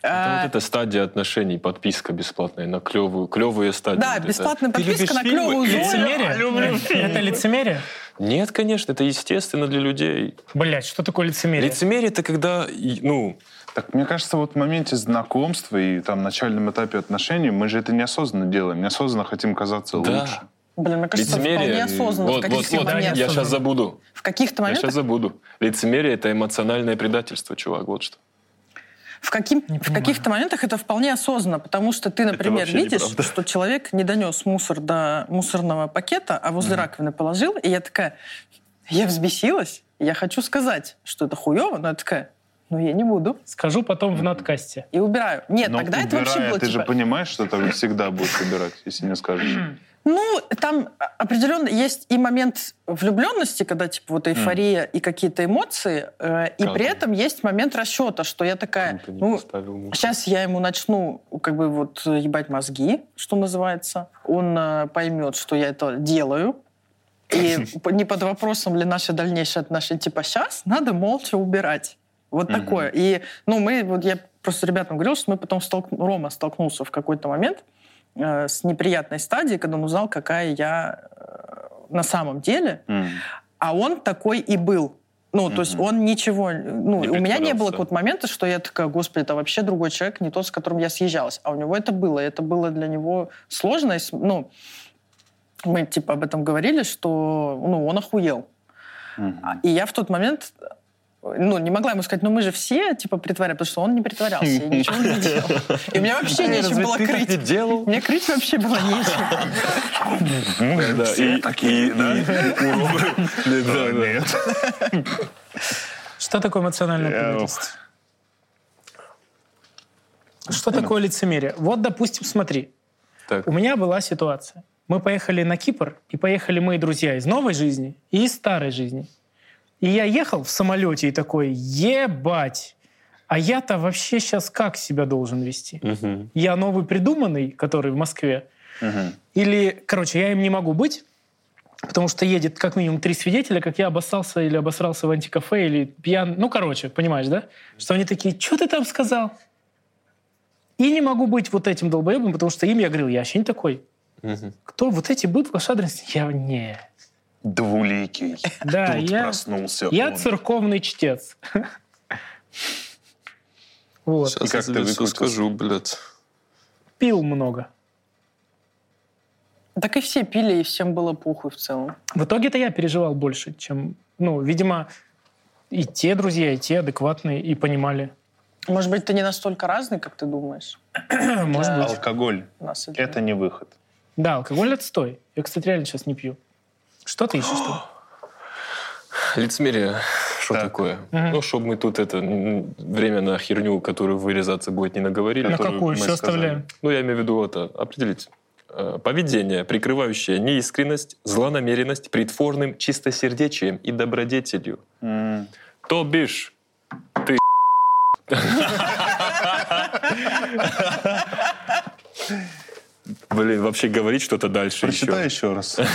[SPEAKER 1] Это вот эта стадия отношений, подписка бесплатная на клевую, клевые стадии.
[SPEAKER 3] Да, бесплатная подписка на клевую зону.
[SPEAKER 2] Лицемерие? Это лицемерие?
[SPEAKER 1] Нет, конечно, это естественно для людей.
[SPEAKER 2] Блять, что такое лицемерие?
[SPEAKER 1] Лицемерие это когда, ну,
[SPEAKER 4] Так мне кажется, вот в моменте знакомства и там начальном этапе отношений мы же это неосознанно делаем. Неосознанно хотим казаться
[SPEAKER 1] Да.
[SPEAKER 4] лучше.
[SPEAKER 3] Блин, мне кажется,
[SPEAKER 1] лицемерие.
[SPEAKER 3] вполне осознанно в
[SPEAKER 1] Вот, вот,
[SPEAKER 3] каких-то
[SPEAKER 1] вот,
[SPEAKER 3] моментах.
[SPEAKER 1] я сейчас забуду.
[SPEAKER 3] В каких-то
[SPEAKER 1] Я сейчас
[SPEAKER 3] моментах,
[SPEAKER 1] забуду. Лицемерие это эмоциональное предательство, чувак, вот что.
[SPEAKER 3] в, каким, в каких-то моментах это вполне осознанно, потому что ты, например, видишь, что человек не донес мусор до мусорного пакета, а возле раковины положил, и я такая, я взбесилась, я хочу сказать, что это хуево, но я такая, ну я не буду.
[SPEAKER 2] Скажу потом в надкасте.
[SPEAKER 3] И убираю. Нет,
[SPEAKER 4] Но
[SPEAKER 3] тогда это вообще
[SPEAKER 4] убирая,
[SPEAKER 3] было
[SPEAKER 4] ты же
[SPEAKER 3] типа...
[SPEAKER 4] понимаешь, что там всегда будут убирать, если не скажешь.
[SPEAKER 3] Ну, там определенно есть и момент влюбленности, когда типа вот эйфория и какие-то эмоции, э, и
[SPEAKER 1] Как
[SPEAKER 3] при этом есть момент расчета, что я такая, ну, сейчас я ему начну как бы вот ебать мозги, что называется. Он э, поймет, что я это делаю. И не под вопросом ли наши дальнейшие отношения, типа сейчас надо молча убирать. Вот
[SPEAKER 4] Мгм.
[SPEAKER 3] такое. И, ну, мы, вот я просто ребятам говорил, что мы потом столк- Рома столкнулся в какой-то момент э, с неприятной стадией, когда он узнал, какая я э, на самом деле.
[SPEAKER 4] М.
[SPEAKER 3] А он такой и был. Ну, то есть он ничего... Ну,
[SPEAKER 1] Не
[SPEAKER 3] у меня не было какого-то момента, что я такая, господи, это вообще другой человек, не тот, с которым я съезжалась. А у него это было. и Это было для него сложно. и с- Ну, мы типа об этом говорили, что ну, он охуел.
[SPEAKER 4] Мгм.
[SPEAKER 3] И я в тот момент ну, не могла ему сказать, ну мы же все, типа, притворяем, потому что он не притворялся и ничего не делал. И у меня вообще нечем было крыть.
[SPEAKER 1] делал?
[SPEAKER 3] Мне крыть вообще было нечем.
[SPEAKER 4] Все такие, да?
[SPEAKER 1] Да, да.
[SPEAKER 4] Нет.
[SPEAKER 2] Что такое эмоциональное предательство? Что такое лицемерие? Вот, допустим, смотри,
[SPEAKER 1] Так.
[SPEAKER 2] у меня была ситуация. Мы поехали на Кипр, и поехали мои друзья из новой жизни и из старой жизни. И я ехал в самолете и такой, ебать, а я-то вообще сейчас как себя должен вести?
[SPEAKER 1] Мгм.
[SPEAKER 2] Я новый придуманный, который в Москве,
[SPEAKER 4] Мгм.
[SPEAKER 2] или, короче, я им не могу быть, потому что едет как минимум три свидетеля, как я обоссался или обосрался в антикафе, или пьян... Ну, короче, понимаешь, да? Что они такие, что ты там сказал? И не могу быть вот этим долбоебом, потому что им я говорил, я вообще не такой.
[SPEAKER 1] Мгм.
[SPEAKER 2] Кто вот эти ваш адрес? Я не.
[SPEAKER 4] Двуликий.
[SPEAKER 2] Да,
[SPEAKER 4] Тут
[SPEAKER 2] я,
[SPEAKER 4] проснулся
[SPEAKER 2] я
[SPEAKER 4] он.
[SPEAKER 2] церковный чтец. Вот.
[SPEAKER 1] Сейчас
[SPEAKER 4] И как
[SPEAKER 1] я
[SPEAKER 4] ты
[SPEAKER 1] тебе скажу, блядь.
[SPEAKER 2] Пил много.
[SPEAKER 3] Так и все пили, и всем было похуй в целом.
[SPEAKER 2] В итоге-то я переживал больше, чем... Ну, видимо, и те друзья, и те адекватные, и понимали.
[SPEAKER 3] Может быть, ты не настолько разный, как ты думаешь?
[SPEAKER 2] Может быть.
[SPEAKER 4] Алкоголь это не выход.
[SPEAKER 2] Да, алкоголь отстой. Я, кстати, реально сейчас не пью. Что ты ищешь тут?
[SPEAKER 1] Лицемерие, что
[SPEAKER 4] Так.
[SPEAKER 1] такое?
[SPEAKER 2] Мгм.
[SPEAKER 1] Ну, чтобы мы тут это время на херню, которую вырезаться будет, не наговорили.
[SPEAKER 2] На какую? Все
[SPEAKER 4] сказали.
[SPEAKER 2] оставляем.
[SPEAKER 1] Ну, я имею в виду это определить. Э, Поведение, прикрывающее неискренность, злонамеренность притворным чистосердечием и добродетелью.
[SPEAKER 4] М.
[SPEAKER 1] То бишь, ты... Блин, вообще говорить что-то дальше
[SPEAKER 4] Прочитай
[SPEAKER 1] еще.
[SPEAKER 4] еще раз.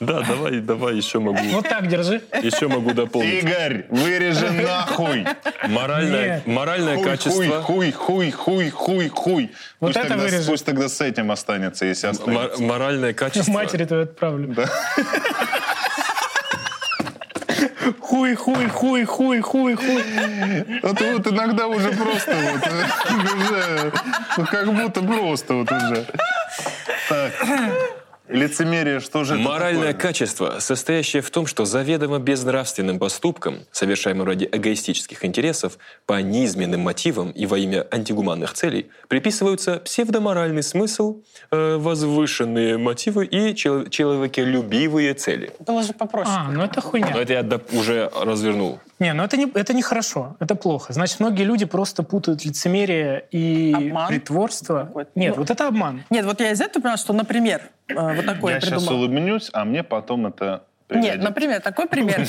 [SPEAKER 1] Да, давай, давай, еще могу,
[SPEAKER 2] Вот так держи.
[SPEAKER 1] еще могу дополнить.
[SPEAKER 4] Игорь, вырежи нахуй!
[SPEAKER 1] Моральное, моральное
[SPEAKER 4] Хуй,
[SPEAKER 1] качество...
[SPEAKER 4] Хуй, хуй, хуй, хуй, хуй.
[SPEAKER 2] Вот это вырежи.
[SPEAKER 4] Пусть тогда с этим останется, если останется.
[SPEAKER 1] моральное качество...
[SPEAKER 2] Матери твою отправлю.
[SPEAKER 4] Да.
[SPEAKER 2] Хуй, хуй, хуй, хуй, хуй, хуй.
[SPEAKER 4] Вот, вот иногда уже просто вот, э, уже, как будто просто вот уже. Так, лицемерие, что же это
[SPEAKER 1] Моральное
[SPEAKER 4] такое?
[SPEAKER 1] качество, состоящее в том, что заведомо безнравственным поступкам, совершаемым ради эгоистических интересов, по низменным мотивам и во имя антигуманных целей, приписываются псевдоморальный смысл, э, возвышенные мотивы и чел- человеколюбивые цели.
[SPEAKER 3] Было же попроще.
[SPEAKER 2] А, ну это хуйня.
[SPEAKER 1] Но это я доп- уже развернул.
[SPEAKER 2] Не, ну это не, это не хорошо, это плохо. Значит, многие люди просто путают лицемерие и
[SPEAKER 3] Обман
[SPEAKER 2] притворство.
[SPEAKER 3] какой-то.
[SPEAKER 2] Нет,
[SPEAKER 3] Ну,
[SPEAKER 2] вот это обман.
[SPEAKER 3] Нет, вот я из этого поняла, что, например, э, вот такое
[SPEAKER 4] Я
[SPEAKER 3] я
[SPEAKER 4] сейчас улыбнусь, а мне потом это
[SPEAKER 3] Нет, например, такой пример.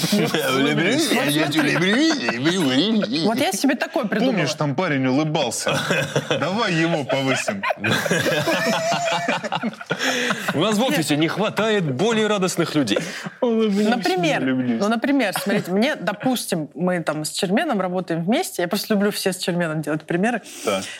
[SPEAKER 3] Вот я себе такой придумала.
[SPEAKER 4] Помнишь, там парень улыбался? Давай его повысим.
[SPEAKER 1] У нас в офисе не хватает более радостных людей.
[SPEAKER 3] Например, ну, например, смотрите, мне, допустим, мы там с Черменом работаем вместе, я просто люблю все с Черменом делать примеры.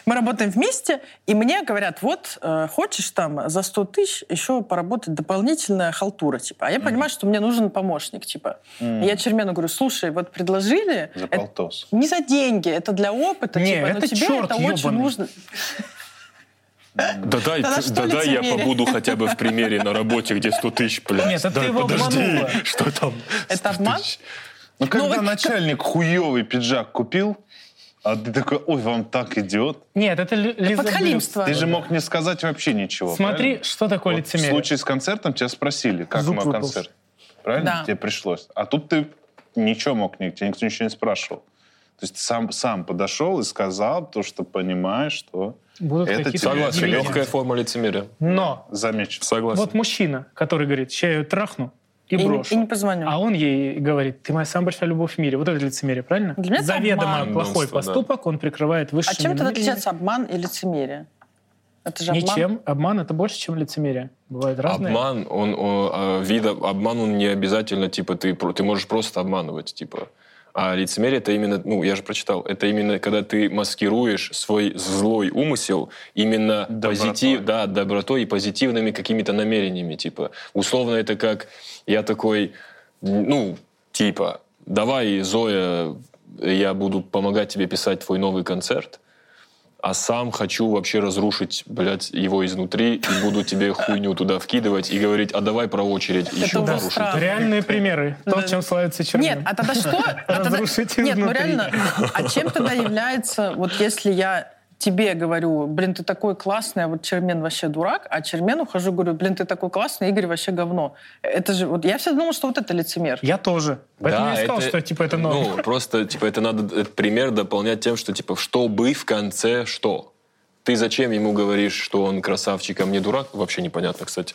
[SPEAKER 3] Мы работаем вместе, и мне говорят, вот, э, хочешь там за 100 тысяч еще поработать дополнительная халтура, типа. А я понимаю, что мне нужен помощник, типа. И я Чермену говорю, слушай, вот предложили...
[SPEAKER 4] За
[SPEAKER 3] это
[SPEAKER 4] полтос.
[SPEAKER 3] не за деньги, это для опыта,
[SPEAKER 2] Не,
[SPEAKER 3] типа, но
[SPEAKER 2] это
[SPEAKER 3] тебе
[SPEAKER 2] черт
[SPEAKER 3] это очень
[SPEAKER 2] ёбаный.
[SPEAKER 3] нужно.
[SPEAKER 1] Да дай, да дай я побуду хотя бы в примере на работе, где 100 тысяч, блядь.
[SPEAKER 2] Нет, это ты его
[SPEAKER 1] подожди,
[SPEAKER 2] обманула.
[SPEAKER 1] что там?
[SPEAKER 3] Это
[SPEAKER 1] 100
[SPEAKER 3] обман?
[SPEAKER 1] тысяч.
[SPEAKER 4] Ну, когда начальник хуёвый пиджак купил, а ты такой, ой, вам так идет.
[SPEAKER 2] Нет, это ли- лизоблюдство.
[SPEAKER 3] Подхалимство.
[SPEAKER 4] Ты же мог не сказать вообще ничего.
[SPEAKER 2] Смотри,
[SPEAKER 4] правильно?
[SPEAKER 2] что такое
[SPEAKER 4] Вот В
[SPEAKER 2] лицемерие.
[SPEAKER 4] случае с концертом тебя спросили, как
[SPEAKER 2] Зуб
[SPEAKER 4] мой
[SPEAKER 2] выпал.
[SPEAKER 4] концерт. Правильно?
[SPEAKER 3] Да.
[SPEAKER 4] Тебе пришлось. А тут ты ничего мог, ни- тебя никто ничего не спрашивал. То есть сам, сам подошел и сказал то, что понимаешь, что
[SPEAKER 2] Будут
[SPEAKER 4] это тебе
[SPEAKER 1] Согласен, легкая форма лицемерия.
[SPEAKER 2] Но
[SPEAKER 4] замечено.
[SPEAKER 1] Согласен.
[SPEAKER 2] вот мужчина, который говорит, ща я ее трахну и,
[SPEAKER 3] И не-
[SPEAKER 2] брошу.
[SPEAKER 3] и не позвоню.
[SPEAKER 2] А он ей говорит, ты моя самая большая любовь в мире. Вот это лицемерие, правильно?
[SPEAKER 3] Для меня это
[SPEAKER 2] Заведомо
[SPEAKER 3] обман.
[SPEAKER 2] плохой
[SPEAKER 1] Обманство, да.
[SPEAKER 2] поступок, он прикрывает высшими
[SPEAKER 3] А чем тогда
[SPEAKER 2] намерениями.
[SPEAKER 3] отличается обман и лицемерие? Это же обман.
[SPEAKER 2] Ничем. Обман это больше, чем лицемерие. Бывает разные.
[SPEAKER 1] Обман, он, о, а, вид об- обман, он не обязательно, типа, ты, ты можешь просто обманывать, типа. А лицемерие это именно, ну, я же прочитал, это именно когда ты маскируешь свой злой умысел именно
[SPEAKER 4] Добротой.
[SPEAKER 1] позитив, да, добротой и позитивными какими-то намерениями, типа. Условно это как я такой, ну, типа, давай, Зоя, я буду помогать тебе писать твой новый концерт, а сам хочу вообще разрушить, блядь, его изнутри и буду тебе хуйню туда вкидывать и говорить, а давай про очередь еще
[SPEAKER 3] уже
[SPEAKER 1] нарушить.
[SPEAKER 2] Реальные примеры. То,
[SPEAKER 3] Да.
[SPEAKER 2] чем славится Чермен.
[SPEAKER 3] Нет, а тогда что? А тогда-
[SPEAKER 2] Разрушить
[SPEAKER 3] Нет, ну
[SPEAKER 2] изнутри.
[SPEAKER 3] реально, а чем тогда является, вот если я тебе говорю, блин, ты такой классный, а вот Чермен вообще дурак, а Чермен ухожу, говорю, блин, ты такой классный, Игорь вообще говно. Это же, вот я всегда думала, что вот это лицемер.
[SPEAKER 2] Я тоже. Поэтому
[SPEAKER 1] Да,
[SPEAKER 2] я сказал, что типа это норм.
[SPEAKER 1] Ну, просто, типа, это надо этот пример дополнять тем, что, типа, чтобы в конце что? Ты зачем ему говоришь, что он красавчик, а мне дурак? Вообще непонятно, кстати.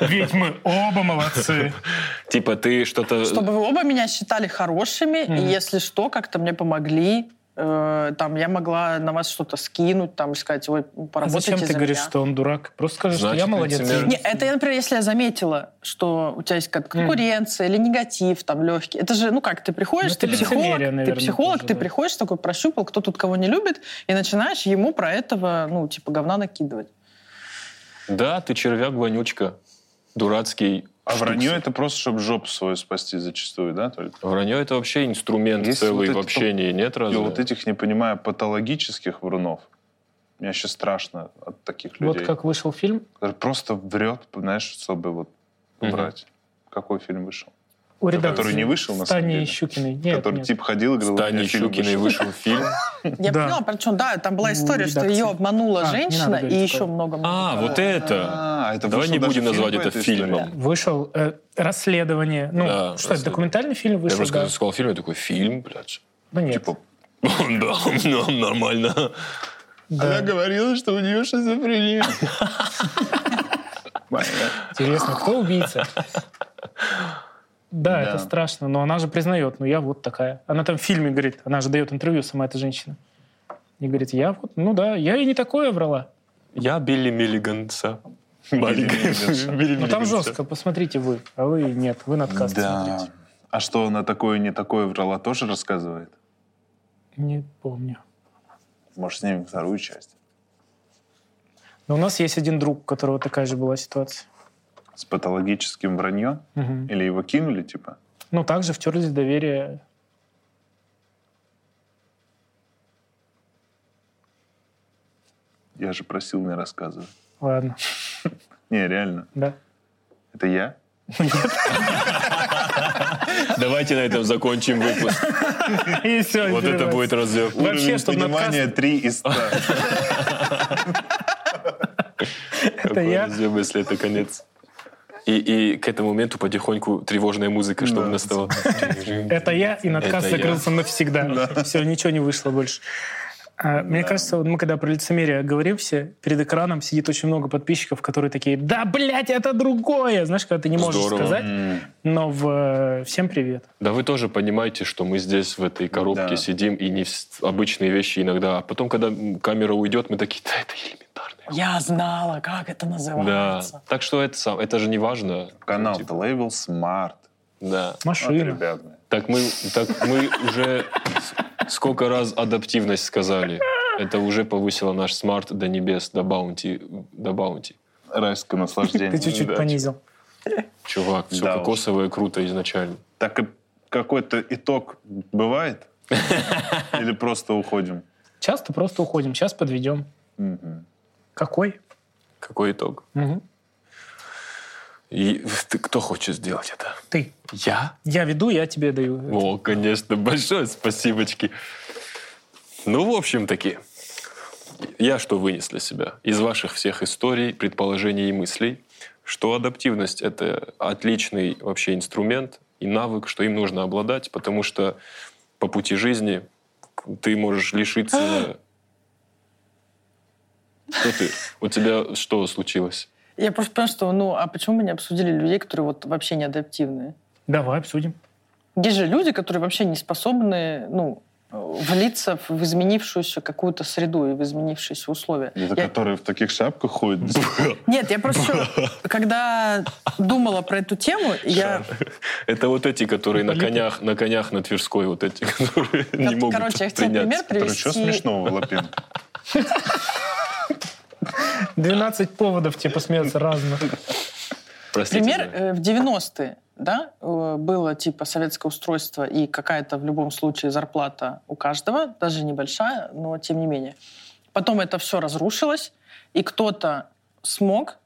[SPEAKER 2] Ведь мы оба молодцы.
[SPEAKER 1] Типа, ты что-то...
[SPEAKER 3] Чтобы вы оба меня считали хорошими, и если что, как-то мне помогли, э, там, я могла на вас что-то скинуть, там, и сказать,
[SPEAKER 2] А
[SPEAKER 3] поработайте
[SPEAKER 2] зачем ты
[SPEAKER 3] за
[SPEAKER 2] говоришь,
[SPEAKER 3] меня.
[SPEAKER 2] что он дурак? Просто скажи, что
[SPEAKER 1] Значит,
[SPEAKER 2] я молодец.
[SPEAKER 3] Не, это, я, например, если я заметила, что у тебя есть какая-то конкуренция или негатив там легкий. Это же, ну как, ты приходишь,
[SPEAKER 2] Ну,
[SPEAKER 3] ты психолог,
[SPEAKER 2] лицемерие,
[SPEAKER 3] ты
[SPEAKER 2] наверное,
[SPEAKER 3] психолог,
[SPEAKER 2] тоже,
[SPEAKER 3] ты
[SPEAKER 2] да.
[SPEAKER 3] приходишь, такой прощупал, кто тут кого не любит, и начинаешь ему про этого, ну, типа, говна накидывать.
[SPEAKER 1] Да, ты червяк, вонючка, дурацкий.
[SPEAKER 4] А вранье это просто, чтобы жопу свою спасти зачастую, да, только?
[SPEAKER 1] Вранье это вообще инструмент
[SPEAKER 4] Есть
[SPEAKER 1] целый
[SPEAKER 4] вот
[SPEAKER 1] в
[SPEAKER 4] это
[SPEAKER 1] общении, нет
[SPEAKER 4] Я
[SPEAKER 1] разве?
[SPEAKER 4] вот этих не понимаю патологических врунов. Мне сейчас страшно от таких
[SPEAKER 2] Вот
[SPEAKER 4] людей.
[SPEAKER 2] как вышел фильм,
[SPEAKER 4] просто врет, знаешь, чтобы вот
[SPEAKER 1] Мгм.
[SPEAKER 4] убрать. Какой фильм вышел?
[SPEAKER 2] У редакции.
[SPEAKER 4] который не вышел, на самом деле?
[SPEAKER 2] Щукиной. Нет,
[SPEAKER 4] который
[SPEAKER 2] нет.
[SPEAKER 4] тип ходил и говорил,
[SPEAKER 1] С
[SPEAKER 4] «У меня
[SPEAKER 1] Таней
[SPEAKER 4] фильм
[SPEAKER 1] Щукиной
[SPEAKER 4] вышел».
[SPEAKER 1] фильм.
[SPEAKER 3] Я поняла, про что, да, там была история, что ее обманула
[SPEAKER 2] А,
[SPEAKER 3] женщина и еще много
[SPEAKER 1] А, вот это.
[SPEAKER 4] А, это
[SPEAKER 1] Давай не будем
[SPEAKER 4] по
[SPEAKER 1] это фильмом.
[SPEAKER 2] Вышел э, расследование. Ну, что, это документальный фильм
[SPEAKER 1] Я
[SPEAKER 2] вышел?
[SPEAKER 1] просто
[SPEAKER 2] да?
[SPEAKER 1] когда сказал фильм, я такой, фильм, блядь.
[SPEAKER 2] Да нет.
[SPEAKER 4] Типа,
[SPEAKER 1] Да, ну, нормально.
[SPEAKER 2] Да.
[SPEAKER 4] говорила, что у нее шизофрения.
[SPEAKER 2] Интересно, кто убийца? Да,
[SPEAKER 4] Да.
[SPEAKER 2] это страшно, но она же признает, ну я вот такая. Она там в фильме говорит, она же дает интервью, сама эта женщина. И говорит, я вот, ну да, я и не такое врала.
[SPEAKER 1] Я Билли Миллиганса.
[SPEAKER 2] Ну там жестко, посмотрите вы, а вы нет, вы на отказ
[SPEAKER 4] Да.
[SPEAKER 2] смотрите.
[SPEAKER 4] А что она такое не такое врала, тоже рассказывает?
[SPEAKER 2] Не помню.
[SPEAKER 4] Может, снимем вторую часть?
[SPEAKER 2] Но у нас есть один друг, у которого такая же была ситуация.
[SPEAKER 4] С патологическим враньем?
[SPEAKER 2] Мгм.
[SPEAKER 4] Или его кинули, типа?
[SPEAKER 2] Ну, также втерлись в доверие.
[SPEAKER 4] Я же просил не рассказывать.
[SPEAKER 2] Ладно,
[SPEAKER 4] Не, реально.
[SPEAKER 2] да.
[SPEAKER 4] Это я?
[SPEAKER 1] Давайте на этом закончим выпуск.
[SPEAKER 2] И все,
[SPEAKER 1] Вот это будет разъем.
[SPEAKER 2] Вообще,
[SPEAKER 4] Уровень
[SPEAKER 2] чтобы надкаст-
[SPEAKER 4] 3 из 100.
[SPEAKER 1] Какой
[SPEAKER 2] я?
[SPEAKER 1] разъем, если это конец. И, и к этому моменту потихоньку тревожная музыка, чтобы
[SPEAKER 4] Да.
[SPEAKER 1] настала.
[SPEAKER 2] Это я, и надкаст закрылся навсегда. Все, ничего не вышло больше. А, Мне кажется, вот мы когда про лицемерие говорим все, перед экраном сидит очень много подписчиков, которые такие, да, блядь, это другое. Знаешь, когда ты не можешь
[SPEAKER 1] Здорово.
[SPEAKER 2] сказать, но в э, «Всем привет».
[SPEAKER 1] Да вы тоже понимаете, что мы здесь в этой коробке
[SPEAKER 4] Да.
[SPEAKER 1] сидим, и не обычные вещи иногда. А потом, когда камера уйдет, мы такие, да, это элементарно.
[SPEAKER 3] Я знала, как это
[SPEAKER 1] Да.
[SPEAKER 3] называется.
[SPEAKER 1] Так что это, сам, это же не важно.
[SPEAKER 4] Канал
[SPEAKER 1] Типа,
[SPEAKER 4] The Label Smart.
[SPEAKER 1] Да.
[SPEAKER 4] Вот,
[SPEAKER 2] Машина.
[SPEAKER 4] ребят.
[SPEAKER 1] Так мы, так мы уже сколько раз адаптивность сказали. Это уже повысило наш SMART до небес, до Bounty. До Bounty.
[SPEAKER 4] Райское наслаждение.
[SPEAKER 2] Ты чуть-чуть
[SPEAKER 1] Да,
[SPEAKER 2] понизил.
[SPEAKER 1] Чувак, все
[SPEAKER 4] Да уж.
[SPEAKER 1] кокосовое круто изначально.
[SPEAKER 4] Так и какой-то итог бывает? Или просто уходим?
[SPEAKER 2] Часто просто уходим, сейчас подведем.
[SPEAKER 4] Мгм.
[SPEAKER 2] Какой?
[SPEAKER 1] Какой итог?
[SPEAKER 2] Мгм.
[SPEAKER 1] И ты, кто хочет сделать это?
[SPEAKER 2] Ты.
[SPEAKER 1] Я?
[SPEAKER 2] Я веду, я тебе даю.
[SPEAKER 1] О, конечно, большое спасибочки. Ну, в общем-таки, я что вынес для себя? Из ваших всех историй, предположений и мыслей, что адаптивность — это отличный вообще инструмент и навык, что им нужно обладать, потому что по пути жизни ты можешь лишиться... Что ты? У тебя что случилось?
[SPEAKER 3] Я просто понимаю, что, ну, а почему мы не обсудили людей, которые вот вообще не адаптивные?
[SPEAKER 2] Давай обсудим.
[SPEAKER 3] Есть же люди, которые вообще не способны, ну, влиться в изменившуюся какую-то среду и в изменившиеся условия.
[SPEAKER 4] Это
[SPEAKER 3] Я-
[SPEAKER 4] которые в таких шапках ходят.
[SPEAKER 3] Нет, я просто, когда думала про эту тему, я,
[SPEAKER 1] Это вот эти, которые на конях, на конях на Тверской, вот эти, которые не могут
[SPEAKER 3] короче, я хотела пример привести.
[SPEAKER 4] что смешного, Лапенко?
[SPEAKER 2] 12 поводов тебе посмеяться разных.
[SPEAKER 1] Простите,
[SPEAKER 3] Пример
[SPEAKER 1] да.
[SPEAKER 3] э, в 90-е, да, э, было типа советское устройство и какая-то в любом случае зарплата у каждого, даже небольшая, но тем не менее. Потом это все разрушилось, и кто-то смог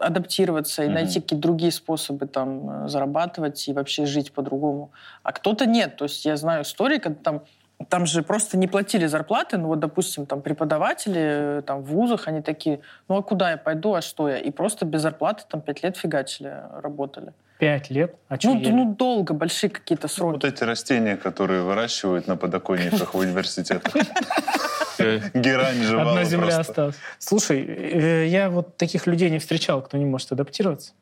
[SPEAKER 3] адаптироваться и
[SPEAKER 4] Мгм.
[SPEAKER 3] найти какие-то другие способы там э, зарабатывать и вообще жить по-другому. А кто-то нет. То есть я знаю истории, когда там там же просто не платили зарплаты, ну вот, допустим, там преподаватели э, там в вузах, они такие, ну а куда я пойду, а что я? И просто без зарплаты там пять лет фигачили, работали.
[SPEAKER 2] Пять лет. А
[SPEAKER 3] Ну, д- ну долго, большие какие-то сроки.
[SPEAKER 4] Вот эти растения, которые выращивают на подоконниках в университетах.
[SPEAKER 1] Э,
[SPEAKER 4] Герань жевала
[SPEAKER 2] Одна земля осталась. Слушай, э, я вот таких людей не встречал, кто не может адаптироваться.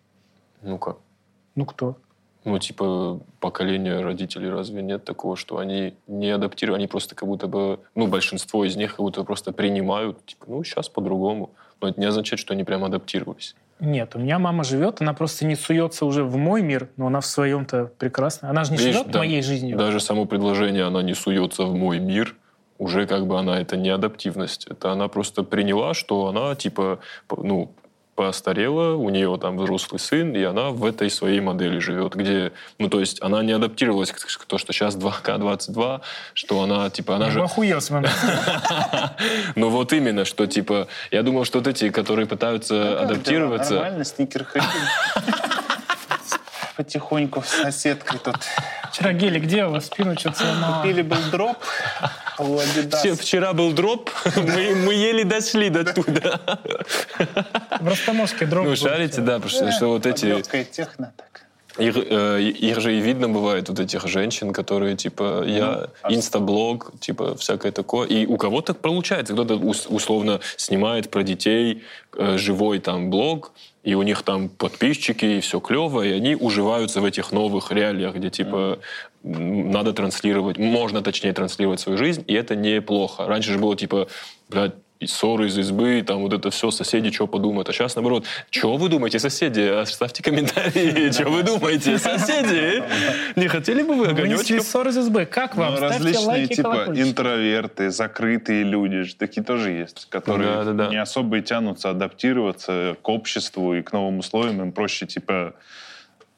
[SPEAKER 1] Ну как?
[SPEAKER 2] Ну кто?
[SPEAKER 1] Ну, типа, поколение родителей разве нет такого, что они не адаптируют, они просто как будто бы, ну, большинство из них как будто просто принимают, типа, ну, сейчас по-другому. Но это не означает, что они прям адаптировались.
[SPEAKER 2] Нет, у меня мама живет, она просто не суется уже в мой мир, но она в своем-то прекрасна. Она же не
[SPEAKER 1] Видишь,
[SPEAKER 2] живет
[SPEAKER 1] да-
[SPEAKER 2] моей жизнью.
[SPEAKER 1] Даже само предложение «она не суется в мой мир», уже как бы она, это не адаптивность. Это она просто приняла, что она, типа, ну, постарела, у нее там взрослый сын, и она в этой своей модели живет, где, ну, то есть она не адаптировалась к к то, что сейчас 2К22, что она, типа, она
[SPEAKER 2] Я
[SPEAKER 1] же...
[SPEAKER 2] бы охуел с вами.
[SPEAKER 1] Ну, вот именно, что, типа, я думал, что вот эти, которые пытаются
[SPEAKER 4] Ну,
[SPEAKER 1] адаптироваться,
[SPEAKER 4] Нормально, сникер потихоньку с соседкой тут.
[SPEAKER 2] Вчера Гели, где у вас спину что-то?
[SPEAKER 4] Купили был дроп.
[SPEAKER 1] Вчера- Вчера был дроп, мы, мы еле дошли до туда.
[SPEAKER 2] В Ростомовске дроп
[SPEAKER 1] Ну, шарите, да, потому что, что вот эти...
[SPEAKER 4] Техно так.
[SPEAKER 1] Их, э, их же и видно бывает, вот этих женщин, которые, типа, я,
[SPEAKER 4] а
[SPEAKER 1] инстаблог, типа, всякое такое. И у кого-то получается, кто-то ус- условно снимает про детей э, живой там блог, и у них там подписчики, и все клево, и они уживаются в этих новых реалиях, где, типа, надо транслировать, можно, точнее, транслировать свою жизнь, и это неплохо. Раньше же было, типа, блядь, и ссоры из избы, там вот это все, соседи что подумают. А сейчас наоборот, что вы думаете, соседи? Оставьте комментарии, что вы думаете, соседи? Не хотели бы вы
[SPEAKER 2] Вынесли
[SPEAKER 1] огонечков?
[SPEAKER 2] ссор из СБ. Как вам?
[SPEAKER 4] Ну, различные
[SPEAKER 2] лайки
[SPEAKER 4] типа
[SPEAKER 2] колокольчик.
[SPEAKER 4] интроверты, закрытые люди, ж такие тоже есть, которые
[SPEAKER 1] Да-да-да.
[SPEAKER 4] не особо и тянутся адаптироваться к обществу и к новым условиям. Им проще типа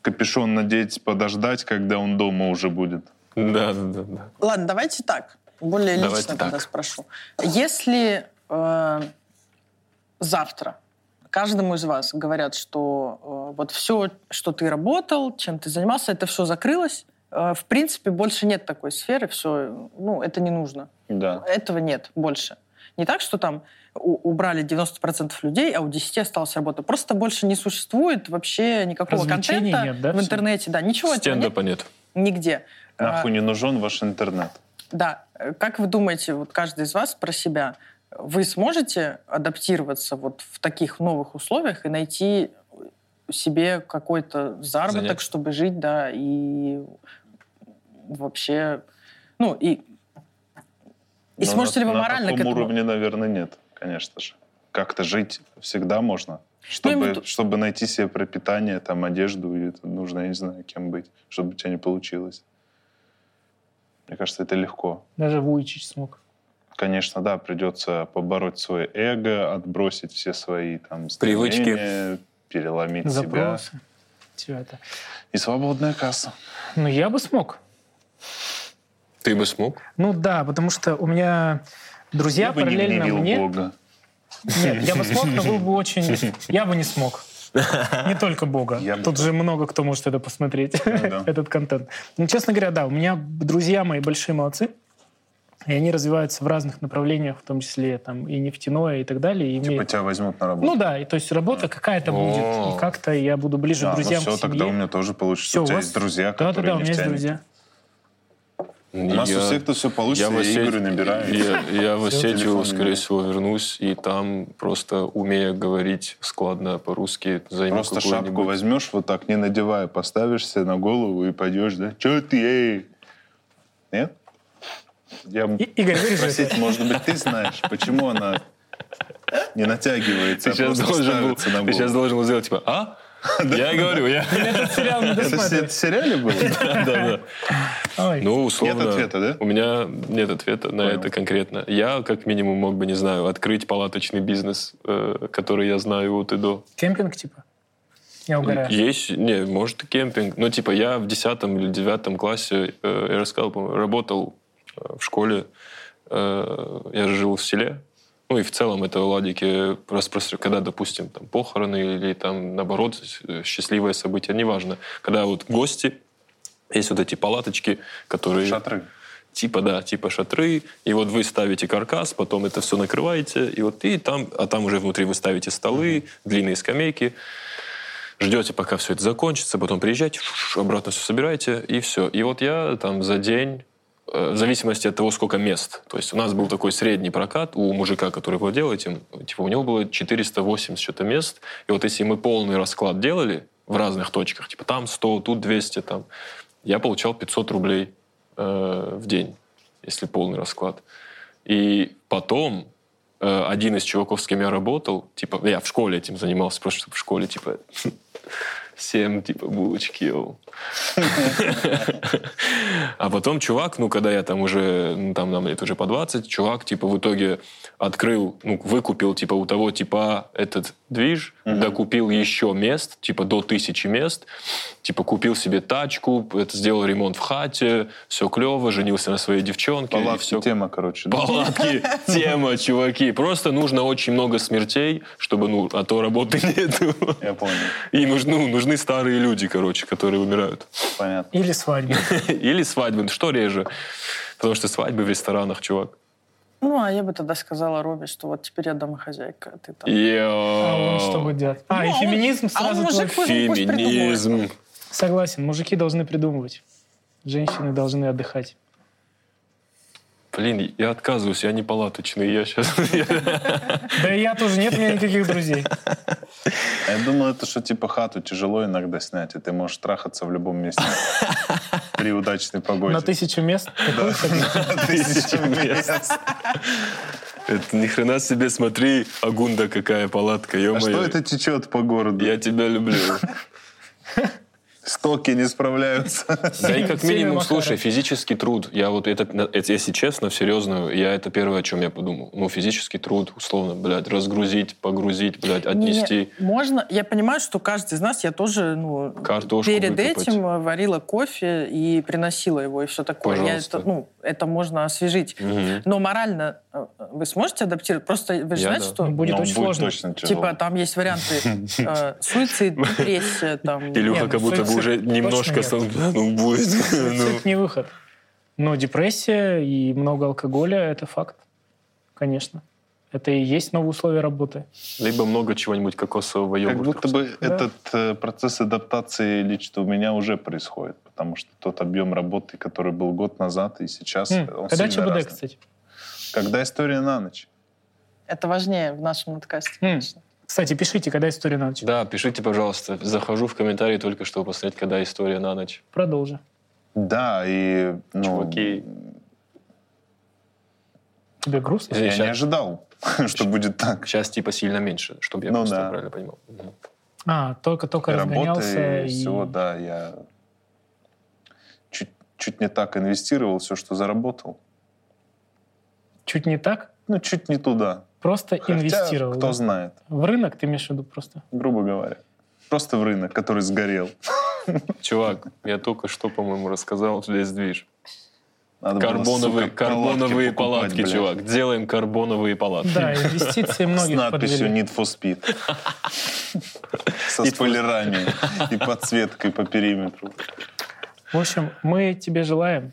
[SPEAKER 4] капюшон надеть, подождать, когда он дома уже будет.
[SPEAKER 1] Да, да, да, да.
[SPEAKER 3] Ладно, давайте так. Более
[SPEAKER 1] Давайте
[SPEAKER 3] лично тогда
[SPEAKER 1] так.
[SPEAKER 3] спрошу. Если э, завтра каждому из вас говорят, что э, вот все, что ты работал, чем ты занимался, это все закрылось, э, в принципе, больше нет такой сферы, все, ну, это не нужно.
[SPEAKER 4] Да.
[SPEAKER 3] Этого нет больше. Не так, что там убрали 90% людей, а у 10 осталась работа. Просто больше не существует вообще никакого контента
[SPEAKER 2] нет, да,
[SPEAKER 3] в интернете. Да, ничего нет
[SPEAKER 1] Стендапа нет.
[SPEAKER 3] нигде. А,
[SPEAKER 4] Нахуй не нужен ваш интернет.
[SPEAKER 3] да. Как вы думаете, вот каждый из вас про себя, вы сможете адаптироваться вот в таких новых условиях и найти себе какой-то заработок,
[SPEAKER 1] Занятие.
[SPEAKER 3] чтобы жить, да, и вообще, ну, и, и
[SPEAKER 4] Но
[SPEAKER 3] сможете
[SPEAKER 4] на,
[SPEAKER 3] ли вы
[SPEAKER 4] на
[SPEAKER 3] морально к
[SPEAKER 4] таком
[SPEAKER 3] этому?
[SPEAKER 4] уровне, наверное, нет, конечно же. Как-то жить всегда можно.
[SPEAKER 3] Ну,
[SPEAKER 4] Чтобы,
[SPEAKER 3] тут-
[SPEAKER 4] чтобы найти себе пропитание, там, одежду, и это нужно, я не знаю, кем быть, чтобы у тебя не получилось. Мне кажется, это легко.
[SPEAKER 2] Даже Вуйчич смог.
[SPEAKER 4] Конечно, да, придется побороть свое эго, отбросить все свои там
[SPEAKER 1] Привычки.
[SPEAKER 4] стремления, переломить себя.
[SPEAKER 2] Запросы. Все это.
[SPEAKER 4] И свободная касса.
[SPEAKER 2] Ну, я бы смог.
[SPEAKER 1] Ты бы смог?
[SPEAKER 2] Ну да, потому что у меня друзья
[SPEAKER 4] Я бы не
[SPEAKER 2] параллельно
[SPEAKER 4] гневил
[SPEAKER 2] мне...
[SPEAKER 4] Бога.
[SPEAKER 2] Нет, я бы смог, но был бы очень... Я бы не смог. Не только Бога.
[SPEAKER 4] Я
[SPEAKER 2] Тут же много кто может это посмотреть,
[SPEAKER 4] да.
[SPEAKER 2] этот контент. Ну, честно говоря, да, у меня друзья мои большие молодцы, и они развиваются в разных направлениях, в том числе там и нефтяное, и так далее. и
[SPEAKER 4] Типа
[SPEAKER 2] имеют-
[SPEAKER 4] тебя возьмут на работу.
[SPEAKER 2] Ну да, и то есть работа какая-то будет, и как-то я буду ближе
[SPEAKER 4] Да,
[SPEAKER 2] к друзьям,
[SPEAKER 4] ну все,
[SPEAKER 2] к семье.
[SPEAKER 4] тогда у меня тоже получится.
[SPEAKER 2] Всё,
[SPEAKER 4] у тебя
[SPEAKER 2] вас-
[SPEAKER 4] есть друзья,
[SPEAKER 2] Да, да,
[SPEAKER 4] которые
[SPEAKER 2] да, у меня есть друзья.
[SPEAKER 4] У нас у всех то все получится, я,
[SPEAKER 1] в Осет-
[SPEAKER 4] Игорю набираю.
[SPEAKER 1] Я, я в. Осетию, скорее всего, вернусь, и там просто, умея говорить складно по-русски, займу
[SPEAKER 4] Просто шапку возьмешь, вот так не надевая, поставишь себе на голову и пойдешь, да? Че ты, эй? Нет? Я
[SPEAKER 2] И- Игорь,
[SPEAKER 4] спросить, может быть, ты знаешь, почему она не натягивается,
[SPEAKER 1] Ты
[SPEAKER 4] а
[SPEAKER 1] сейчас, должен был,
[SPEAKER 4] на
[SPEAKER 1] ты сейчас
[SPEAKER 4] голову?
[SPEAKER 1] должен был сделать, типа, а? Я и говорю, я...
[SPEAKER 2] Этот сериал не
[SPEAKER 4] Это
[SPEAKER 2] досматривай.
[SPEAKER 4] в сериале было?
[SPEAKER 1] Да, да.
[SPEAKER 2] Ой.
[SPEAKER 1] Ну, условно...
[SPEAKER 4] Нет ответа, да?
[SPEAKER 1] У меня нет ответа на это конкретно. Я, как минимум, мог бы, не знаю, открыть палаточный бизнес, э, который я знаю от и до.
[SPEAKER 2] Кемпинг, типа? Я угораю.
[SPEAKER 1] Есть, не, может и кемпинг. Ну, типа, я в 10 или 9 классе, э, я рассказал, по-моему, работал э, в школе. Я же жил в селе. Ну, и в целом это Ладике распространено, когда, допустим, там похороны или там, наоборот, э, счастливое событие, неважно. Когда вот гости, есть вот эти палаточки, которые...
[SPEAKER 4] Шатры.
[SPEAKER 1] Типа, да, типа шатры. И вот вы ставите каркас, потом это все накрываете, и вот и там, а там уже внутри вы ставите столы, длинные скамейки, ждете, пока все это закончится, потом приезжаете, обратно все собираете, и все. И вот я там за день, в зависимости от того, сколько мест. То есть у нас был такой средний прокат у мужика, который владел этим, типа у него было 480 что-то мест. И вот если мы полный расклад делали в разных точках, типа там 100, тут 200, там, я получал 500 рублей э, в день, если полный расклад. И потом э, один из чуваков, с кем я работал, типа, я в школе этим занимался, просто чтобы в школе, типа, всем, типа, булочки ел. А потом чувак, ну, когда я там уже, ну, там нам лет уже по 20, чувак, типа, в итоге открыл, ну, выкупил, типа, у того типа этот движ, докупил еще мест, типа, до тысячи мест, типа, купил себе тачку, это сделал ремонт в хате, все клево, женился на своей девчонке.
[SPEAKER 4] Палатки
[SPEAKER 1] все
[SPEAKER 4] тема, короче. да?
[SPEAKER 1] Палатки, тема, чуваки. Просто нужно очень много смертей, чтобы, ну, а то работы нету.
[SPEAKER 4] Я понял.
[SPEAKER 1] И нужны, нужны старые люди, короче, которые умирают.
[SPEAKER 4] Понятно.
[SPEAKER 2] Или свадьбы.
[SPEAKER 1] Или свадьбы. Что реже? Потому что свадьбы в ресторанах, чувак.
[SPEAKER 3] Ну, а я бы тогда сказала Робе, что вот теперь я домохозяйка, а ты там...
[SPEAKER 2] А он что будет делать? А, и
[SPEAKER 3] Ну, а
[SPEAKER 2] феминизм
[SPEAKER 3] а он
[SPEAKER 2] сразу
[SPEAKER 3] мужик,
[SPEAKER 2] твой.
[SPEAKER 3] пусть- пусть придумывает.
[SPEAKER 1] Феминизм.
[SPEAKER 2] Согласен, мужики должны придумывать. Женщины должны отдыхать.
[SPEAKER 1] Блин, я отказываюсь, я не палаточный, я сейчас...
[SPEAKER 2] Да и я тоже, нет у меня никаких друзей.
[SPEAKER 4] А Я думал, это что типа хату тяжело иногда снять, и ты можешь трахаться в любом месте при удачной погоде.
[SPEAKER 2] На тысячу мест. Какой это?
[SPEAKER 1] Тысяча мест. Это ни хрена себе, смотри, Агунда какая палатка,
[SPEAKER 4] А
[SPEAKER 1] ё
[SPEAKER 4] что это течет по городу?
[SPEAKER 1] Я тебя люблю.
[SPEAKER 4] Стоки не справляются.
[SPEAKER 1] Да и как минимум, слушай, физический труд. Я вот это, это, если честно, серьезно, я это первое, о чем я подумал. Ну, физический труд, условно, блядь, разгрузить, погрузить, блядь, отнести.
[SPEAKER 3] Не, можно. Я понимаю, что каждый из нас, я тоже, ну,
[SPEAKER 1] Картошку
[SPEAKER 3] перед
[SPEAKER 1] выкопать.
[SPEAKER 3] этим э, варила кофе и приносила его и все такое. Я
[SPEAKER 1] Пожалуйста.
[SPEAKER 3] это, ну, это можно освежить.
[SPEAKER 1] Мгм.
[SPEAKER 3] Но морально э, вы сможете адаптировать? Просто вы же
[SPEAKER 1] Я
[SPEAKER 3] знаете,
[SPEAKER 1] да.
[SPEAKER 3] что
[SPEAKER 2] Ну, Будет
[SPEAKER 4] Но
[SPEAKER 2] очень
[SPEAKER 4] будет
[SPEAKER 2] сложно.
[SPEAKER 4] точно тяжело.
[SPEAKER 3] типа там есть варианты э, суицид, депрессия, там.
[SPEAKER 1] Илюха
[SPEAKER 2] Не,
[SPEAKER 1] как
[SPEAKER 2] ну,
[SPEAKER 1] будто бы уже немножко...
[SPEAKER 2] нет.
[SPEAKER 1] стал, «Да, Ну, будет. Ну.
[SPEAKER 2] Суицид не выход. Но депрессия и много алкоголя – это факт. Конечно. Это и есть новые условия работы.
[SPEAKER 1] Либо много чего-нибудь кокосового
[SPEAKER 4] Как
[SPEAKER 1] йогурта.
[SPEAKER 4] будто бы
[SPEAKER 2] Да.
[SPEAKER 4] этот э, процесс адаптации лично у меня уже происходит, потому что тот объем работы, который был год назад и сейчас,
[SPEAKER 2] М,
[SPEAKER 4] он
[SPEAKER 2] Когда ЧБД,
[SPEAKER 4] разный.
[SPEAKER 2] кстати?
[SPEAKER 4] Когда история на ночь.
[SPEAKER 3] Это важнее в нашем подкасте,
[SPEAKER 2] М.
[SPEAKER 3] конечно.
[SPEAKER 2] Кстати, пишите, когда история на ночь.
[SPEAKER 1] Да, пишите, пожалуйста. Захожу в комментарии только чтобы посмотреть, когда история на ночь.
[SPEAKER 2] Продолжи.
[SPEAKER 4] Да, и ну,
[SPEAKER 1] Чуваки.
[SPEAKER 2] Тебе грустно?
[SPEAKER 4] Я не
[SPEAKER 1] щас-
[SPEAKER 4] ожидал, что будет так.
[SPEAKER 1] Сейчас типа сильно меньше, чтобы я
[SPEAKER 4] Ну
[SPEAKER 1] просто
[SPEAKER 4] да.
[SPEAKER 1] правильно понимал.
[SPEAKER 2] А, только-только разгонялся.
[SPEAKER 4] и всего, да, я чуть, чуть не так инвестировал все, что заработал.
[SPEAKER 2] Чуть не так,
[SPEAKER 4] Ну, чуть не туда.
[SPEAKER 2] просто
[SPEAKER 4] Хотя,
[SPEAKER 2] инвестировал.
[SPEAKER 4] кто
[SPEAKER 2] да?
[SPEAKER 4] знает,
[SPEAKER 2] В рынок ты имеешь в виду просто?
[SPEAKER 4] грубо говоря. Просто в рынок, который сгорел.
[SPEAKER 1] Чувак, я только что, по-моему, рассказал весь движ.
[SPEAKER 4] Надо было,
[SPEAKER 1] Карбоновые,
[SPEAKER 4] сука,
[SPEAKER 1] карбоновые
[SPEAKER 4] покупать,
[SPEAKER 1] палатки,
[SPEAKER 4] блядь.
[SPEAKER 1] чувак. Делаем карбоновые палатки.
[SPEAKER 2] Да, инвестиции
[SPEAKER 4] С
[SPEAKER 2] многих
[SPEAKER 4] надписью
[SPEAKER 2] подвели.
[SPEAKER 4] Need for Speed. Со спойлерами и подсветкой по периметру.
[SPEAKER 2] В общем, мы тебе желаем,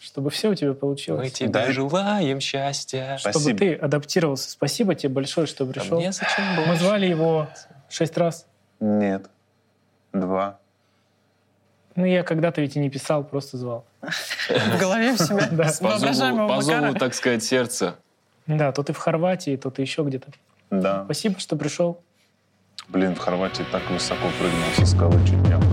[SPEAKER 2] чтобы все у тебя
[SPEAKER 1] Мы
[SPEAKER 2] получилось.
[SPEAKER 1] тебе
[SPEAKER 4] Да.
[SPEAKER 1] желаем счастья.
[SPEAKER 2] Чтобы
[SPEAKER 4] Спасибо.
[SPEAKER 2] ты адаптировался. Спасибо тебе большое, что
[SPEAKER 1] А
[SPEAKER 2] пришел.
[SPEAKER 1] мне зачем
[SPEAKER 2] Мы
[SPEAKER 1] больше?
[SPEAKER 2] звали его шесть раз.
[SPEAKER 4] Нет. Два.
[SPEAKER 2] Ну, я когда-то ведь и не писал, просто звал.
[SPEAKER 3] В голове в себя
[SPEAKER 2] Да.
[SPEAKER 3] с
[SPEAKER 1] По зову,
[SPEAKER 3] воображаемого
[SPEAKER 1] по зову, так сказать, сердца.
[SPEAKER 2] Да, то ты в Хорватии, то ты еще где-то.
[SPEAKER 4] Да.
[SPEAKER 2] Спасибо, что пришел.
[SPEAKER 4] Блин, в Хорватии так высоко прыгнул со скалы чуть не.